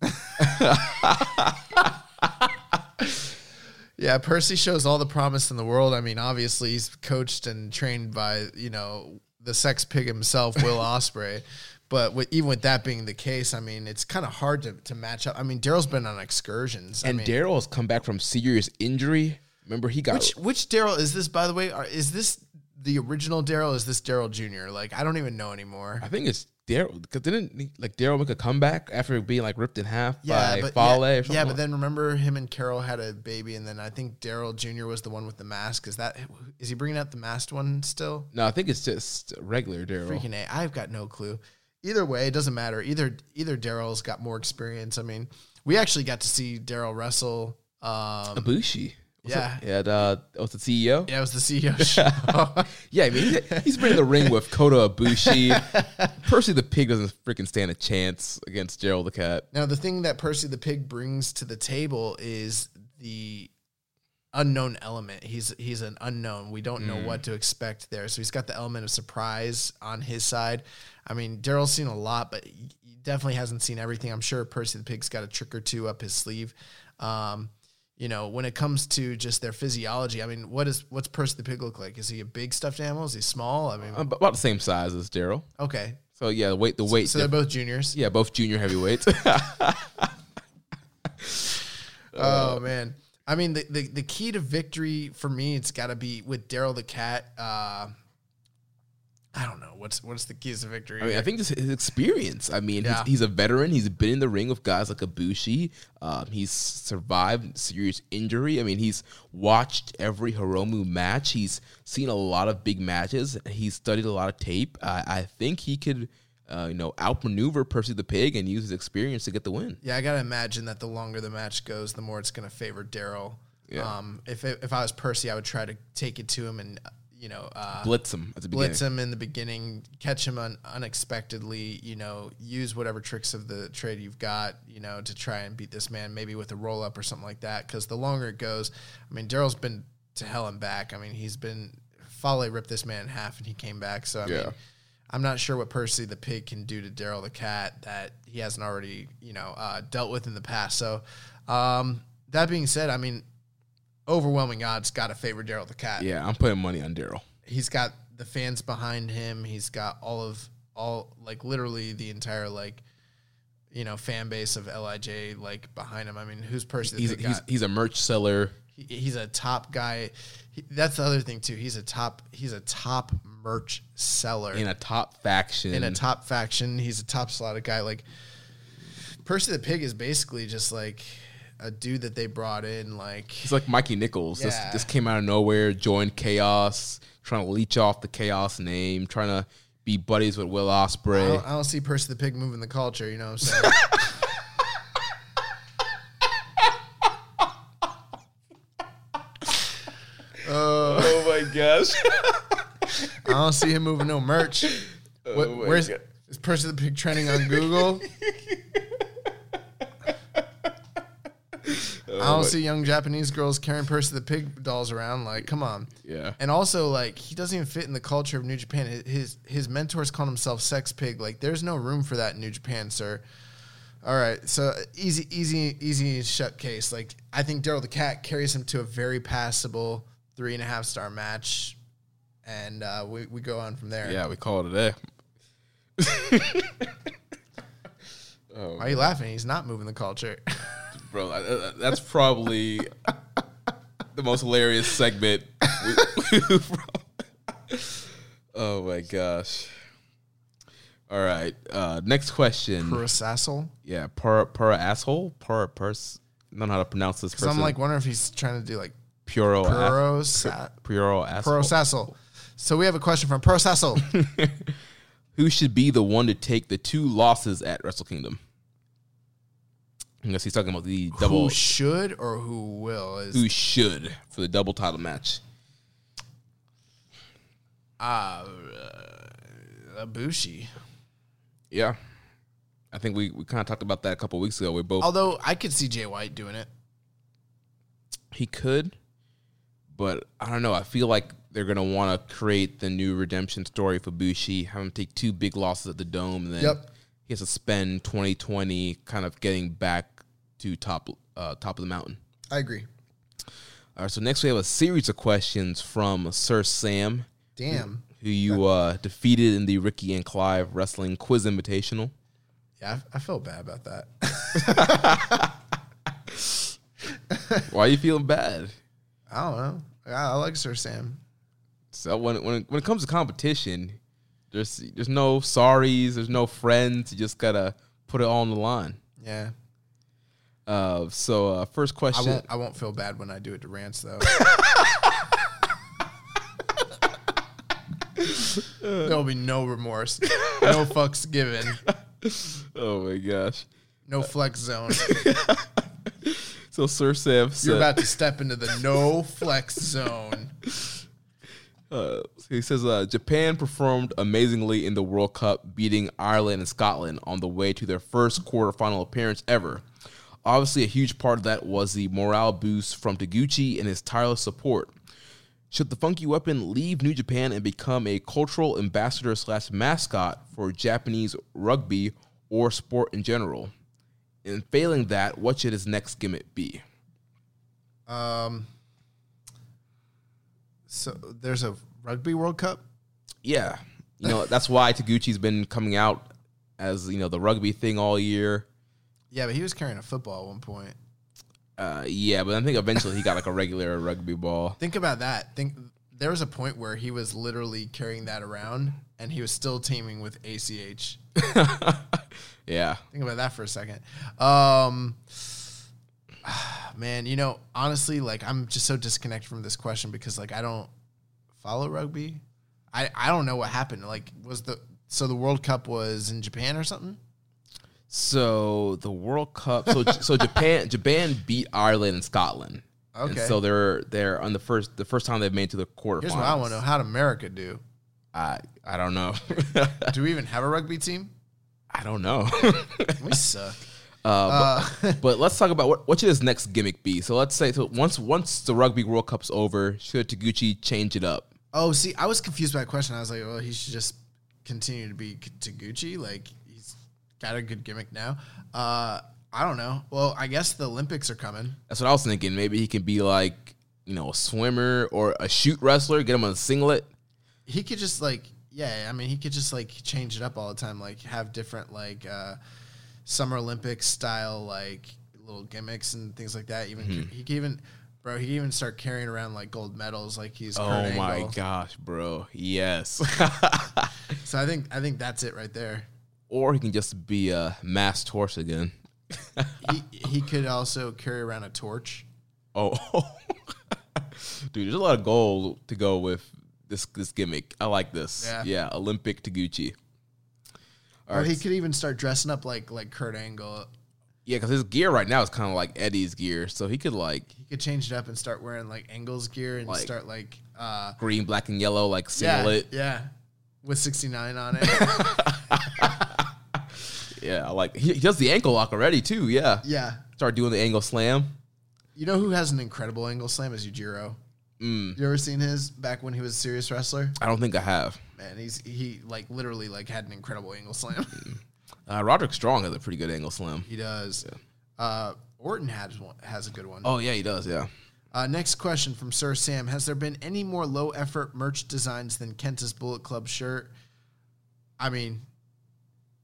Yeah, Percy shows all the promise in the world. I mean, obviously he's coached and trained by you know the sex pig himself, Will Ospreay. But with, even with that being the case, I mean, it's kind of hard to, to match up. I mean, Daryl's been on excursions. I And mean, Daryl has come back from serious injury. Remember, he got which which Daryl is this? By the way, Are- is this the original Daryl? Is this Daryl Jr.? Like, I don't even know anymore. I think it's Daryl because didn't he- like Daryl make a comeback after being like ripped in half by Fale yeah, or something? yeah, but like- then remember him and Carol had a baby, and then I think Daryl Jr. was the one with the mask. Is that is he bringing out the masked one still? no, I think it's just regular Daryl. Freaking a! I've got no clue. Either way, it doesn't matter. Either either Daryl's got more experience. I mean, we actually got to see Daryl wrestle. Um, Ibushi. What's Yeah. it? yeah. Uh, what's the CEO? yeah, it was the CEO show. Yeah, I mean, he- he's been in the ring with Kota Ibushi. Percy the Pig doesn't freaking stand a chance against Daryl the Cat. now, the thing that Percy the Pig brings to the table is the unknown element. He's he's an unknown. We don't know what to expect there. So he's got the element of surprise on his side. I mean, Daryl's seen a lot, but he definitely hasn't seen everything. I'm sure Percy the Pig's got a trick or two up his sleeve. Um, you know, when it comes to just their physiology, I mean, what is what's Percy the Pig look like? Is he a big stuffed animal? Is he small? I mean, Um, about the same size as Daryl. okay. So yeah, the weight the weight. So they're both juniors. yeah, both junior heavyweights. Oh man. I mean the, the the key to victory for me it's got to be with Daryl the cat uh I don't know what's what's the keys to victory. I mean, I think just his experience. I mean, Yeah. he's, he's a veteran. He's been in the ring with guys like Ibushi. Um, he's survived serious injury. I mean, he's watched every Hiromu match. He's seen a lot of big matches. He's studied a lot of tape. I, I think he could, uh, you know, outmaneuver Percy the Pig and use his experience to get the win. Yeah, I gotta imagine that the longer the match goes, the more it's gonna favor Daryl. Yeah. Um, if it, if I was Percy, I would try to take it to him and you know uh, Blitz him at the beginning. blitz him in the beginning, catch him un- unexpectedly. You know, use whatever tricks of the trade you've got. You know, to try and beat this man, maybe with a roll up or something like that. Because the longer it goes, I mean, Daryl's been to hell and back. I mean, he's been Fale ripped this man in half and he came back. So I Yeah. mean. I'm not sure what Percy the pig can do to Daryl the cat that he hasn't already, you know, uh, dealt with in the past. So, um, that being said, I mean, overwhelming odds got to favor Daryl the cat. Yeah, I'm putting money on Daryl. He's got the fans behind him. He's got all of all like literally the entire like, you know, fan base of LIJ like behind him. I mean, who's Percy the He's he's, he's a merch seller. He- he's a top guy. He, that's the other thing too. He's a top. He's a top merch seller in a top faction. in a top faction. He's a top slotted guy. Like Percy the Pig is basically just like a dude that they brought in. Like He's like Mikey Nicholls. Just Yeah. just came out of nowhere, joined Chaos, trying to leech off the Chaos name, trying to be buddies with Will I Ospreay. don't, I don't see Percy the Pig moving the culture. You know what I'm saying? Uh, oh my gosh! I don't see him moving no merch. Oh what, Oh my where's God. is Percy the Pig trending on Google? I don't see young Japanese girls carrying Percy the Pig dolls around. Like, come on. Yeah. And also, like, he doesn't even fit in the culture of New Japan. His his, mentors call himself Sex Pig. Like, there's no room for that in New Japan, sir. All right, so easy, easy, easy shut case. Like, I think Daryl the Cat carries him to a very passable three and a half star match, and uh, we we go on from there. Yeah, we call it a day. Why are you laughing? He's not moving the culture. Bro, I- that's probably the most hilarious segment. oh my gosh! All right, uh, next question. For a sassel? yeah, per per asshole, per pers. I don't know how to pronounce this Because person. I'm like wondering if he's trying to do like puro Puro Sa- puro asshole. Sassel. So we have a question from Pro Sassel. Who should be the one to take the two losses at Wrestle Kingdom? I guess he's talking about the double. who should or who will? Is who should for the double title match? uh, uh, Ibushi. Yeah, I think we, we kind of talked about that a couple weeks ago. We both Although I could see Jay White doing it. he could, but I don't know. I feel like they're gonna want to create the new redemption story for Bushi, have him take two big losses at the Dome, and then Yep. he has to spend 2020 kind of getting back to top uh, top of the mountain. I agree. All right, so next we have a series of questions from Sir Sam, Damn. who you uh, defeated in the Ricky and Clive Wrestling Quiz Invitational. Yeah, I, I felt bad about that. Why are you feeling bad? I don't know. Yeah, I like Sir Sam. So when when when it comes to competition, there's there's no sorries, there's no friends. You just gotta put it all on the line. Yeah. Uh, so uh, first I question. won't. I won't feel bad when I do it to Rance though. There'll be no remorse, no fucks given, Oh my gosh! no flex zone. So Sir Sam You're said, about to step into the no flex zone. uh, he says uh, Japan performed amazingly in the World Cup, beating Ireland and Scotland on the way to their first quarterfinal appearance ever. Obviously, a huge part of that was the morale boost from Taguchi and his tireless support. Should the Funky Weapon leave New Japan and become a cultural ambassador slash mascot for Japanese rugby or sport in general? And failing that, what should his next gimmick be? Um. So there's a rugby World Cup. Yeah, you know that's why Taguchi's been coming out as you know the rugby thing all year. Yeah, but he was carrying a football at one point. Uh, yeah, but I think eventually he got like a regular rugby ball. Think about that. Think there was a point where he was literally carrying that around, and he was still teaming with ACH. Yeah. Think about that for a second. Um, man, you know, honestly, like I'm just so disconnected from this question because like I don't follow rugby. I I don't know what happened. Like, was the so the World Cup was in Japan or something? So the World Cup. So so Japan Japan beat Ireland and Scotland. And Okay. so they're they're on the first the first time they've made it to the quarterfinals. Here's what I want to know: How did America do? I I don't know. Do we even have a rugby team? I don't know. We suck. Uh, but, but let's talk about what what should his next gimmick be. So let's say so once once the Rugby World Cup's over, should Taguchi change it up? Oh, see, I was confused by that question. I was like, well, he should just continue to be Taguchi. Like, got a good gimmick now. Uh, I don't know. Well, I guess the Olympics are coming. That's what I was thinking. Maybe he can be like you know a swimmer or a shoot wrestler. Get him on a singlet. He could just like, yeah. I mean, he could just like change it up all the time. Like, have different like uh, Summer Olympics style like little gimmicks and things like that. Even he could even, bro, he could even start carrying around like gold medals like he's. Oh my gosh, bro! Yes. So I think I think that's it right there. Or he can just be a mass torch again. he he could also carry around a torch. Oh, dude, there's a lot of gold to go with this this gimmick. I like this. Yeah. Yeah, Olympic Taguchi. All Or right. he could even start dressing up like like Kurt Angle. Yeah, because his gear right now is kind of like Eddie's gear, so he could like He could change it up and start wearing like Angle's gear and Like- start like uh green, black, and yellow, like yeah, singlet. yeah, with sixty nine on it. Yeah, I like he, he does the ankle lock already too. Yeah, yeah, start doing the angle slam. you know who has an incredible angle slam is Yujiro. Mm. You ever seen his back when he was a serious wrestler? I don't think I have. Man, he's he like literally like had an incredible angle slam. Uh, Roderick Strong has a pretty good angle slam. he does. Uh, Orton has one, has a good one. Oh yeah, he does. Yeah. Uh, next question from Sir Sam: Has there been any more low effort merch designs than Kenta's Bullet Club shirt? I mean,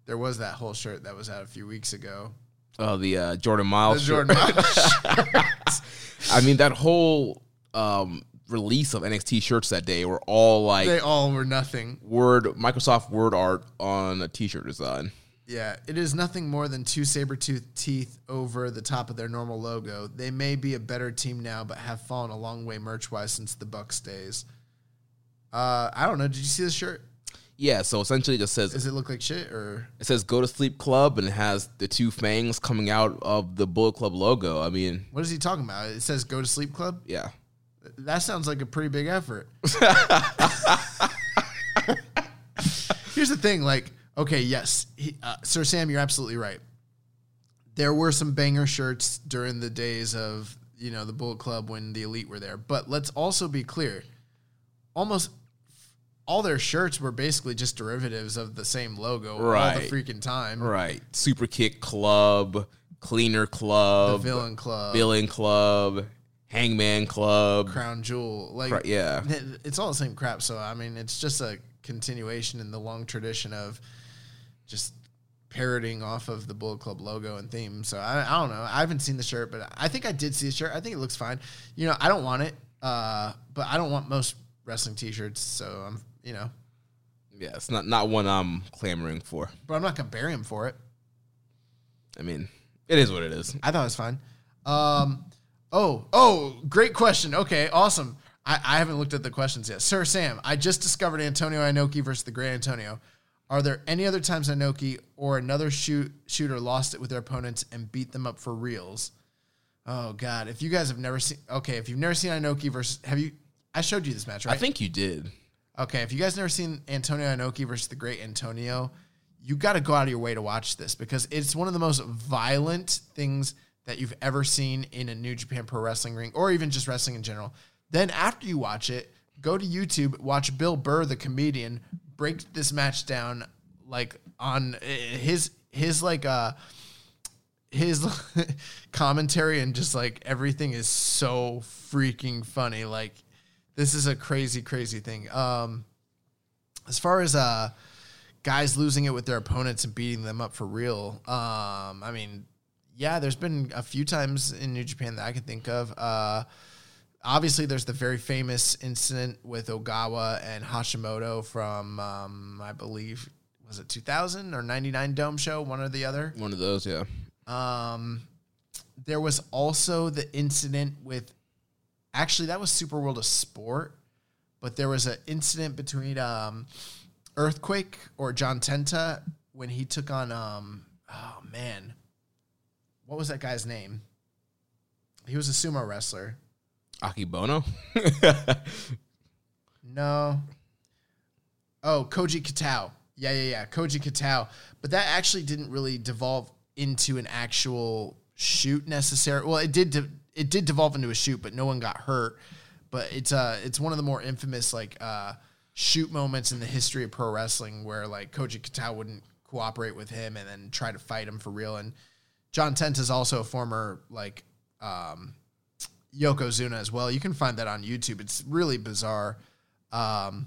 there was that whole shirt that was out a few weeks ago. Oh, the uh, Jordan The Myles. shirt. Jordan Myles. I mean, that whole um, release of NXT shirts that day were all like they all were nothing. Word Microsoft Word art on a T-shirt design. Yeah, it is nothing more than two saber-toothed teeth over the top of their normal logo. They may be a better team now, but have fallen a long way merch-wise since the Bucks days. Uh, I don't know. Did you see the shirt? Yeah, so essentially it just says Does it look like shit or? it says "Go to Sleep Club" and it has the two fangs coming out of the Bullet Club logo. I mean, What is he talking about? It says "Go to Sleep Club." yeah, That sounds like a pretty big effort. Here's the thing, like, okay, yes, he, uh, Sir Sam, you're absolutely right. There were some banger shirts during the days of you know the Bullet Club when the Elite were there, but let's also be clear. Almost all their shirts were basically just derivatives of the same logo all the freaking time. right. Super Kick Club, Cleaner Club, The Villain Club, Villain Club, Hangman Club. Crown Jewel, like Right, yeah. it's all the same crap. So I mean, it's just a continuation in the long tradition of just parroting off of the Bullet Club logo and theme. So I, I don't know. I haven't seen the shirt, but I think I did see the shirt. I think it looks fine. You know, I don't want it, uh, but I don't want most wrestling T-shirts. So I'm, you know, Yeah, it's not not one I'm clamoring for. but I'm not gonna bury him for it. I mean, it is what it is. I thought it was fine. Um, oh, oh, great question. Okay, awesome. I, I haven't looked at the questions yet. Sir Sam, I just discovered Antonio Inoki versus the Great Antonio. Are there any other times Inoki or another shoot, shooter lost it with their opponents and beat them up for reals? Oh God! If you guys have never seen, okay, if you've never seen Inoki versus, have you? I showed you this match, right? I think you did. Okay, if you guys never seen Antonio Inoki versus the Great Antonio, you got to go out of your way to watch this because it's one of the most violent things that you've ever seen in a New Japan Pro Wrestling ring or even just wrestling in general. Then after you watch it, go to YouTube, watch Bill Burr, the comedian, break this match down like on eh, his his like uh his commentary and just like everything is so freaking funny. Like this is a crazy, crazy thing. Um, as far as uh, guys losing it with their opponents and beating them up for real, um, I mean, yeah, there's been a few times in New Japan that I can think of. Uh, obviously, there's the very famous incident with Ogawa and Hashimoto from, um, I believe, was it 2000 or 99 Dome Show, one or the other. One of those, yeah. Um, there was also the incident with, actually, that was Super World of Sport, but there was an incident between um, Earthquake or John Tenta when he took on, um, oh man, what was that guy's name? He was a sumo wrestler. Akebono. No. Oh, Koji Kitao. Yeah, yeah, yeah. Koji Kitao. But that actually didn't really devolve into an actual shoot necessarily. Well, it did. De- it did devolve into a shoot, but no one got hurt. But it's uh, it's one of the more infamous like uh, shoot moments in the history of pro wrestling where like Koji Kitao wouldn't cooperate with him and then try to fight him for real. And John Tent is also a former like um, Yokozuna as well. You can find that on YouTube. It's really bizarre. Um,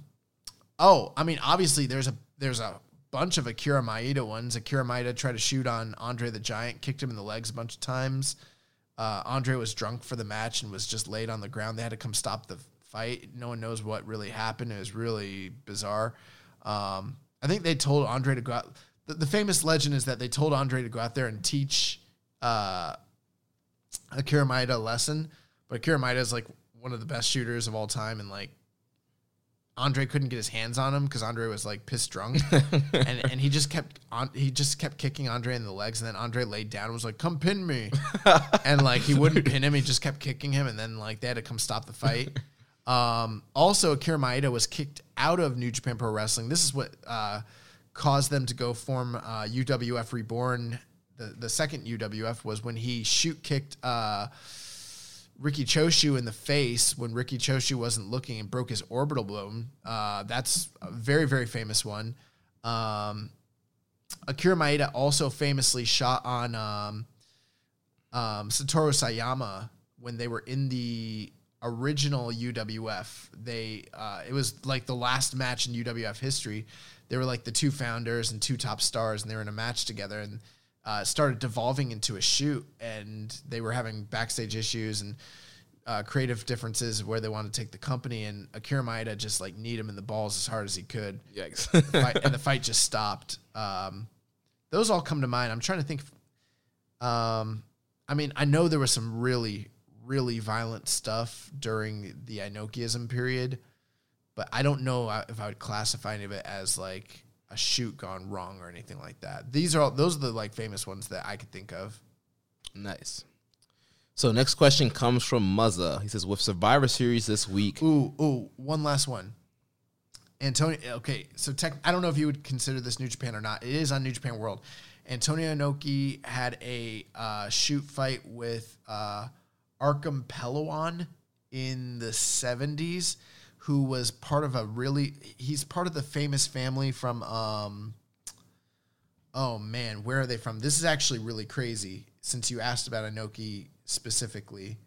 oh, I mean, obviously there's a there's a bunch of Akira Maeda ones. Akira Maeda tried to shoot on Andre the Giant, kicked him in the legs a bunch of times. Uh, Andre was drunk for the match and was just laid on the ground. They had to come stop the fight. No one knows what really happened. It was really bizarre. Um, I think they told Andre to go out. The, the famous legend is that they told Andre to go out there and teach uh, Akira Maeda a lesson. But Akira Maeda is like one of the best shooters of all time, and like Andre couldn't get his hands on him because Andre was like pissed drunk, and and he just kept on. He just kept kicking Andre in the legs, and then Andre laid down and was like, "Come pin me," and like he wouldn't pin him. He just kept kicking him, and then like they had to come stop the fight. Um, also, Akira Maeda was kicked out of New Japan Pro Wrestling. This is what uh, caused them to go form uh, UWF Reborn. The the second UWF was when he shoot kicked. Uh, Riki Choshu in the face when Riki Choshu wasn't looking and broke his orbital bone. Uh, that's a very, very famous one. Um, Akira Maeda also famously shot on um, um, Satoru Sayama when they were in the original UWF. They uh, it was like the last match in UWF history. They were like the two founders and two top stars, and they were in a match together. And uh, started devolving into a shoot, and they were having backstage issues and uh, creative differences where they wanted to take the company. And Akira Maeda just like kneed him in the balls as hard as he could. Yikes. Fight, and the fight just stopped. Um, those all come to mind. I'm trying to think. Um, I mean, I know there was some really, really violent stuff during the Inokiism period, but I don't know if I would classify any of it as like a shoot gone wrong or anything like that. These are all those are the like famous ones that I could think of. nice. So next question comes from Muzza. He says, with Survivor Series this week, Ooh, ooh, one last one. Antonio. Okay, so tech, I don't know if you would consider this New Japan or not. It is on New Japan World. Antonio Inoki had a uh, shoot fight with uh, Akram Pelawan in the seventies, who was part of a really. He's part of the famous family from. Um, oh man, where are they from? This is actually really crazy. Since you asked about Inoki specifically.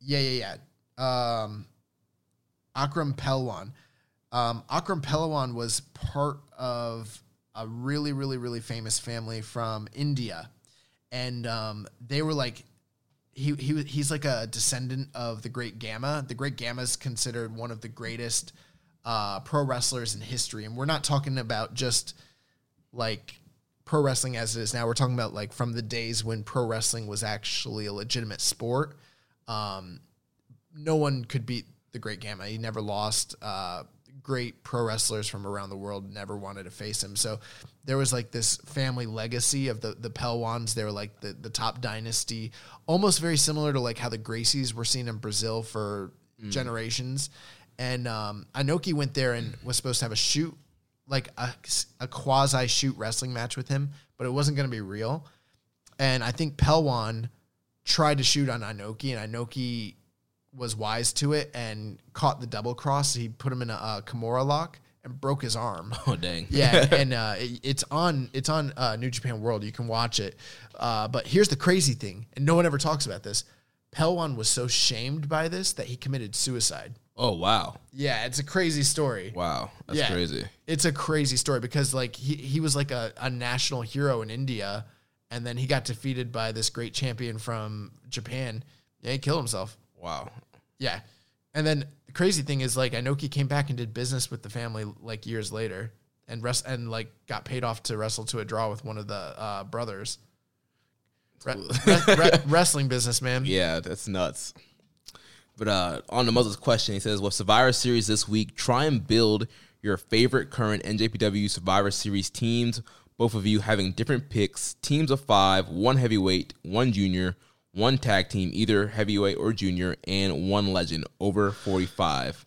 Yeah, yeah, yeah. Um, Akram Pelwan. Um, Akram Pelwan was part of a really, really, really famous family from India, and um, they were like, he he he's like a descendant of the Great Gama. The Great Gama is considered one of the greatest uh, pro wrestlers in history, and we're not talking about just like pro wrestling as it is now. We're talking about like from the days when pro wrestling was actually a legitimate sport. Um, no one could beat the Great Gama. He never lost. Uh, great pro wrestlers from around the world never wanted to face him. So there was like this family legacy of the the Pelwans. They were like the the top dynasty, almost very similar to like how the Gracies were seen in Brazil for generations. And um, Inoki went there and was supposed to have a shoot, like a, a quasi shoot wrestling match with him, but it wasn't going to be real. And I think Pelwan tried to shoot on Inoki, and Inoki was wise to it and caught the double cross. He put him in a, uh Kimura lock and broke his arm. oh dang, Yeah, and uh, it- it's on it's on uh, New Japan World. You can watch it. Uh, but here's the crazy thing, and no one ever talks about this. Pelwan was so shamed by this that he committed suicide. oh wow, Yeah, it's a crazy story. wow, that's Yeah. crazy. It's a crazy story because like he, he was like a, a national hero in India and then he got defeated by this great champion from Japan. Yeah, he killed himself. Wow. Yeah. And then the crazy thing is like Inoki came back and did business with the family like years later and rest and like got paid off to wrestle to a draw with one of the uh, brothers. Re- re- re- wrestling business, man. Yeah, that's nuts. But uh, on the Muzza's question, he says, "With Survivor Series this week, try and build your favorite current NJPW Survivor Series teams. Both of you having different picks: teams of five, one heavyweight, one junior, one tag team, either heavyweight or junior, and one legend over forty-five.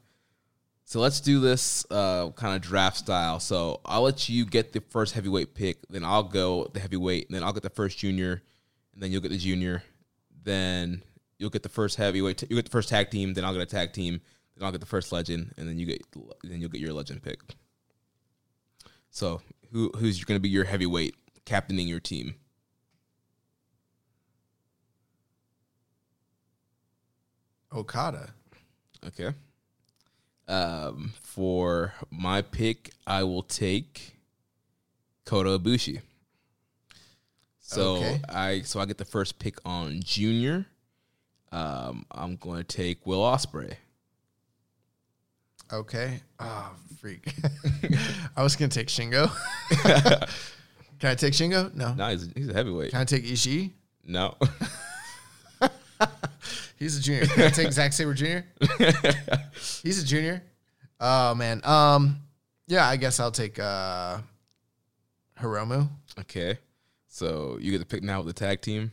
So let's do this uh, kind of draft style. So I'll let you get the first heavyweight pick, then I'll go the heavyweight, and then I'll get the first junior, and then you'll get the junior. Then you'll get the first heavyweight. You get the first tag team. Then I'll get a tag team. Then I'll get the first legend, and then you get then you'll get your legend pick. So who who's going to be your heavyweight captaining your team? Okada. Okay. Um, for my pick, I will take Kota Ibushi. So Okay. I so I get the first pick on Junior. Um, I'm going to take Will Ospreay. Okay. Oh, freak. I was going to take Shingo. Can I take Shingo? No. No, he's, he's a heavyweight. Can I take Ishii? No, He's a junior. Can I take Zack Sabre Jr.? He's a junior. Oh man. Um yeah, I guess I'll take uh Hiromu. okay. So you get to pick now with the tag team.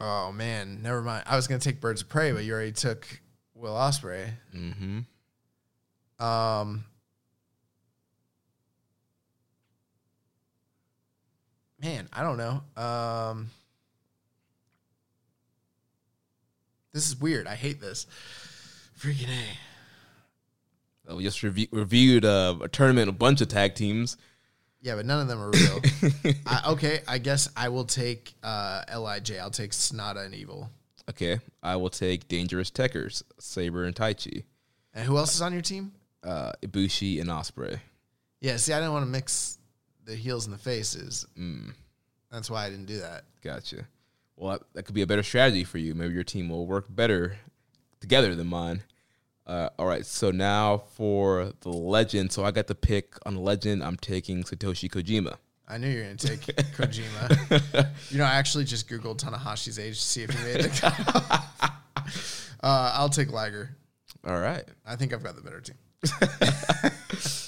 Oh man, never mind. I was gonna take Birds of Prey, but you already took Will Ospreay. Mm-hmm. Um Man, I don't know. Um This is weird. I hate this. Freaking A. We just reviewed reviewed uh, a tournament, a bunch of tag teams. Yeah, but none of them are real. I, okay, I guess I will take uh, Lij. I'll take Sanada and Evil. Okay, I will take Dangerous Tekkers, Sabre and Taichi, And who else is on your team? uh, Ibushi and Ospreay. Yeah, see, I didn't want to mix the heels and the faces. Mm, That's why I didn't do that. gotcha. Well, that, that could be a better strategy for you. Maybe your team will work better together than mine. Uh, all right, so now for the legend. So I got the pick on the legend. I'm taking Satoshi Kojima. I knew you were going to take Kojima. you know, I actually just Googled Tanahashi's age to see if he made it. uh, I'll take Liger. All right. I think I've got the better team.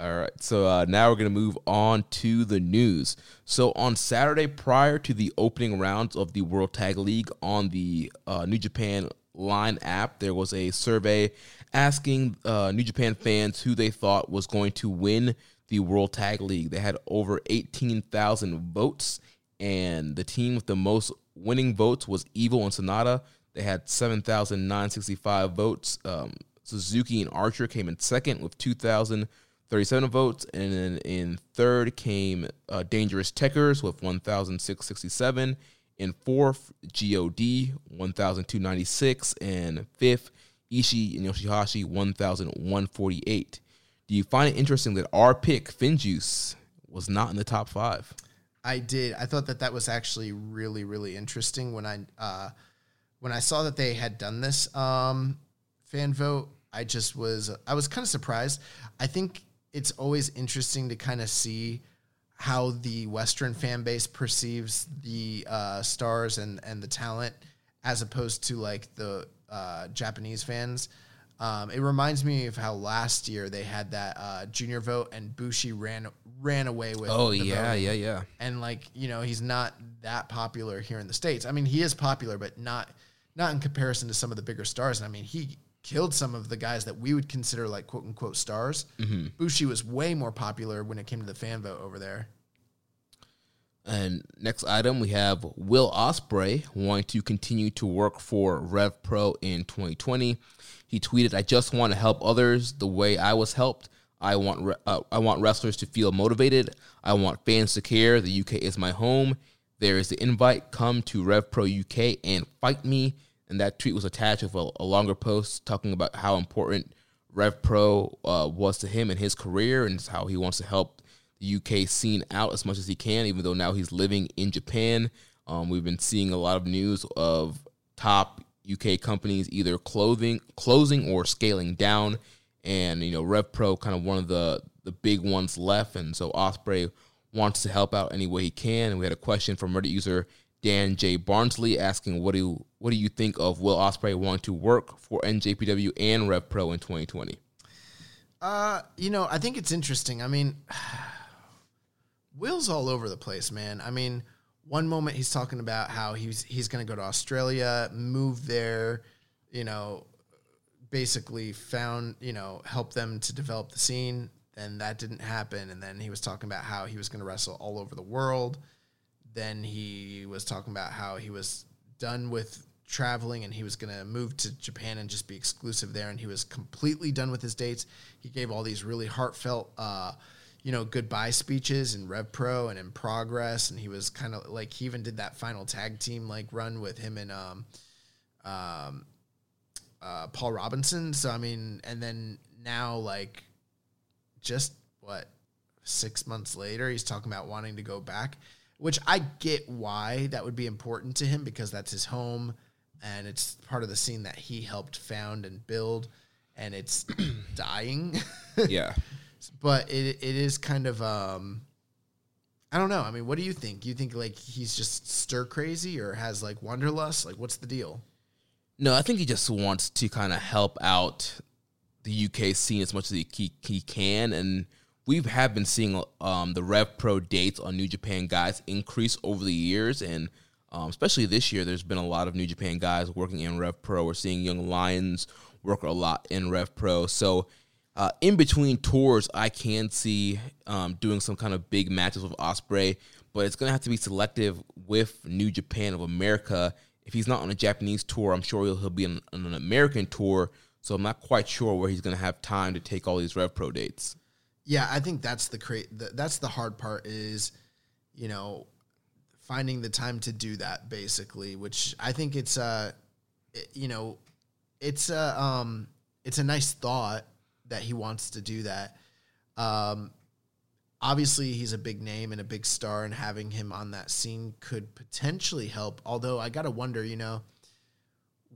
All right. So uh, now we're going to move on to the news. So on Saturday, prior to the opening rounds of the World Tag League on the uh, New Japan Line app, there was a survey asking uh, New Japan fans who they thought was going to win the World Tag League. They had over 18,000 votes, and the team with the most winning votes was Evil and Sanada. They had 7,965 votes. Um, Suzuki and Archer came in second with 2,037 votes. And then in third came uh, Dangerous Tekkers with 1,667. In fourth, GOD, 1,296. And fifth, Ishii and Yoshihashi, 1,148. Do you find it interesting that our pick, Finjuice, was not in the top five? I did. I thought that that was actually really, really interesting when I uh, when I saw that they had done this um, fan vote. I just was I was kind of surprised. I think it's always interesting to kind of see how the Western fan base perceives the uh, stars and and the talent as opposed to like the uh, Japanese fans. Um, it reminds me of how last year they had that uh, junior vote and Bushi ran ran away with. Oh, the yeah, yeah, yeah. and like you know he's not that popular here in the states. I mean, he is popular, but not not in comparison to some of the bigger stars. And I mean, he killed some of the guys that we would consider like quote unquote stars. Bushi was way more popular when it came to the fan vote over there. And next item, we have Will Ospreay wanting to continue to work for Rev Pro in 2020. He tweeted, "I just want to help others the way I was helped. I want re- uh, I want wrestlers to feel motivated. I want fans to care. The UK is my home. There is the invite. Come to Rev Pro UK and fight me." And that tweet was attached with a, a longer post talking about how important Rev Pro uh, was to him in his career and how he wants to help the UK scene out as much as he can, even though now he's living in Japan. Um, we've been seeing a lot of news of top UK companies either clothing, closing or scaling down, and you know Rev Pro kind of one of the the big ones left, and so Ospreay wants to help out any way he can. And we had a question from Reddit user Dan J Barnsley asking, "What do what do you think of Will Ospreay wanting to work for NJPW and Rev Pro in 2020?" Uh, you know, I think it's interesting. I mean, Will's all over the place, man. I mean, one moment he's talking about how he's he's going to go to Australia, move there, you know, basically found, you know, help them to develop the scene. Then that didn't happen, and then he was talking about how he was going to wrestle all over the world. Then he was talking about how he was done with traveling and he was going to move to Japan and just be exclusive there. And he was completely done with his dates. He gave all these really heartfelt, uh, you know, goodbye speeches in Rev Pro and in Progress. And he was kind of like, he even did that final tag team like run with him and um, um, uh, Paul Robinson. So, I mean, and then now, like, just what, six months later, he's talking about wanting to go back which I get why that would be important to him because that's his home and it's part of the scene that he helped found and build and it's dying. yeah. But it it is kind of um I don't know. I mean, what do you think? You think like he's just stir crazy or has like wanderlust? Like what's the deal? No, I think he just wants to kind of help out the UK scene as much as he, he, he can and we have been seeing um, the Rev Pro dates on New Japan guys increase over the years, and um, especially this year, there's been a lot of New Japan guys working in Rev Pro. We're seeing Young Lions work a lot in Rev Pro. So, uh, in between tours, I can see um, doing some kind of big matches with Ospreay, but it's going to have to be selective with New Japan of America. If he's not on a Japanese tour, I'm sure he'll, he'll be on, on an American tour. So I'm not quite sure where he's going to have time to take all these Rev Pro dates. Yeah, I think that's the cra- the, that's the hard part is, you know, finding the time to do that basically, which I think it's uh you know, it's a um it's a nice thought that he wants to do that. Um obviously he's a big name and a big star and having him on that scene could potentially help, although I got to wonder, you know,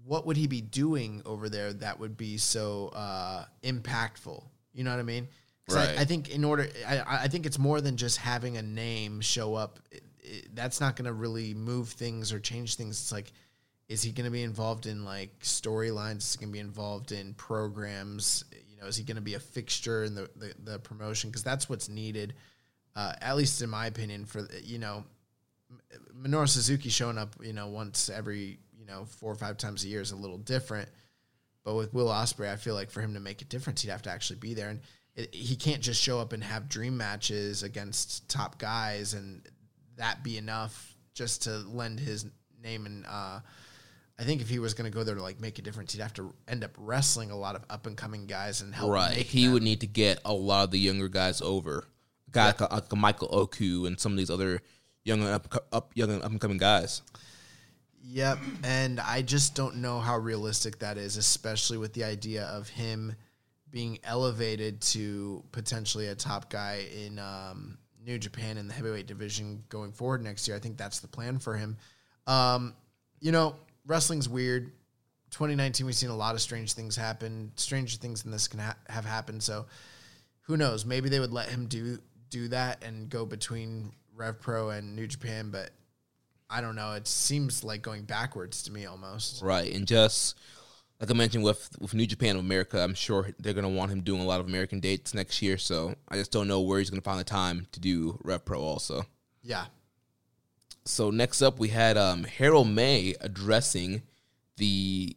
what would he be doing over there that would be so uh impactful? You know what I mean? Right. I, I, think in order, I, I think it's more than just having a name show up. It, that's not going to really move things or change things. It's like, is he going to be involved in like storylines? Is he going to be involved in programs? You know, is he going to be a fixture in the the, the promotion? Because that's what's needed, uh, at least in my opinion. For you know, Minoru Suzuki showing up, you know, once every you know four or five times a year is a little different. But with Will Ospreay, I feel like for him to make a difference, he'd have to actually be there. And it, he can't just show up and have dream matches against top guys and that be enough just to lend his name and uh, I think if he was going to go there to like make a difference, he'd have to end up wrestling a lot of up and coming guys and help. Right, he them. would need to get a lot of the younger guys over, guy like, like Michael Oku and some of these other young up, up young up and coming guys. Yep, and I just don't know how realistic that is, especially with the idea of him being elevated to potentially a top guy in um, New Japan in the heavyweight division going forward next year. I think that's the plan for him. Um, you know, wrestling's weird. 2019, we've seen a lot of strange things happen. Stranger things than this can ha- have happened. So, who knows? Maybe they would let him do do that and go between Rev Pro and New Japan, but I don't know. It seems like going backwards to me almost. Right, and just like I mentioned with with New Japan of America, I'm sure they're gonna want him doing a lot of American dates next year. So I just don't know where he's gonna find the time to do Rev Pro also. Yeah. So next up, we had um, Harold Meij addressing the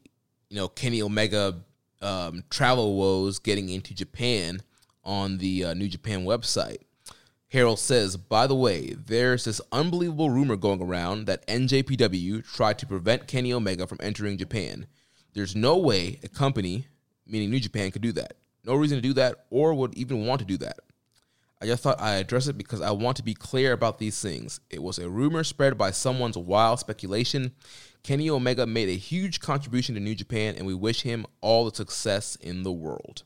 you know Kenny Omega um, travel woes getting into Japan on the uh, New Japan website. Harold says, by the way, there's this unbelievable rumor going around that NJPW tried to prevent Kenny Omega from entering Japan. There's no way a company, meaning New Japan, could do that. No reason to do that or would even want to do that. I just thought I'd address it because I want to be clear about these things. It was a rumor spread by someone's wild speculation. Kenny Omega made a huge contribution to New Japan, and we wish him all the success in the world.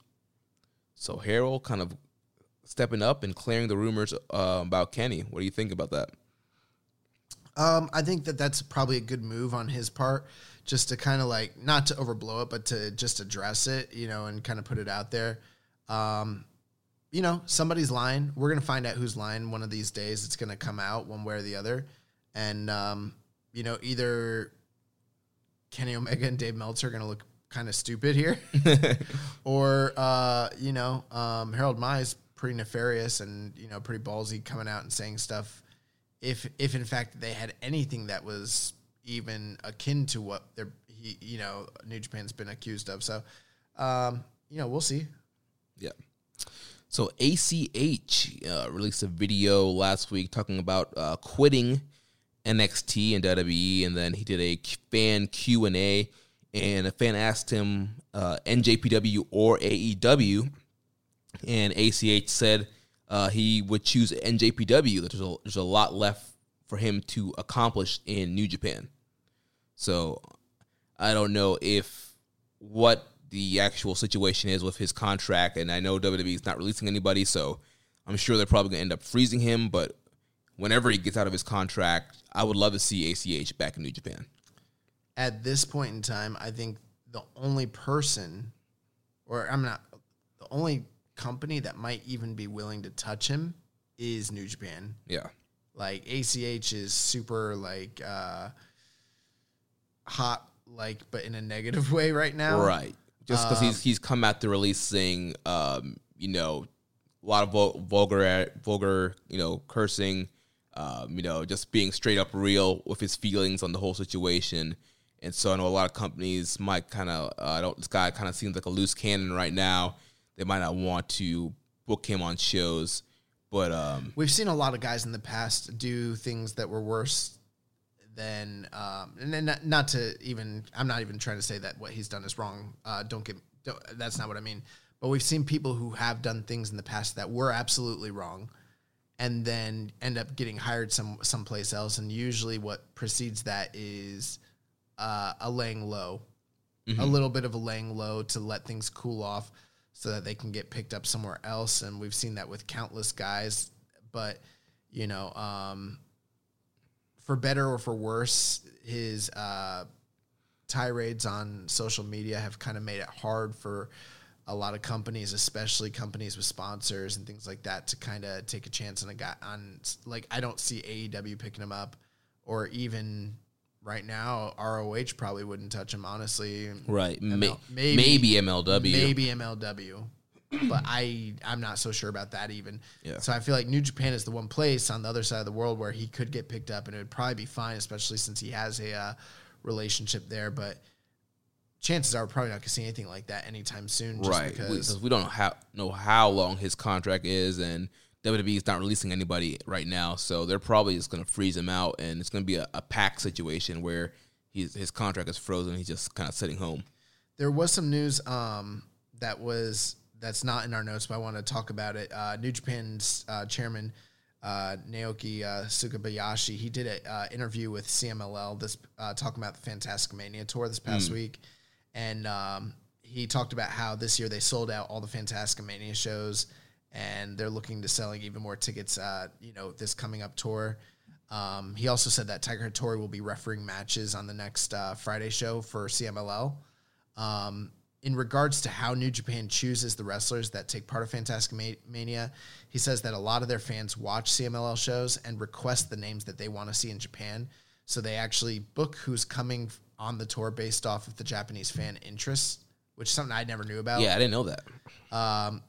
So Harold kind of stepping up and clearing the rumors uh, about Kenny. What do you think about that? Um, I think that that's probably a good move on his part, just to kind of like not to overblow it, but to just address it, you know, and kind of put it out there. Um, you know, somebody's lying. We're gonna find out who's lying one of these days. It's gonna come out one way or the other, and um, you know, either Kenny Omega and Dave Meltzer are gonna look kind of stupid here, or uh, you know, um, Harold Meij's pretty nefarious and you know pretty ballsy coming out and saying stuff. If if in fact they had anything that was even akin to what they're he, you know New Japan's been accused of, so um, you know we'll see. Yeah. So ACH uh, released a video last week talking about uh, quitting NXT and WWE, and then he did a fan Q and A, and a fan asked him uh, NJPW or AEW, and ACH said uh, he would choose NJPW. There's a, there's a lot left for him to accomplish in New Japan. So I don't know if what the actual situation is with his contract, and I know WWE is not releasing anybody, so I'm sure they're probably gonna end up freezing him. But whenever he gets out of his contract, I would love to see ACH back in New Japan. At this point in time, I think the only person, or I'm not, the only company that might even be willing to touch him is New Japan. Yeah, Like ACH is super like uh hot, like but in a negative way right now. right. Just because he's he's come out to releasing, um, you know, a lot of vul- vulgar vulgar, you know, cursing, um, you know, just being straight up real with his feelings on the whole situation. And so I know a lot of companies might kind of, uh, I don't, this guy kind of seems like a loose cannon right now. They might not want to book him on shows, but um, We've seen a lot of guys in the past do things that were worse than, um, and then not, not to even, I'm not even trying to say that what he's done is wrong. Uh, don't get, don't, that's not what I mean. But we've seen people who have done things in the past that were absolutely wrong, and then end up getting hired some someplace else. And usually, what precedes that is uh, a laying low, a little bit of a laying low to let things cool off, so that they can get picked up somewhere else. And we've seen that with countless guys. But you know, um, for better or for worse, his uh, tirades on social media have kind of made it hard for a lot of companies, especially companies with sponsors and things like that, to kind of take a chance on a guy. On like, I don't see AEW picking him up, or even right now, ROH probably wouldn't touch him. Honestly, right, ML maybe- maybe, MLW, maybe MLW. but I I'm not so sure about that even. Yeah. So I feel like New Japan is the one place on the other side of the world where he could get picked up and it would probably be fine, especially since he has a uh, relationship there. But chances are we're probably not going to see anything like that anytime soon. Just right? Because Because we, don't know how know how long his contract is, and WWE is not releasing anybody right now, so they're probably just going to freeze him out, and it's going to be a, a pack situation where he's, his contract is frozen. He's just kind of sitting home. there was some news um, that was that's not in our notes, but I want to talk about it. Uh, New Japan's uh, chairman uh, Naoki uh, Sugabayashi he did an uh, interview with CMLL this uh, talking about the Fantastica Mania tour this past week, and um, he talked about how this year they sold out all the Fantastica Mania shows, and they're looking to selling even more tickets. Uh, you know, this coming up tour. Um, he also said that Tiger Hattori will be refereeing matches on the next uh, Friday show for CMLL. Um, in regards to how New Japan chooses the wrestlers that take part of Fantastica Mania, he says that a lot of their fans watch CMLL shows and request the names that they want to see in Japan. So they actually book who's coming on the tour based off of the Japanese fan interest, which is something I never knew about. Yeah, I didn't know that. Um,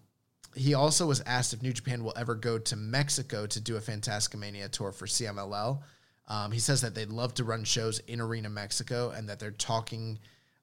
he also was asked if New Japan will ever go to Mexico to do a Fantastica Mania tour for CMLL. Um, he says that they'd love to run shows in Arena Mexico and that they're talking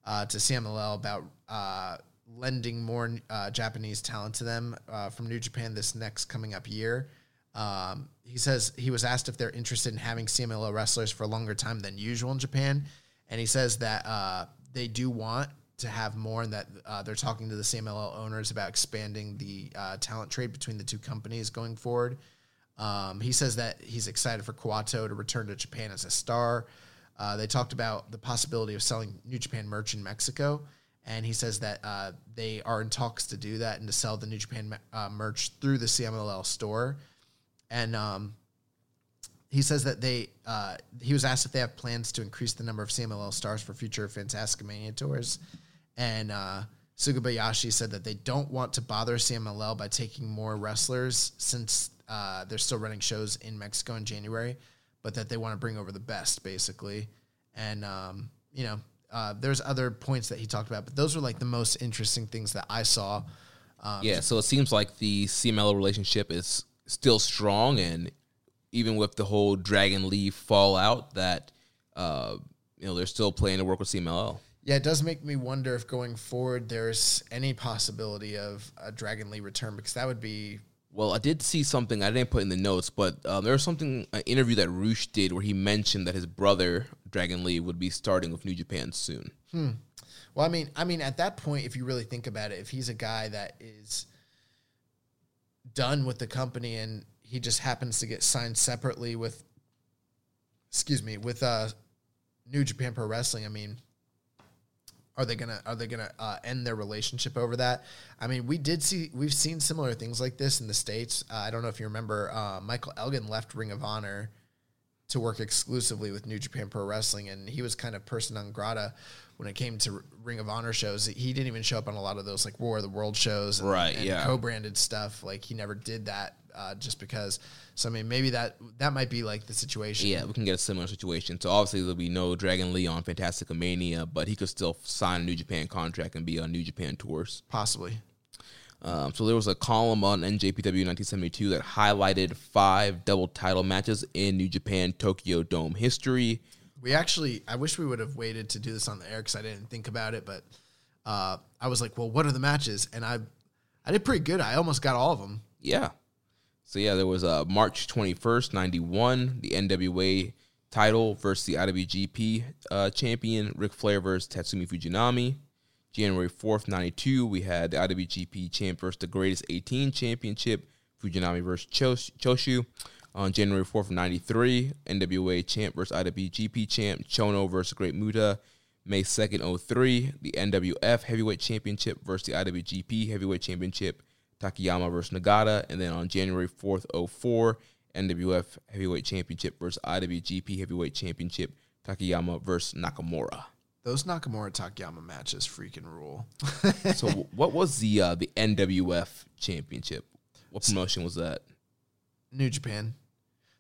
uh, to CMLL about uh, lending more uh, Japanese talent to them uh, from New Japan this next coming up year. Um, he says he was asked if they're interested in having CMLL wrestlers for a longer time than usual in Japan, and he says that uh, they do want to have more, and that uh, they're talking to the CMLL owners about expanding the uh, talent trade between the two companies going forward. Um, he says that he's excited for Kawato to return to Japan as a star. Uh, they talked about the possibility of selling New Japan merch in Mexico, and he says that uh, they are in talks to do that and to sell the New Japan uh, merch through the CMLL store. And um, he says that they uh, he was asked if they have plans to increase the number of CMLL stars for future Fantastica Mania tours, and uh, Sugabayashi said that they don't want to bother CMLL by taking more wrestlers since uh, they're still running shows in Mexico in January, but that they want to bring over the best basically, and um, you know uh, there's other points that he talked about, but those were like the most interesting things that I saw. Um, yeah, so it seems like the CMLL relationship is still strong, and even with the whole Dragon Lee fallout, that uh, you know they're still playing to work with CMLL. Yeah, it does make me wonder if going forward there's any possibility of a Dragon Lee return because that would be Well, I did see something I didn't put in the notes, but um, there was something an interview that Rush did where he mentioned that his brother Dragon Lee would be starting with New Japan soon. Well, I mean, I mean, at that point, if you really think about it, if he's a guy that is done with the company and he just happens to get signed separately with, excuse me, with uh, New Japan Pro Wrestling, I mean, are they gonna are they gonna uh, end their relationship over that? I mean, we did see we've seen similar things like this in the states. Uh, I don't know if you remember, uh, Michael Elgin left Ring of Honor to work exclusively with New Japan Pro Wrestling, and he was kind of person non grata when it came to Ring of Honor shows. He didn't even show up on a lot of those like War of the World shows, and, Right, and yeah. co-branded stuff. Like he never did that uh, just because. So I mean, maybe that that might be like the situation. Yeah, we can get a similar situation. So obviously there'll be no Dragon Lee on Fantastica Mania, but he could still sign a New Japan contract and be on New Japan tours. possibly. Um, so there was a column on NJPW 1972 that highlighted five double title matches in New Japan Tokyo Dome history. We actually, I wish we would have waited to do this on the air because I didn't think about it. But uh, I was like, well, what are the matches? And I, I did pretty good. I almost got all of them. Yeah. So yeah, there was uh, March 21st, 91, the NWA title versus the IWGP uh, champion, Ric Flair versus Tatsumi Fujinami. January 4th, 92, we had the IWGP champ versus the Greatest 18 championship, Fujinami versus Chos- Choshu. On January 4th, 93, NWA champ versus IWGP champ, Chono versus Great Muta. May 2nd, 03, the NWF heavyweight championship versus the IWGP heavyweight championship, Takayama versus Nagata. And then on January 4th, 04, NWF heavyweight championship versus IWGP heavyweight championship, Takayama versus Nakamura. Those Nakamura Takayama matches freaking rule. So what was the uh, the NWF championship? What promotion was that? New Japan.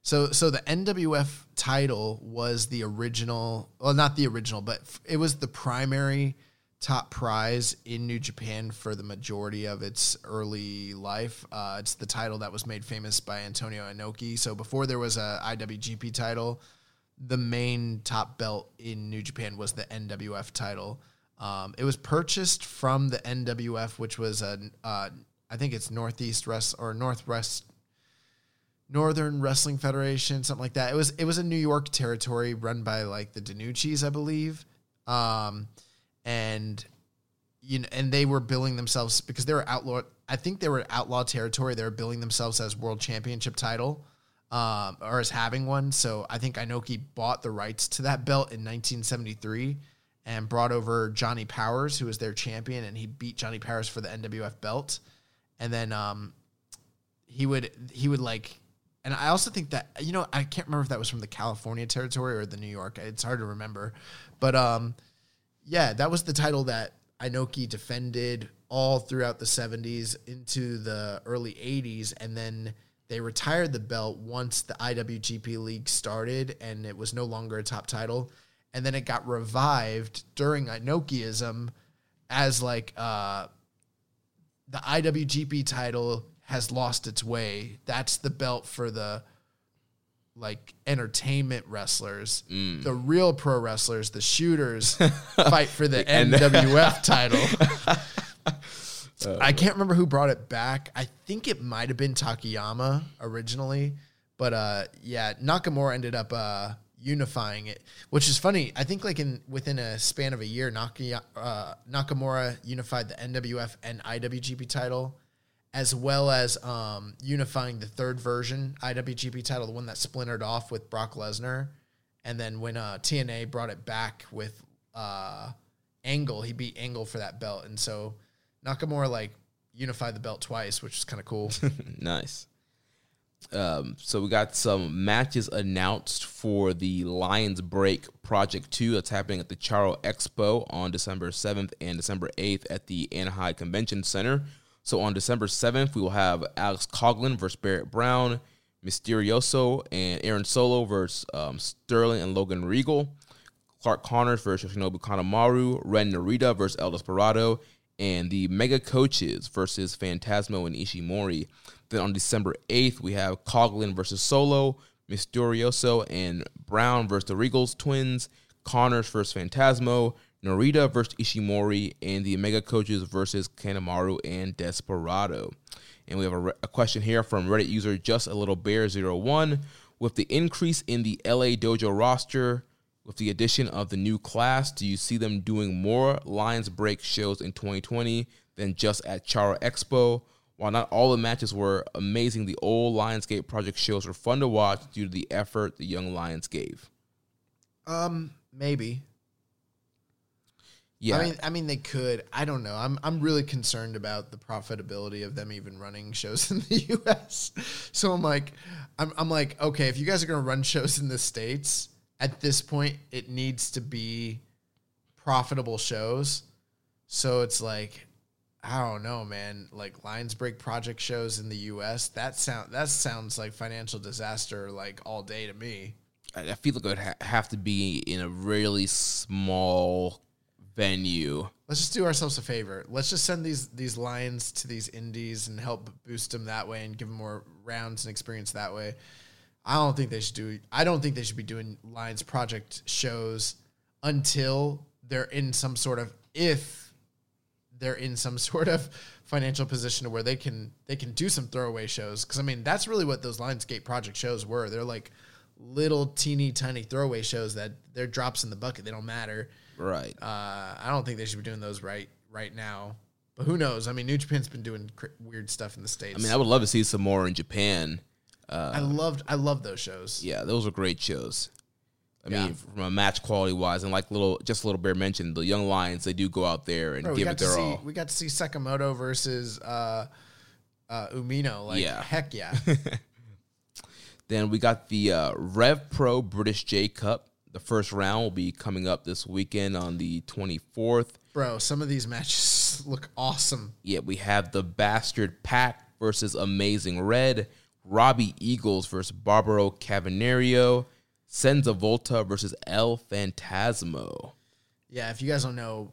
So so the NWF title was the original, well not the original, but it was the primary top prize in New Japan for the majority of its early life. Uh, it's the title that was made famous by Antonio Inoki. So before there was a IWGP title, the main top belt in New Japan was the NWF title. Um, it was purchased from the NWF, which was a, uh, I think it's Northeast Rest or Northwest Northern Wrestling Federation, something like that. It was it was a New York territory run by like the Danucci's, I believe, um, and you know, and they were billing themselves because they were outlaw. I think they were outlaw territory. They were billing themselves as world championship title, um, or as having one. So I think Inoki bought the rights to that belt in 1973 and brought over Johnny Powers, who was their champion, and he beat Johnny Powers for the NWF belt. And then um, he would he would like and I also think that you know I can't remember if that was from the California territory or the New York. It's hard to remember, but um, yeah, that was the title that Inoki defended all throughout the '70s into the early '80s, and then they retired the belt once the IWGP League started, and it was no longer a top title, and then it got revived during Inokiism as like uh the IWGP title has lost its way. That's the belt for the like entertainment wrestlers. The real pro wrestlers, the shooters, fight for the, NWF title. I can't remember who brought it back. I think it might have been Takayama originally, but uh, yeah, Nakamura ended up uh, unifying it, which is funny. I think like in within a span of a year, Naki, uh, Nakamura unified the NWF and IWGP title, as well as um, unifying the third version IWGP title, the one that splintered off with Brock Lesnar, and then when uh, TNA brought it back with uh, Angle. He beat Angle for that belt, and so Nakamura like unified the belt twice, which is kind of cool. nice. Um, so we got some matches announced for the Lions Break Project 2 that's happening at the Chara Expo on December 7th and December 8th at the Anaheim Convention Center. So on December 7th, we will have Alex Coughlin versus Barrett Brown, Misterioso and Aaron Solo versus um, Sterling and Logan Riegel, Clark Connors versus Yoshinobu Kanemaru, Ren Narita versus El Desperado, and the Mega Coaches versus Phantasmo and Ishimori. Then on December 8th, we have Coughlin versus Solo, Mysterioso and Brown versus the Regals twins, Connors versus Phantasmo, Narita versus Ishimori, and the Mega Coaches versus Kanemaru and Desperado. And we have a, re- a question here from Reddit user Just a Little Bear 01. With the increase in the LA Dojo roster, with the addition of the new class, do you see them doing more Lions Break shows in 2020 than just at Chara Expo? While not all the matches were amazing, the old Lionsgate Project shows were fun to watch due to the effort the young Lions gave. um, maybe. Yeah, I mean, I mean, they could. I don't know. I'm I'm really concerned about the profitability of them even running shows in the U.S. So I'm like, I'm I'm like, okay, if you guys are gonna run shows in the states, at this point, it needs to be profitable shows. So it's like, I don't know, man. Like Lions Break Project shows in the U.S. That sound that sounds like financial disaster, like all day to me. I feel like it would ha- have to be in a really small venue. Let's just do ourselves a favor. Let's just send these these lions to these indies and help boost them that way and give them more rounds and experience that way. I don't think they should do. I don't think they should be doing Lions Project shows until they're in some sort of if they're in some sort of financial position where they can they can do some throwaway shows. Because I mean that's really what those Lion's Gate Project shows were. They're like little teeny tiny throwaway shows that they're drops in the bucket. They don't matter. Right. Uh, I don't think they should be doing those right right now. But who knows? I mean, New Japan's been doing cr- weird stuff in the states. I mean, I would love to see some more in Japan. Uh, I loved I love those shows. Yeah, those were great shows. I Yeah. mean, from a match quality wise, and like little, just a little bear mentioned, the young lions they do go out there and Bro, give it their see all. we got to see Sakamoto versus uh, uh, Umino. Like Yeah. heck yeah. Then we got the uh, Rev Pro British J Cup. The first round will be coming up this weekend on the 24th. Bro, some of these matches look awesome. Yeah, we have the Bastard Pack versus Amazing Red, Robbie Eagles versus Barbaro Cavernario, Senza Volto versus El Phantasmo. Yeah, if you guys don't know,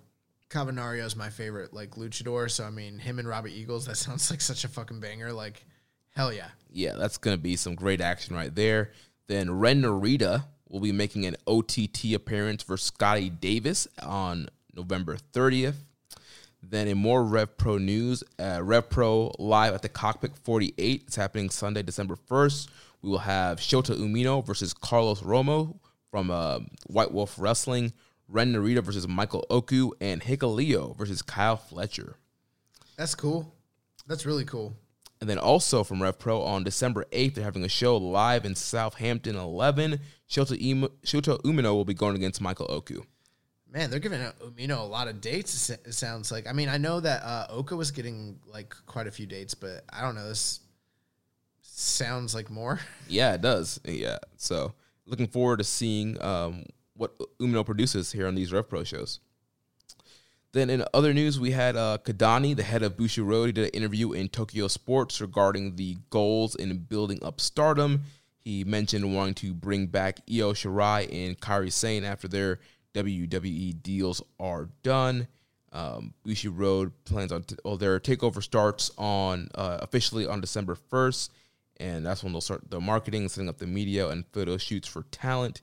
Cavernario is my favorite like luchador. So I mean, him and Robbie Eagles, that sounds like such a fucking banger. Like, hell yeah. Yeah, that's going to be some great action right there. Then Ren Narita will be making an OTT appearance for Scotty Davis on November 30th. Then in more Rev Pro news, uh, Rev Pro live at the Cockpit 48. It's happening Sunday, December 1st. We will have Shota Umino versus Carlos Romo from uh, White Wolf Wrestling, Ren Narita versus Michael Oku, and Hikuleo versus Kyle Fletcher. That's cool. That's really cool. And then also from Rev Pro on December 8th, they're having a show live in Southampton 11. Shota, Im- Shota Umino will be going against Michael Oku. Man, they're giving Umino a lot of dates. It sounds like. I mean, I know that uh, Oka was getting like quite a few dates, but I don't know. This sounds like more. Yeah, it does. Yeah. So looking forward to seeing um, what Umino produces here on these Rev Pro shows. Then in other news, we had uh, Kidani, the head of Bushiroad. He did an interview in Tokyo Sports regarding the goals in building up stardom. He mentioned wanting to bring back Io Shirai and Kairi Sane after their WWE deals are done. Um, Bushiroad plans on t- well, their takeover starts on uh, officially on December first, and that's when they'll start the marketing, setting up the media and photo shoots for talent.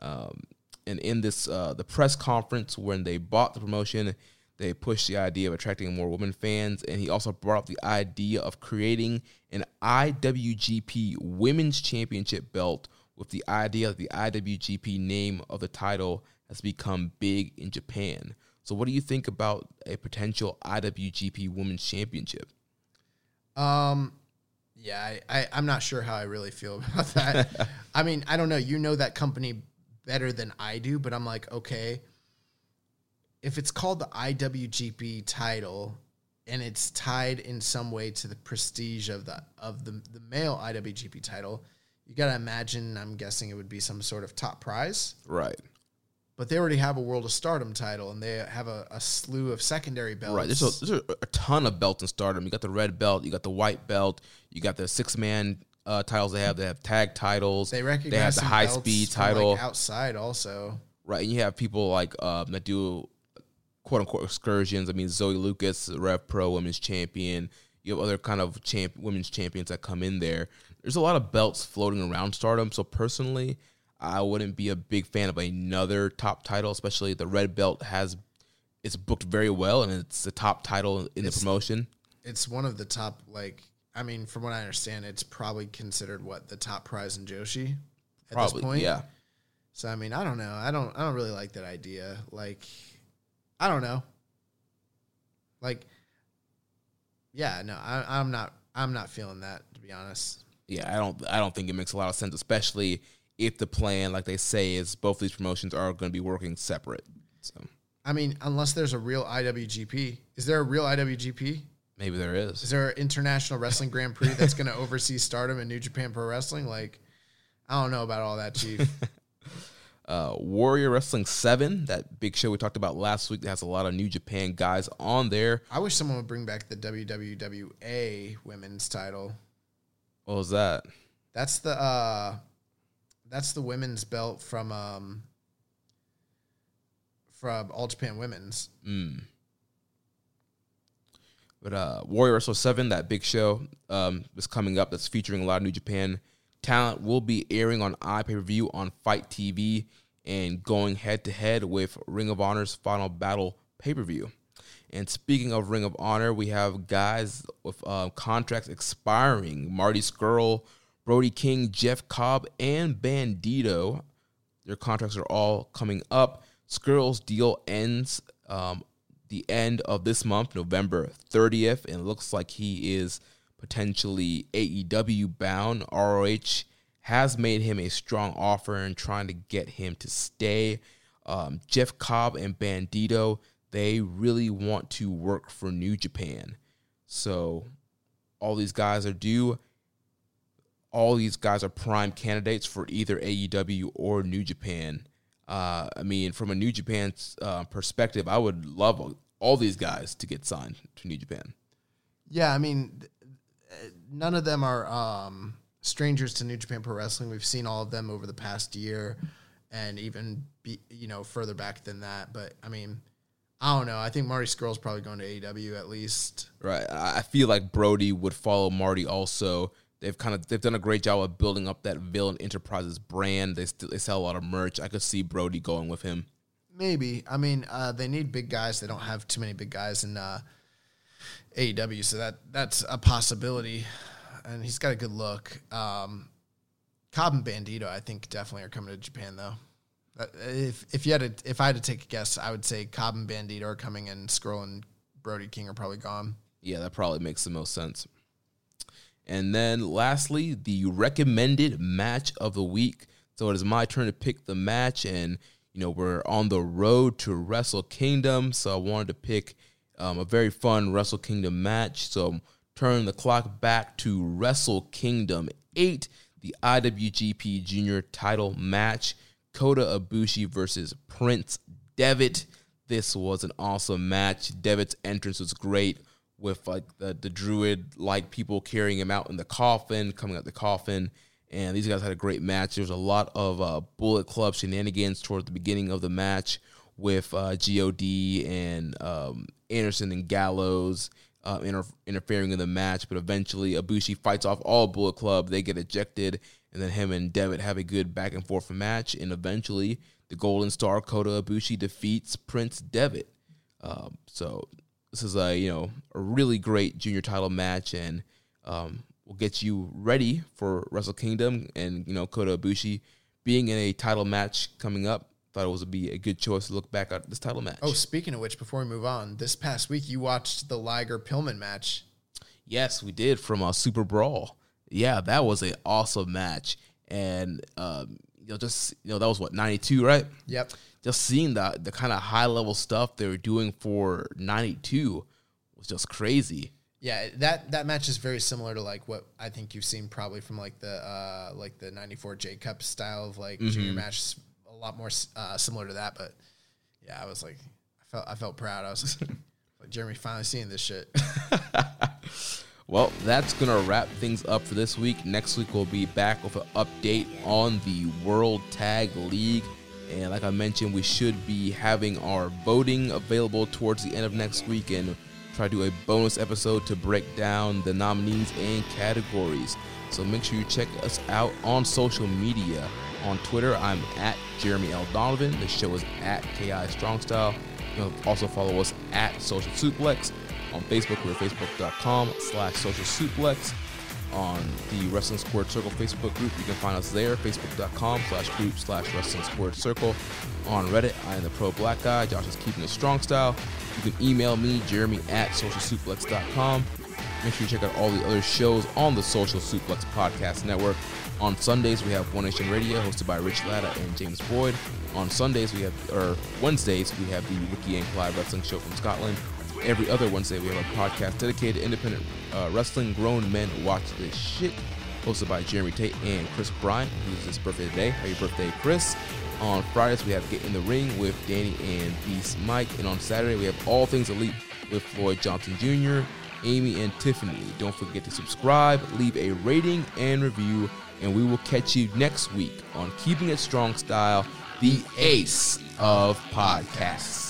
Um, and in this uh, the press conference when they bought the promotion, they pushed the idea of attracting more women fans, and he also brought up the idea of creating an IWGP Women's Championship belt with the idea that the IWGP name of the title has become big in Japan. So, what do you think about a potential IWGP Women's Championship? Um, yeah, I, I I'm not sure how I really feel about that. I mean, I don't know. You know that company better than I do, but I'm like, okay, if it's called the IWGP title and it's tied in some way to the prestige of the of the the male IWGP title, you got to imagine. I'm guessing it would be some sort of top prize. Right. But they already have a World of Stardom title, and they have a, a slew of secondary belts. Right. There's a, there's a, a ton of belts in Stardom. You got the red belt, you got the white belt, you got the six man uh, titles they have. They have tag titles. they recognize They have the high speed from, like, title. outside also. Right, and you have people like um, that do quote unquote excursions. I mean, Zoe Lucas, Rev Pro Women's Champion. You have other kind of champ- women's champions that come in there. There's a lot of belts floating around Stardom. So personally, I wouldn't be a big fan of another top title, especially the red belt has it's booked very well and it's the top title in the promotion. It's one of the top, like, I mean, from what I understand, it's probably considered what the top prize in Joshi at Probably, this point. yeah. So I mean, I don't know. I don't. I don't really like that idea. Like, I don't know. Like, yeah, no, I, I'm not. I'm not feeling that to be honest. Yeah, I don't I don't think it makes a lot of sense, especially if the plan, like they say, is both these promotions are going to be working separate. So I mean, unless there's a real IWGP. Is there a real IWGP? Maybe there is. Is there an International Wrestling Grand Prix that's going to oversee Stardom and New Japan Pro Wrestling? Like, I don't know about all that, Chief. uh, Warrior Wrestling 7, that big show we talked about last week that has a lot of New Japan guys on there. I wish someone would bring back the WWWA Women's title. What was that? That's the uh that's the women's belt from um from All Japan Women's. But uh, Warrior Wrestling 7, that big show, um, is coming up that's featuring a lot of New Japan talent, will be airing on iPay per view on FITE TV and going head to head with Ring of Honor's Final Battle pay per view. And speaking of Ring of Honor, we have guys with uh, contracts expiring Marty Scurll, Brody King, Jeff Cobb, and Bandido. Their contracts are all coming up. Scurll's deal ends um, the end of this month, November 30th, and looks like he is potentially AEW bound. ROH has made him a strong offer and trying to get him to stay. Um, Jeff Cobb and Bandido, they really want to work for New Japan. So all these guys are due. All these guys are prime candidates for either AEW or New Japan. Uh, I mean, from a New Japan uh, perspective, I would love all these guys to get signed to New Japan. Yeah, I mean none of them are um strangers to New Japan Pro Wrestling. We've seen all of them over the past year and even be, you know further back than that, but I mean I don't know. I think Marty Scurll's probably going to AEW at least. Right. I feel like Brody would follow Marty also. They've kind of they've done a great job of building up that Villain Enterprises brand. They still they sell a lot of merch. I could see Brody going with him. Maybe. I mean, uh, they need big guys. They don't have too many big guys in uh, AEW, so that that's a possibility. And he's got a good look. Um, Cobb and Bandido, I think, definitely are coming to Japan though. Uh, If if you had to, if I had to take a guess, I would say Cobb and Bandido are coming, and Scurll and Brody King are probably gone. Yeah, that probably makes the most sense. And then lastly, the recommended match of the week. So it is my turn to pick the match, and you know we're on the road to Wrestle Kingdom. So I wanted to pick um, a very fun Wrestle Kingdom match. So turn the clock back to Wrestle Kingdom Eight, the IWGP Junior Title match. Kota Ibushi versus Prince Devitt. This was an awesome match. Devitt's entrance was great with like the, the druid like people carrying him out in the coffin, coming out the coffin. And these guys had a great match. There was a lot of uh, Bullet Club shenanigans toward the beginning of the match with uh, God and um, Anderson and Gallows uh, inter- interfering in the match. But eventually, Ibushi fights off all Bullet Club. They get ejected, and then him and Devitt have a good back and forth match. And eventually, the Golden Star Kota Ibushi defeats Prince Devitt. Um, so this is a you know a really great junior title match, and um, will get you ready for Wrestle Kingdom. And you know Kota Ibushi being in a title match coming up, thought it was be a good choice to look back at this title match. Oh, speaking of which, before we move on, this past week you watched the Liger Pillman match. Yes, we did from a Super Brawl. Yeah, that was an awesome match, and um, you know, just you know, that was what ninety two, right? Yep. Just seeing the the kind of high level stuff they were doing for ninety two was just crazy. Yeah, that that match is very similar to like what I think you've seen probably from like the uh like the '94 J Cup style of like junior match, a lot more uh, similar to that. But yeah, I was like, I felt I felt proud. I was like, Jeremy finally seeing this shit. Well, that's going to wrap things up for this week. Next week, we'll be back with an update on the World Tag League. And like I mentioned, we should be having our voting available towards the end of next week and try to do a bonus episode to break down the nominees and categories. So make sure you check us out on social media. On Twitter, I'm at Jeremy L. Donovan. The show is at KI Strong Style. You can also follow us at Social Suplex. On Facebook, we're facebook.com slash social suplex. On the Wrestling Squared Circle Facebook group, you can find us there, facebook.com slash group slash wrestling squared circle. On Reddit, I am the pro black guy. Josh is keeping it strong style. You can email me, jeremy at socialsuplex.com. Make sure you check out all the other shows on the Social Suplex Podcast Network. On Sundays, we have One Nation Radio, hosted by Rich Latta and James Boyd. On Sundays, we have, or Wednesdays, we have the Ricky and Clyde Wrestling Show from Scotland. Every other Wednesday, we have a podcast dedicated to independent uh, wrestling. Grown men watch this shit. Hosted by Jeremy Tate and Chris Bryant, who's his birthday today. Happy birthday, Chris. On Fridays, we have Get in the Ring with Danny and Beast Mike. And on Saturday, we have All Things Elite with Floyd Johnson Jr., Amy, and Tiffany. Don't forget to subscribe, leave a rating and review, and we will catch you next week on Keeping It Strong Style, the ace of podcasts.